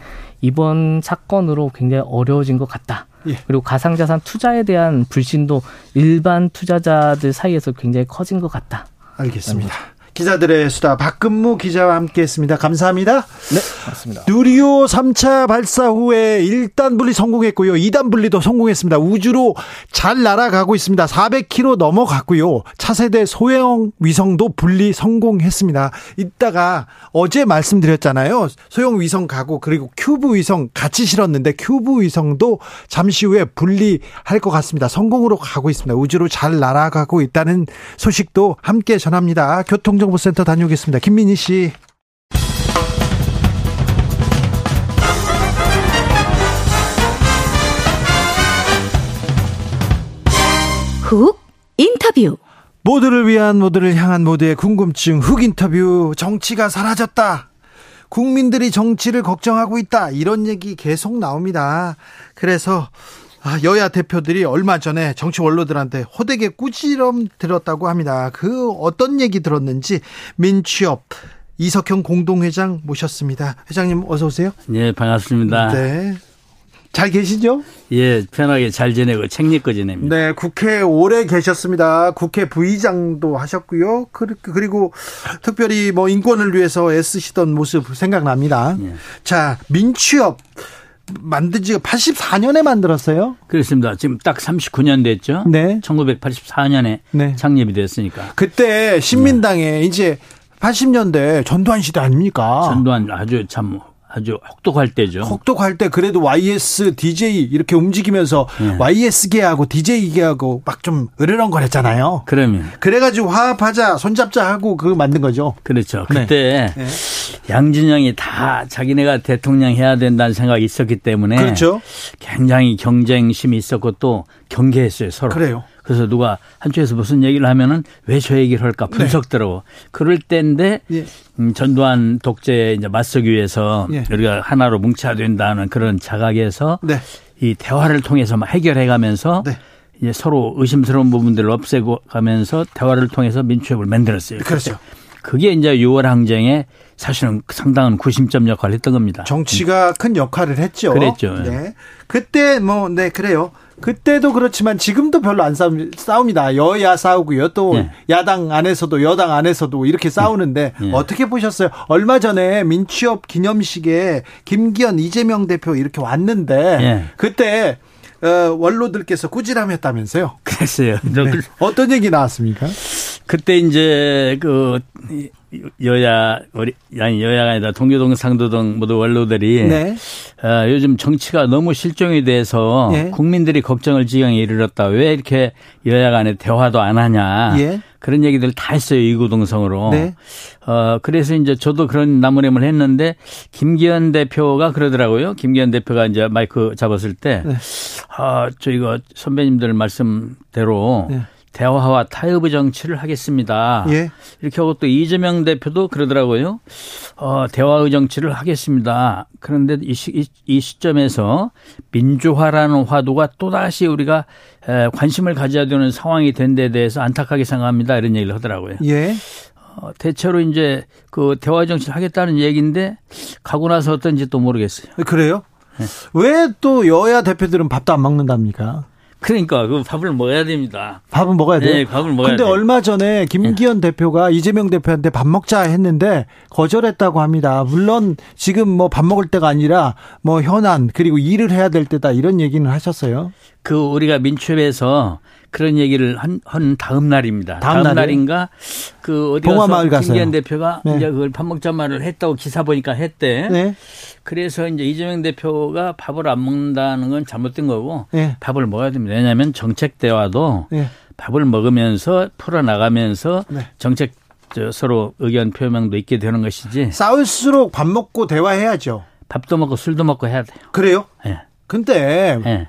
이번 사건으로 굉장히 어려워진 것 같다. 예. 그리고 가상자산 투자에 대한 불신도 일반 투자자들 사이에서 굉장히 커진 것 같다. 알겠습니다. 기자들의 수다 박근무 기자와 함께했습니다. 감사합니다. 네, 맞습니다. 누리호 3차 발사 후에 1단 분리 성공했고요. 2단 분리도 성공했습니다. 우주로 잘 날아가고 있습니다. 400km 넘어갔고요. 차세대 소형 위성도 분리 성공했습니다. 이따가 어제 말씀드렸잖아요. 소형 위성 가고 그리고 큐브 위성 같이 실었는데 큐브 위성도 잠시 후에 분리할 것 같습니다. 성공으로 가고 있습니다. 우주로 잘 날아가고 있다는 소식도 함께 전합니다. 교통 정 보센터 다녀오겠습니다. 김민희 씨. 훅 인터뷰. 모두를 위한 모두를 향한 모두의 궁금증 흑 인터뷰 정치가 사라졌다. 국민들이 정치를 걱정하고 있다. 이런 얘기 계속 나옵니다. 그래서 아, 여야 대표들이 얼마 전에 정치 원로들한테 호되게 꾸지럼 들었다고 합니다. 그 어떤 얘기 들었는지 민취업 이석형 공동회장 모셨습니다. 회장님 어서 오세요. 네, 반갑습니다. 네. 잘 계시죠? 예, 편하게 잘 지내고 책 읽고 지냅니다. 네, 국회 오래 계셨습니다. 국회 부의장도 하셨고요. 그- 그리고 특별히 뭐 인권을 위해서 애쓰시던 모습 생각납니다. 예. 자, 민취업 만든 지가 84년에 만들었어요. 그렇습니다. 지금 딱 39년 됐죠? 네. 1984년에 네. 창립이 됐으니까. 그때 신민당에 이제 80년대 전두환 시대 아닙니까? 전두환 아주 참 아주 혹독할 때죠. 혹독할 때 그래도 YS DJ 이렇게 움직이면서 예. YS계하고 DJ계하고 막 좀 으르렁거렸잖아요. 그러면 그래가지고 화합하자, 손잡자 하고 그거 만든 거죠. 그렇죠. 네. 그때 네. 양진영이 다 자기네가 대통령 해야 된다는 생각이 있었기 때문에 그렇죠. 굉장히 경쟁심이 있었고 또 경계했어요 서로. 그래요. 그래서 누가 한쪽에서 무슨 얘기를 하면은 왜 저 얘기를 할까 분석들하고 그럴 때인데 네. 예. 음, 전두환 독재에 이제 맞서기 위해서 예. 우리가 하나로 뭉쳐야 된다는 그런 자각에서 네. 이 대화를 통해서 막 해결해가면서 네. 이제 서로 의심스러운 부분들을 없애고 가면서 대화를 통해서 민주협을 만들었어요. 그렇죠. 그게 이제 6월 항쟁에 사실은 상당한 구심점 역할을 했던 겁니다. 정치가 큰 역할을 했죠. 그랬죠. 네. 그때 뭐, 네, 그래요. 그때도 그렇지만 지금도 별로 안 싸우, 싸웁니다. 여야 싸우고요. 또 예. 야당 안에서도 여당 안에서도 이렇게 싸우는데 예. 어떻게 보셨어요? 얼마 전에 민취업 기념식에 김기현 이재명 대표 이렇게 왔는데 예. 그때 어, 원로들께서 꾸지람했다면서요? 그랬어요. 네. 어떤 얘기 나왔습니까? 그때 이제 그 여야 우리 아니 여야가 아니라 동교동 상도동 모두 원로들이 네. 아, 요즘 정치가 너무 실종이 돼서 예. 국민들이 걱정을 지경에 이르렀다. 왜 이렇게 여야 간에 대화도 안 하냐. 예. 그런 얘기들 다 했어요. 이구동성으로. 네. 어, 그래서 이제 저도 그런 나무nem을 했는데 김기현 대표가 그러더라고요. 김기현 대표가 이제 마이크 잡았을 때 네. 아, 저 이거 선배님들 말씀대로 네. 대화와 타협의 정치를 하겠습니다. 예. 이렇게 하고 또 이재명 대표도 그러더라고요. 어, 대화의 정치를 하겠습니다. 그런데 이, 시, 이, 이 시점에서 민주화라는 화두가 또다시 우리가 에, 관심을 가져야 되는 상황이 된 데 대해서 안타깝게 생각합니다. 이런 얘기를 하더라고요. 예. 어, 대체로 이제 그 대화 정치를 하겠다는 얘기인데 가고 나서 어떤지 또 모르겠어요. 그래요? 네. 왜또 여야 대표들은 밥도 안 먹는답니까? 그러니까 그 밥을 먹어야 됩니다. 밥은 먹어야 돼요. 네, 밥을 먹어야 근데 돼요. 얼마 전에 김기현 대표가 이재명 대표한테 밥 먹자 했는데 거절했다고 합니다. 물론 지금 뭐 밥 먹을 때가 아니라 뭐 현안 그리고 일을 해야 될 때다 이런 얘기는 하셨어요. 그 우리가 민첩에서 그런 얘기를 한, 한 다음 날입니다. 다음 다음? 날인가 그 어디 가서. 김기현 대표가 네. 이제 그걸 밥 먹자 말을 했다고 기사 보니까 했대. 네. 그래서 이제 이재명 대표가 밥을 안 먹는다는 건 잘못된 거고 네. 밥을 먹어야 됩니다. 왜냐하면 정책 대화도 네. 밥을 먹으면서 풀어 나가면서 네. 정책 저 서로 의견 표명도 있게 되는 것이지 싸울수록 밥 먹고 대화해야죠. 밥도 먹고 술도 먹고 해야 돼요. 그래요? 예. 근데 예.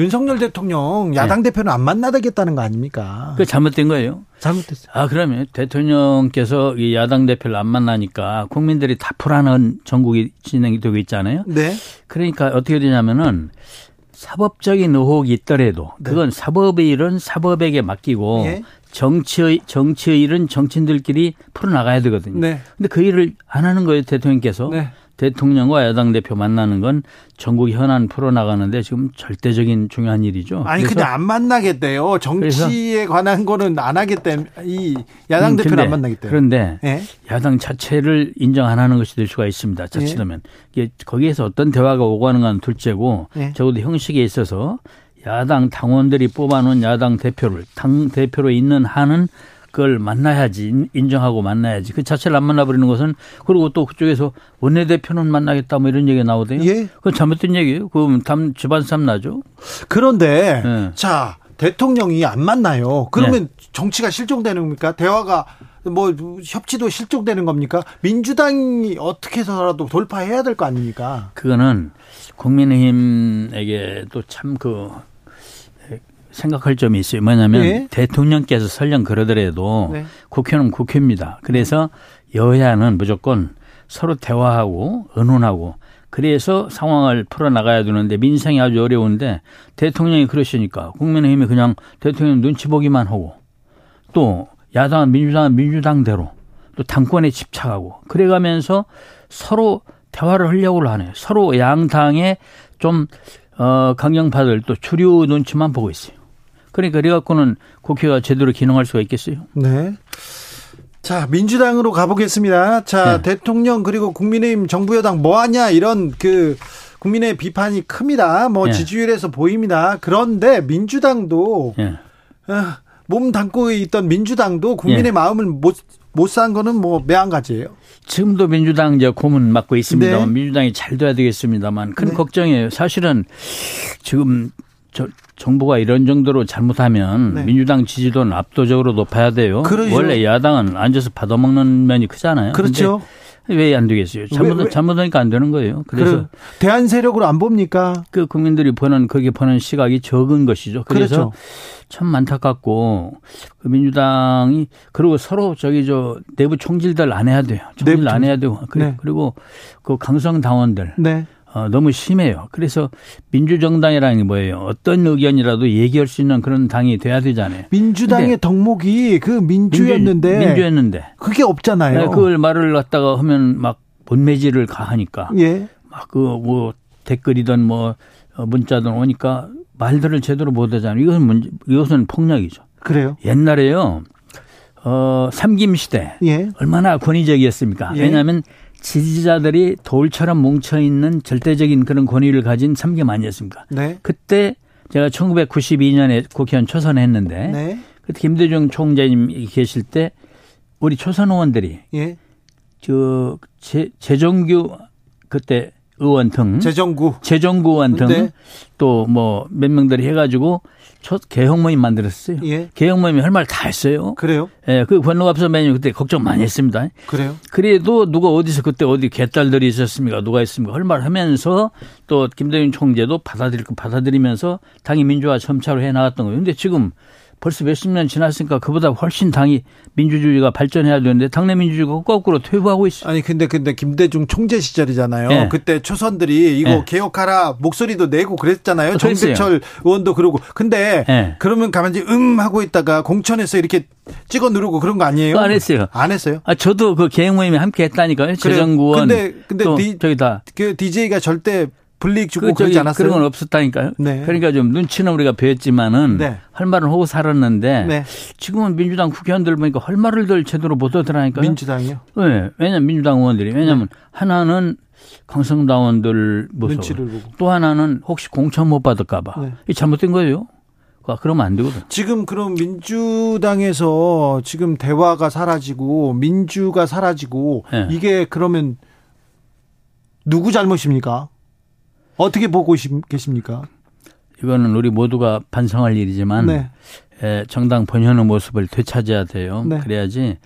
윤석열 대통령 야당 대표는 안 만나겠다는 거 아닙니까? 그 잘못된 거예요. 잘못됐어요. 아, 그러면 대통령께서 이 야당 대표를 안 만나니까 국민들이 다 불안한 전국이 진행이 되고 있잖아요. 네. 그러니까 어떻게 되냐면은 사법적인 의혹이 있더라도 그건 사법의 일은 사법에게 맡기고 예. 정치의 정치의 일은 정치인들끼리 풀어나가야 되거든요. 네. 근데 그 일을 안 하는 거예요, 대통령께서. 네. 대통령과 야당 대표 만나는 건 전국 현안 풀어나가는데 지금 절대적인 중요한 일이죠. 아니 그냥 안 만나겠대요. 정치에 관한 거는 안 하겠대. 이 야당 음, 대표는 근데, 안 만나겠대. 그런데 예. 야당 자체를 인정 안 하는 것이 될 수가 있습니다. 자칫하면 이게 거기에서 어떤 대화가 오고 하는 건 둘째고 예. 적어도 형식에 있어서 야당 당원들이 뽑아놓은 야당 대표를 당 대표로 있는 한은 그걸 만나야지 인- 인정하고 만나야지 그 자체를 안 만나버리는 것은 그리고 또 그쪽에서 원내대표는 만나겠다 뭐 이런 얘기가 나오대요. 예. 그건 잘못된 얘기예요. 그럼 담 집안 싸움 나죠. 그런데 예. 자 대통령이 안 만나요. 그러면 정치가 실종되는 겁니까? 대화가 뭐 협치도 실종되는 겁니까? 민주당이 어떻게 해서라도 돌파해야 될 거 아닙니까? 그거는 국민의힘에게도 참그 생각할 점이 있어요. 뭐냐면 예. 대통령께서 설령 그러더라도 네. 국회는 국회입니다. 그래서 여야는 무조건 서로 대화하고 의논하고 그래서 상황을 풀어나가야 되는데 민생이 아주 어려운데 대통령이 그러시니까 국민의힘이 그냥 대통령 눈치 보기만 하고 또 야당은 민주당은 민주당대로 또 당권에 집착하고 그래가면서 서로 대화를 하려고 하네요. 서로 양당의 좀 어, 강경파들 또 주류 눈치만 보고 있어요. 그러니까 그래갖고는 국회가 제대로 기능할 수가 있겠어요. 네. 자, 민주당으로 가보겠습니다. 자, 네. 대통령 그리고 국민의힘 정부 여당 뭐 하냐 이런 그 국민의 비판이 큽니다. 뭐 네. 지지율에서 보입니다. 그런데 민주당도 예. 아, 몸 담고 있던 민주당도 국민의 예. 마음을 못 못산 거는 뭐 매한가지예요. 지금도 민주당 이제 고문 맡고 있습니다. 네. 민주당이 잘 돼야 되겠습니다만 큰 네. 걱정이에요. 사실은 지금 저 정부가 이런 정도로 잘못하면 네. 민주당 지지도는 압도적으로 높아야 돼요. 그러죠. 원래 야당은 앉아서 받아먹는 면이 크잖아요. 그렇죠. 왜 안 되겠어요? 잘못, 왜, 왜? 잘못하니까 안 되는 거예요. 그래서 그 대한 세력으로 안 봅니까? 그 국민들이 보는 그게 보는 시각이 적은 것이죠. 그래서 그렇죠. 참 안타깝고 그 민주당이 그리고 서로 저기 저 내부 총질들 안 해야 돼요. 총질 안 해야 되고 그리- 네. 그리고 그 강성 당원들 네. 어, 너무 심해요. 그래서 민주정당이라는 게 뭐예요? 어떤 의견이라도 얘기할 수 있는 그런 당이 돼야 되잖아요. 민주당의 덕목이 그 민주였는데 민주, 민주였는데 그게 없잖아요. 네, 그걸 말을 갖다가 하면 막 본매질을 가하니까 예. 막그 뭐 댓글이든 뭐 어, 문자든 오니까 말들을 제대로 못 하잖아요. 이것은 문제, 이것은 폭력이죠. 그래요. 옛날에요. 어, 삼김 시대 예. 얼마나 권위적이었습니까? 예. 왜냐하면 지지자들이 돌처럼 뭉쳐 있는 절대적인 그런 권위를 가진 삼김 아니었습니까? 네. 그때 제가 1992년에 국회의원 초선했는데 네. 그때 김대중 총재님이 계실 때 우리 초선 의원들이 예. 저 재, 재정규 그때 의원 등 재정구. 재정구 의원 등 네. 또뭐 몇 명들이 해가지고 첫 개혁 모임 만들었어요. 예. 개혁 모임이 할 말 다 했어요. 그래요. 예, 그 권노갑 선배님 그때 걱정 많이 했습니다. 그래요. 그래도 누가 어디서 그때 어디 개딸들이 있었습니까? 누가 있습니까? 할 말 하면서 또 김대중 총재도 받아들일 거 받아들이면서 당이 민주화 점차로 해 나갔던 거예요. 근데 지금 벌써 몇십 년 지났으니까 그보다 훨씬 당이 민주주의가 발전해야 되는데 당내 민주주의가 거꾸로 퇴보하고 있어. 아니 근데 근데 김대중 총재 시절이잖아요. 네. 그때 초선들이 이거 네. 개혁하라 목소리도 내고 그랬잖아요. 그랬어요. 정세철 의원도 그러고. 근데 네. 그러면 가만히 음 하고 있다가 공천에서 이렇게 찍어 누르고 그런 거 아니에요? 안 했어요. 안 했어요? 아 저도 그 개혁 모임에 함께 했다니까요. 재정구원. 근데 근데 또 디, 저기 다그 DJ가 절대 불이익 주고 그 그러지 않았어요? 그런 건 없었다니까요. 네. 그러니까 좀 눈치는 우리가 배웠지만은 네. 할 말은 하고 살았는데 네. 지금은 민주당 국회의원들 보니까 할 말을 들 제대로 못 하더라니까요. 민주당이요? 네. 왜냐면 민주당 의원들이 왜냐면 하나는 강성당원들 무서워. 눈치를 보고. 또 하나는 혹시 공천 못 받을까봐. 네. 이 잘못된 거예요. 그- 그러면 안 되거든. 지금 그럼 민주당에서 지금 대화가 사라지고 민주가 사라지고 네. 이게 그러면 누구 잘못입니까? 어떻게 보고 시- 계십니까? 이거는 우리 모두가 반성할 일이지만 네. 에, 정당 본연의 모습을 되찾아야 돼요. 네. 그래야지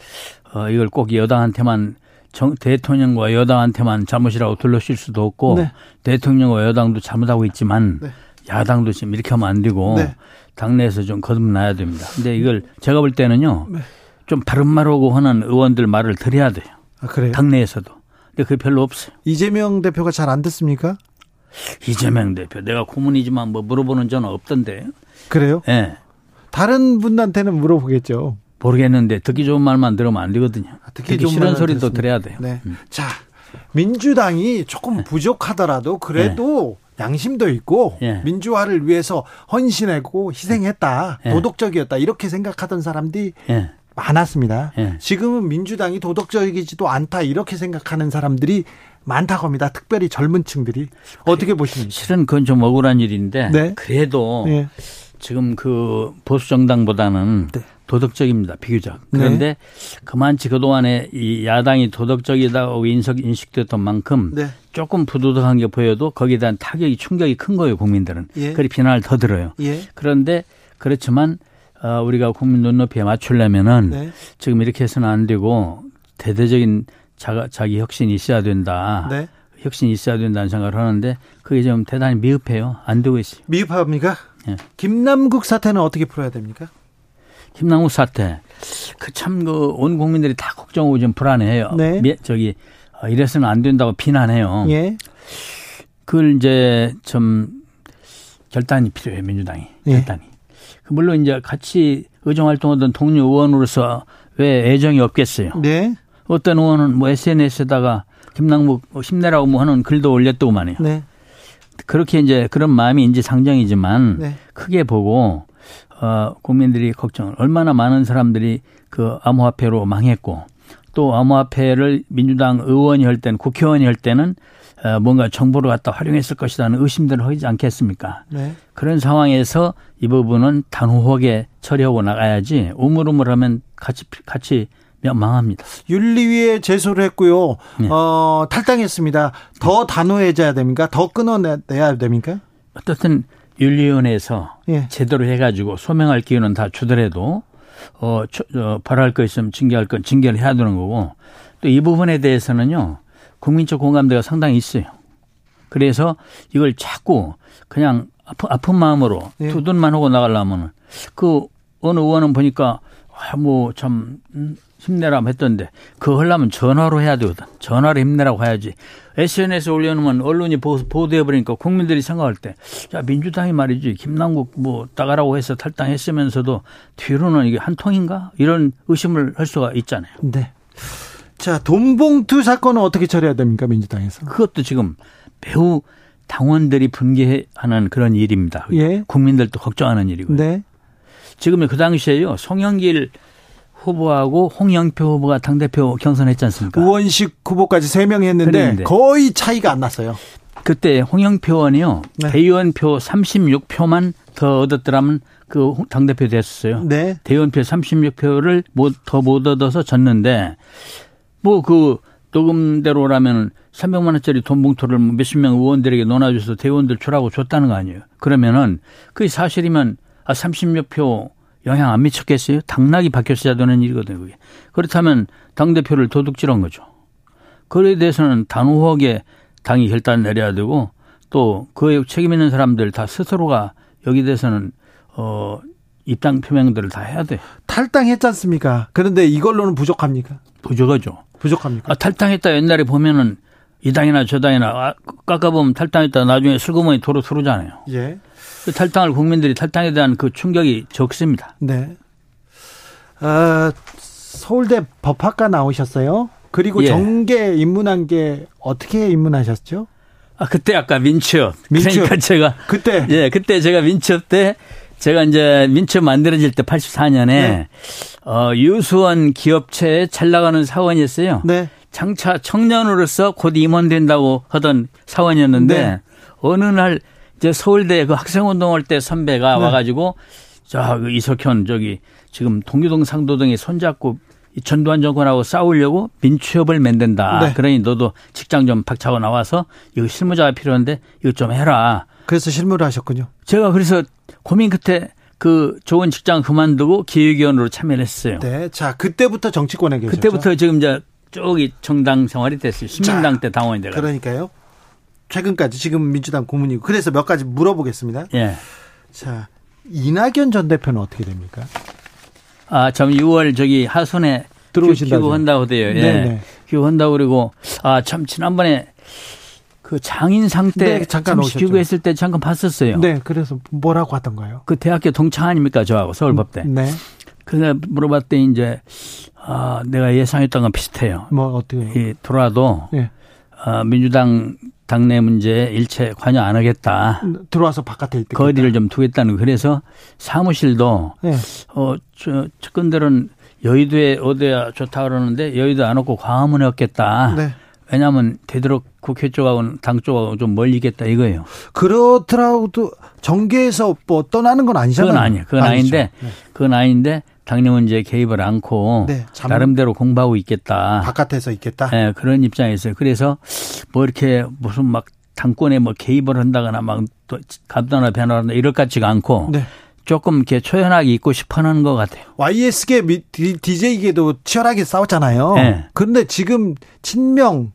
어, 이걸 꼭 여당한테만 정, 대통령과 여당한테만 잘못이라고 둘러실 수도 없고 네. 대통령과 여당도 잘못하고 있지만 네. 야당도 지금 이렇게 하면 안 되고 네. 당내에서 좀 거듭나야 됩니다. 근데 이걸 제가 볼 때는요. 네. 좀 바른 말하고 하는 의원들 말을 들어야 돼요. 아, 그래요? 당내에서도. 근데 그게 별로 없어요. 이재명 대표가 잘 안 듣습니까? 이재명 대표 내가 고문이지만 뭐 물어보는 전화 없던데. 그래요? 예. 다른 분한테는 물어보겠죠. 모르겠는데 듣기 좋은 말만 들으면 안 되거든요. 듣기 듣기, 좋은 싫은 소리도. 들어야 돼요. 네. 자, 민주당이 조금 네. 부족하더라도 그래도 양심도 있고 예. 민주화를 위해서 헌신하고 희생했다. 예. 도덕적이었다. 이렇게 생각하던 사람들이 예. 많았습니다. 예. 지금은 민주당이 도덕적이지도 않다. 이렇게 생각하는 사람들이 많다고 합니다. 특별히 젊은 층들이. 어떻게 보십니까? 실은 그건 좀 억울한 일인데 네. 그래도 예. 지금 그 보수 정당보다는 네. 도덕적입니다 비교적 그런데 그만치 그동안에 이 야당이 도덕적이다고 인석 인식됐던 만큼 네. 조금 부도덕한 게 보여도 거기에 대한 타격이 충격이 큰 거예요 국민들은 예. 그리 비난을 더 들어요 예. 그런데 그렇지만 어, 우리가 국민 눈높이에 맞추려면은 네. 지금 이렇게 해서는 안 되고 대대적인 자가, 자기 혁신이 있어야 된다. 네. 혁신이 있어야 된다는 생각을 하는데 그게 좀 대단히 미흡해요. 안 되고 있어요. 미흡합니까? 예. 김남국 사태는 어떻게 풀어야 됩니까? 김남국 사태. 그 참 그 온 국민들이 다 걱정하고 좀 불안해해요. 네. 미- 저기 어, 이래서는 안 된다고 비난해요. 예. 그걸 이제 좀 결단이 필요해요 민주당이 예. 결단이. 그 물론 이제 같이 의정 활동하던 동료 의원으로서 왜 애정이 없겠어요. 네. 어떤 의원은 뭐 SNS에다가 김남국 뭐 힘내라고 뭐 하는 글도 올렸더구만요. 네. 그렇게 이제 그런 마음이 인지 상정이지만 네. 크게 보고 어 국민들이 걱정을 얼마나 많은 사람들이 그 암호화폐로 망했고 또 암호화폐를 민주당 의원이 할 때는 국회의원이 할 때는 어 뭔가 정보를 갖다 활용했을 것이라는 의심들을 하지 않겠습니까? 네. 그런 상황에서 이 부분은 단호하게 처리하고 나가야지 우물우물하면 같이 같이 망합니다. 윤리위에 제소를 했고요. 네. 어, 탈당했습니다. 더 단호해져야 됩니까? 더 끊어내야 됩니까? 어떻든 윤리위원회에서 예. 제대로 해가지고 소명할 기회는 다 주더라도 어, 초- 어 발할 거 있으면 징계할 건 징계를 해야 되는 거고 또 이 부분에 대해서는요 국민적 공감대가 상당히 있어요. 그래서 이걸 자꾸 그냥 아픈, 아픈 마음으로 예. 두둔만 하고 나가려면은 그 어느 의원은 보니까 아, 뭐참 음, 힘내라 했던데 그거 하려면 전화로 해야 되거든. 전화로 힘내라고 해야지. SNS에 올려놓으면 언론이 보- 보도해버리니까 국민들이 생각할 때, 야, 민주당이 말이지, 김남국 뭐, 따가라고 해서 탈당했으면서도 뒤로는 이게 한 통인가? 이런 의심을 할 수가 있잖아요. 네. 자, 돈봉투 사건은 어떻게 처리해야 됩니까? 민주당에서. 그것도 지금 매우 당원들이 분개하는 그런 일입니다. 예. 국민들도 걱정하는 일이고요. 네. 지금 그 당시에요, 송영길 후보하고 홍영표 후보가 당대표 경선했지 않습니까? 우원식 후보까지 3명 했는데 그랬는데. 거의 차이가 안 났어요. 그때 홍영표 의원이요. 네. 대의원표 36표만 더 얻었더라면 그 홍- 당대표 됐었어요. 네. 대의원표 36표를 더못 얻어서 졌는데 뭐 그 녹음대로라면 300만 원짜리 돈 봉투를 뭐 몇십 명 의원들에게 논아줘서 대의원들 주라고 줬다는 거 아니에요. 그러면은 그게 사실이면 아 30몇 표 영향 안 미쳤겠어요? 당락이 바뀌었어야 되는 일이거든요. 그게. 그렇다면 당대표를 도둑질한 거죠. 그에 대해서는 단호하게 당이 결단 내려야 되고 또 그에 책임 있는 사람들 다 스스로가 여기 대해서는 어 입당 표명들을 다 해야 돼. 탈당했지 않습니까? 그런데 이걸로는 부족합니까? 부족하죠. 부족합니까? 아, 탈당했다 옛날에 보면은 이 당이나 저 당이나 아, 깎아보면 탈당했다 나중에 슬그머니 도로 서르잖아요. 예. 그 탈당을 국민들이 탈당에 대한 그 충격이 적습니다. 네. 어, 서울대 법학과 나오셨어요? 그리고 예. 정계 입문한 게 어떻게 입문하셨죠? 아 그때 아까 민취업. 민취업. 그러니까 제가 그때 예 그때 제가 민취업 때 제가 이제 민취업 만들어질 때 84년에 네. 어 유수원 기업체에 잘 나가는 사원이었어요. 네. 장차 청년으로서 곧 임원된다고 하던 사원이었는데 네. 어느 날 이제 서울대 그 학생운동할 때 선배가 네. 와가지고 저그 이석현 저기 지금 동교동 상도동에 손잡고 이 전두환 정권하고 싸우려고 민취업을 만든다. 네. 그러니 너도 직장 좀 박차고 나와서 이거 실무자가 필요한데 이거 좀 해라. 그래서 실무를 하셨군요. 제가 그래서 고민 끝에 그 좋은 직장 그만두고 기획위원으로 참여를 했어요. 네. 자, 그때부터 정치권에 계셨죠. 그때부터 지금 이제 저기 정당 생활이 됐어요. 시민당 때 당원이 돼가. 그러니까요. 최근까지 지금 민주당 고문이고 그래서 몇 가지 물어보겠습니다. 예. 자, 이낙연 전 대표는 어떻게 됩니까? 아, 참 6월 저기 하순에 들어오신다죠. 귀국한다고 하대요. 예. 네네. 귀국한다고 그리고 아, 참 지난번에 그 장인상 때 네, 잠깐. 귀국했을 때 잠깐 봤었어요. 네, 그래서 뭐라고 하던가요? 그 대학교 동창 아닙니까 저하고 서울법대. 네. 그래서 물어봤더니 이제 아, 내가 예상했던 건 비슷해요. 뭐 어떻게? 이 돌아도 예. 어, 민주당 당내 문제에 일체 관여 안 하겠다. 들어와서 바깥에 있다. 거리를 좀 두겠다는 거. 그래서 사무실도 네. 어, 저, 측근들은 여의도에 어디야 좋다 그러는데 여의도 안 없고 광화문에 없겠다. 네. 왜냐하면 되도록 국회 쪽하고는 당 쪽하고 좀 멀리 있겠다 이거예요. 그렇더라도 정계에서 뭐 떠나는 건 아니잖아요. 그건 아니에요. 그건 아니죠. 아닌데 네. 그건 아닌데 당내 문제에 개입을 않고 네, 잠- 나름대로 공부하고 있겠다. 바깥에서 있겠다. 예, 그런 입장이었어요. 그래서 뭐 이렇게 무슨 막 당권에 뭐 개입을 한다거나 막또 감도나 변화한다 이럴 것 같지가 않고 네. 조금 이렇게 초연하게 있고 싶어 하는 것 같아요. YS계 DJ계도 치열하게 싸웠잖아요. 네. 그런데 지금 친명,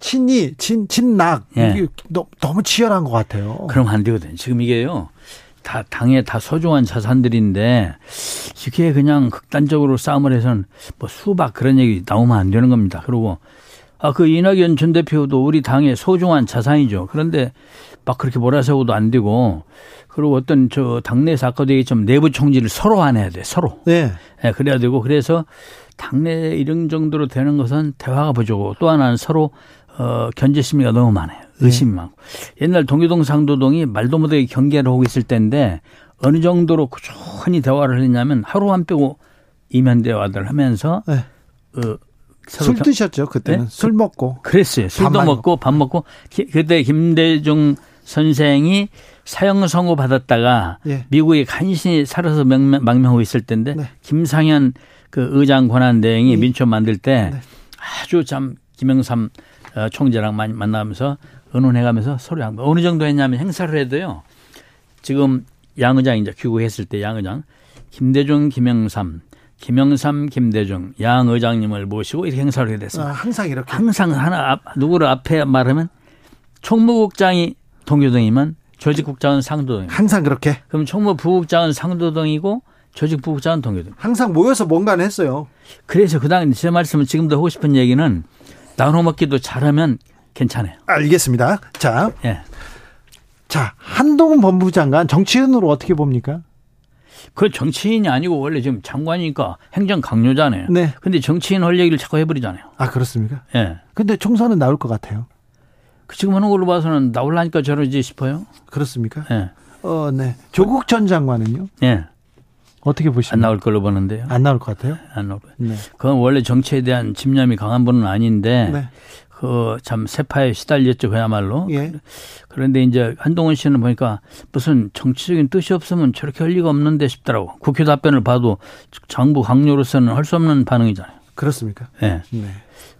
친이, 친, 친낙 예. 이게 너, 너무 치열한 것 같아요. 그럼 안 되거든요. 지금 이게요. 다 당에 다 소중한 자산들인데 이게 그냥 극단적으로 싸움을 해서는 뭐 수박 그런 얘기 나오면 안 되는 겁니다. 그리고 아 그 이낙연 전 대표도 우리 당의 소중한 자산이죠. 그런데 막 그렇게 몰아세워도 안 되고 그리고 어떤 저 당내에서 아까도 얘기했지만 내부 총질을 서로 안 해야 돼. 서로. 네. 예, 그래야 되고 그래서 당내 이런 정도로 되는 것은 대화가 부족하고 또 하나는 서로 어, 견제 심리가 너무 많아요. 의심이 많고. 옛날 동교동 상도동이 말도 못하게 경계를 하고 있을 때인데 어느 정도로 꾸준히 대화를 했냐면 하루 안 빼고 이면 대화들 하면서 네. 어, 술 경- 드셨죠 그때는 네? 술 먹고 그랬어요. 술도 먹고 밥 먹고 기- 그때 김대중 선생이 사형 선고 받았다가 예. 미국에 간신히 살아서 명명, 망명하고 있을 때인데 네. 김상현 그 의장 권한 대행이 예. 민초 만들 때 네. 아주 참 김영삼 어, 총재랑 많이 만나면서 의논해가면서 서로 양 어느 정도 했냐면 행사를 해도요. 지금 양 의장 이제 귀국했을 때 양 의장 김대중 김영삼 김영삼 김대중 양 의장님을 모시고 이렇게 행사를 하게 아, 됐습니다. 항상 이렇게 항상 하나 앞, 누구를 앞에 말하면 총무국장이 동교동이면 조직국장은 상도동. 항상 그렇게 그럼 총무 부국장은 상도동이고 조직 부국장은 동교동. 항상 모여서 뭔가는 했어요. 그래서 그다음 제 말씀은 지금도 하고 싶은 얘기는 나눠 먹기도 잘하면 괜찮아요. 알겠습니다. 자, 예. 자 한동훈 법무부 장관 정치인으로 어떻게 봅니까? 그 정치인이 아니고 원래 지금 장관이니까 행정 강요잖아요. 네. 근데 정치인 할 얘기를 자꾸 해버리잖아요. 아 그렇습니까? 예. 근데 총선은 나올 것 같아요. 그 지금 하는 걸로 봐서는 나올라니까 저러지 싶어요. 그렇습니까? 예. 어, 네. 조국 전 장관은요? 예. 어떻게 보십니까? 안 나올 걸로 보는데요. 안 나올 것 같아요. 안 나올. 네. 그건 원래 정치에 대한 집념이 강한 분은 아닌데 네. 그 참 세파에 시달렸죠 그야말로. 예. 그런데 이제 한동훈 씨는 보니까 무슨 정치적인 뜻이 없으면 저렇게 할 리가 없는데 싶더라고. 국회 답변을 봐도 정부 강요로서는 할 수 없는 반응이잖아요. 그렇습니까? 예. 네.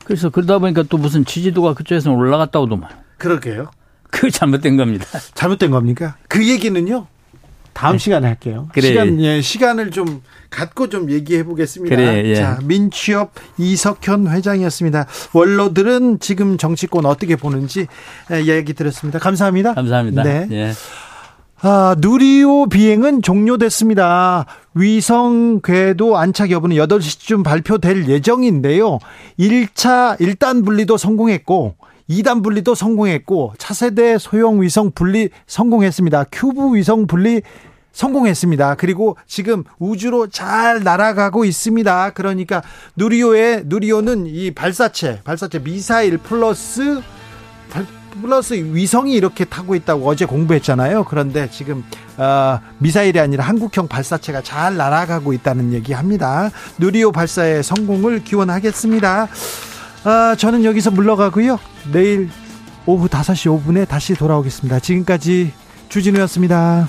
그래서 그러다 보니까 또 무슨 지지도가 그쪽에서는 올라갔다고도만. 그러게요. 그게 잘못된 겁니다. 잘못된 겁니까? 그 얘기는요. 다음 시간에 할게요. 그래. 시간 예, 시간을 좀 갖고 좀 얘기해 보겠습니다. 그래, 예. 자, 민취업 이석현 회장이었습니다. 원로들은 지금 정치권 어떻게 보는지 예, 얘기 들었습니다. 감사합니다. 감사합니다. 네. 예. 아, 누리호 비행은 종료됐습니다. 위성 궤도 안착 여부는 8시쯤 발표될 예정인데요. 1차 1단 분리도 성공했고 2단 분리도 성공했고 차세대 소형 위성 분리 성공했습니다. 큐브 위성 분리 성공했습니다. 그리고 지금 우주로 잘 날아가고 있습니다. 그러니까 누리호의 누리호는 이 발사체, 발사체 미사일 플러스 플러스 위성이 이렇게 타고 있다고 어제 공부했잖아요. 그런데 지금 어, 미사일이 아니라 한국형 발사체가 잘 날아가고 있다는 얘기합니다. 누리호 발사의 성공을 기원하겠습니다. 아, 저는 여기서 물러가고요. 내일 오후 5시 5분에 다시 돌아오겠습니다. 지금까지 주진우였습니다.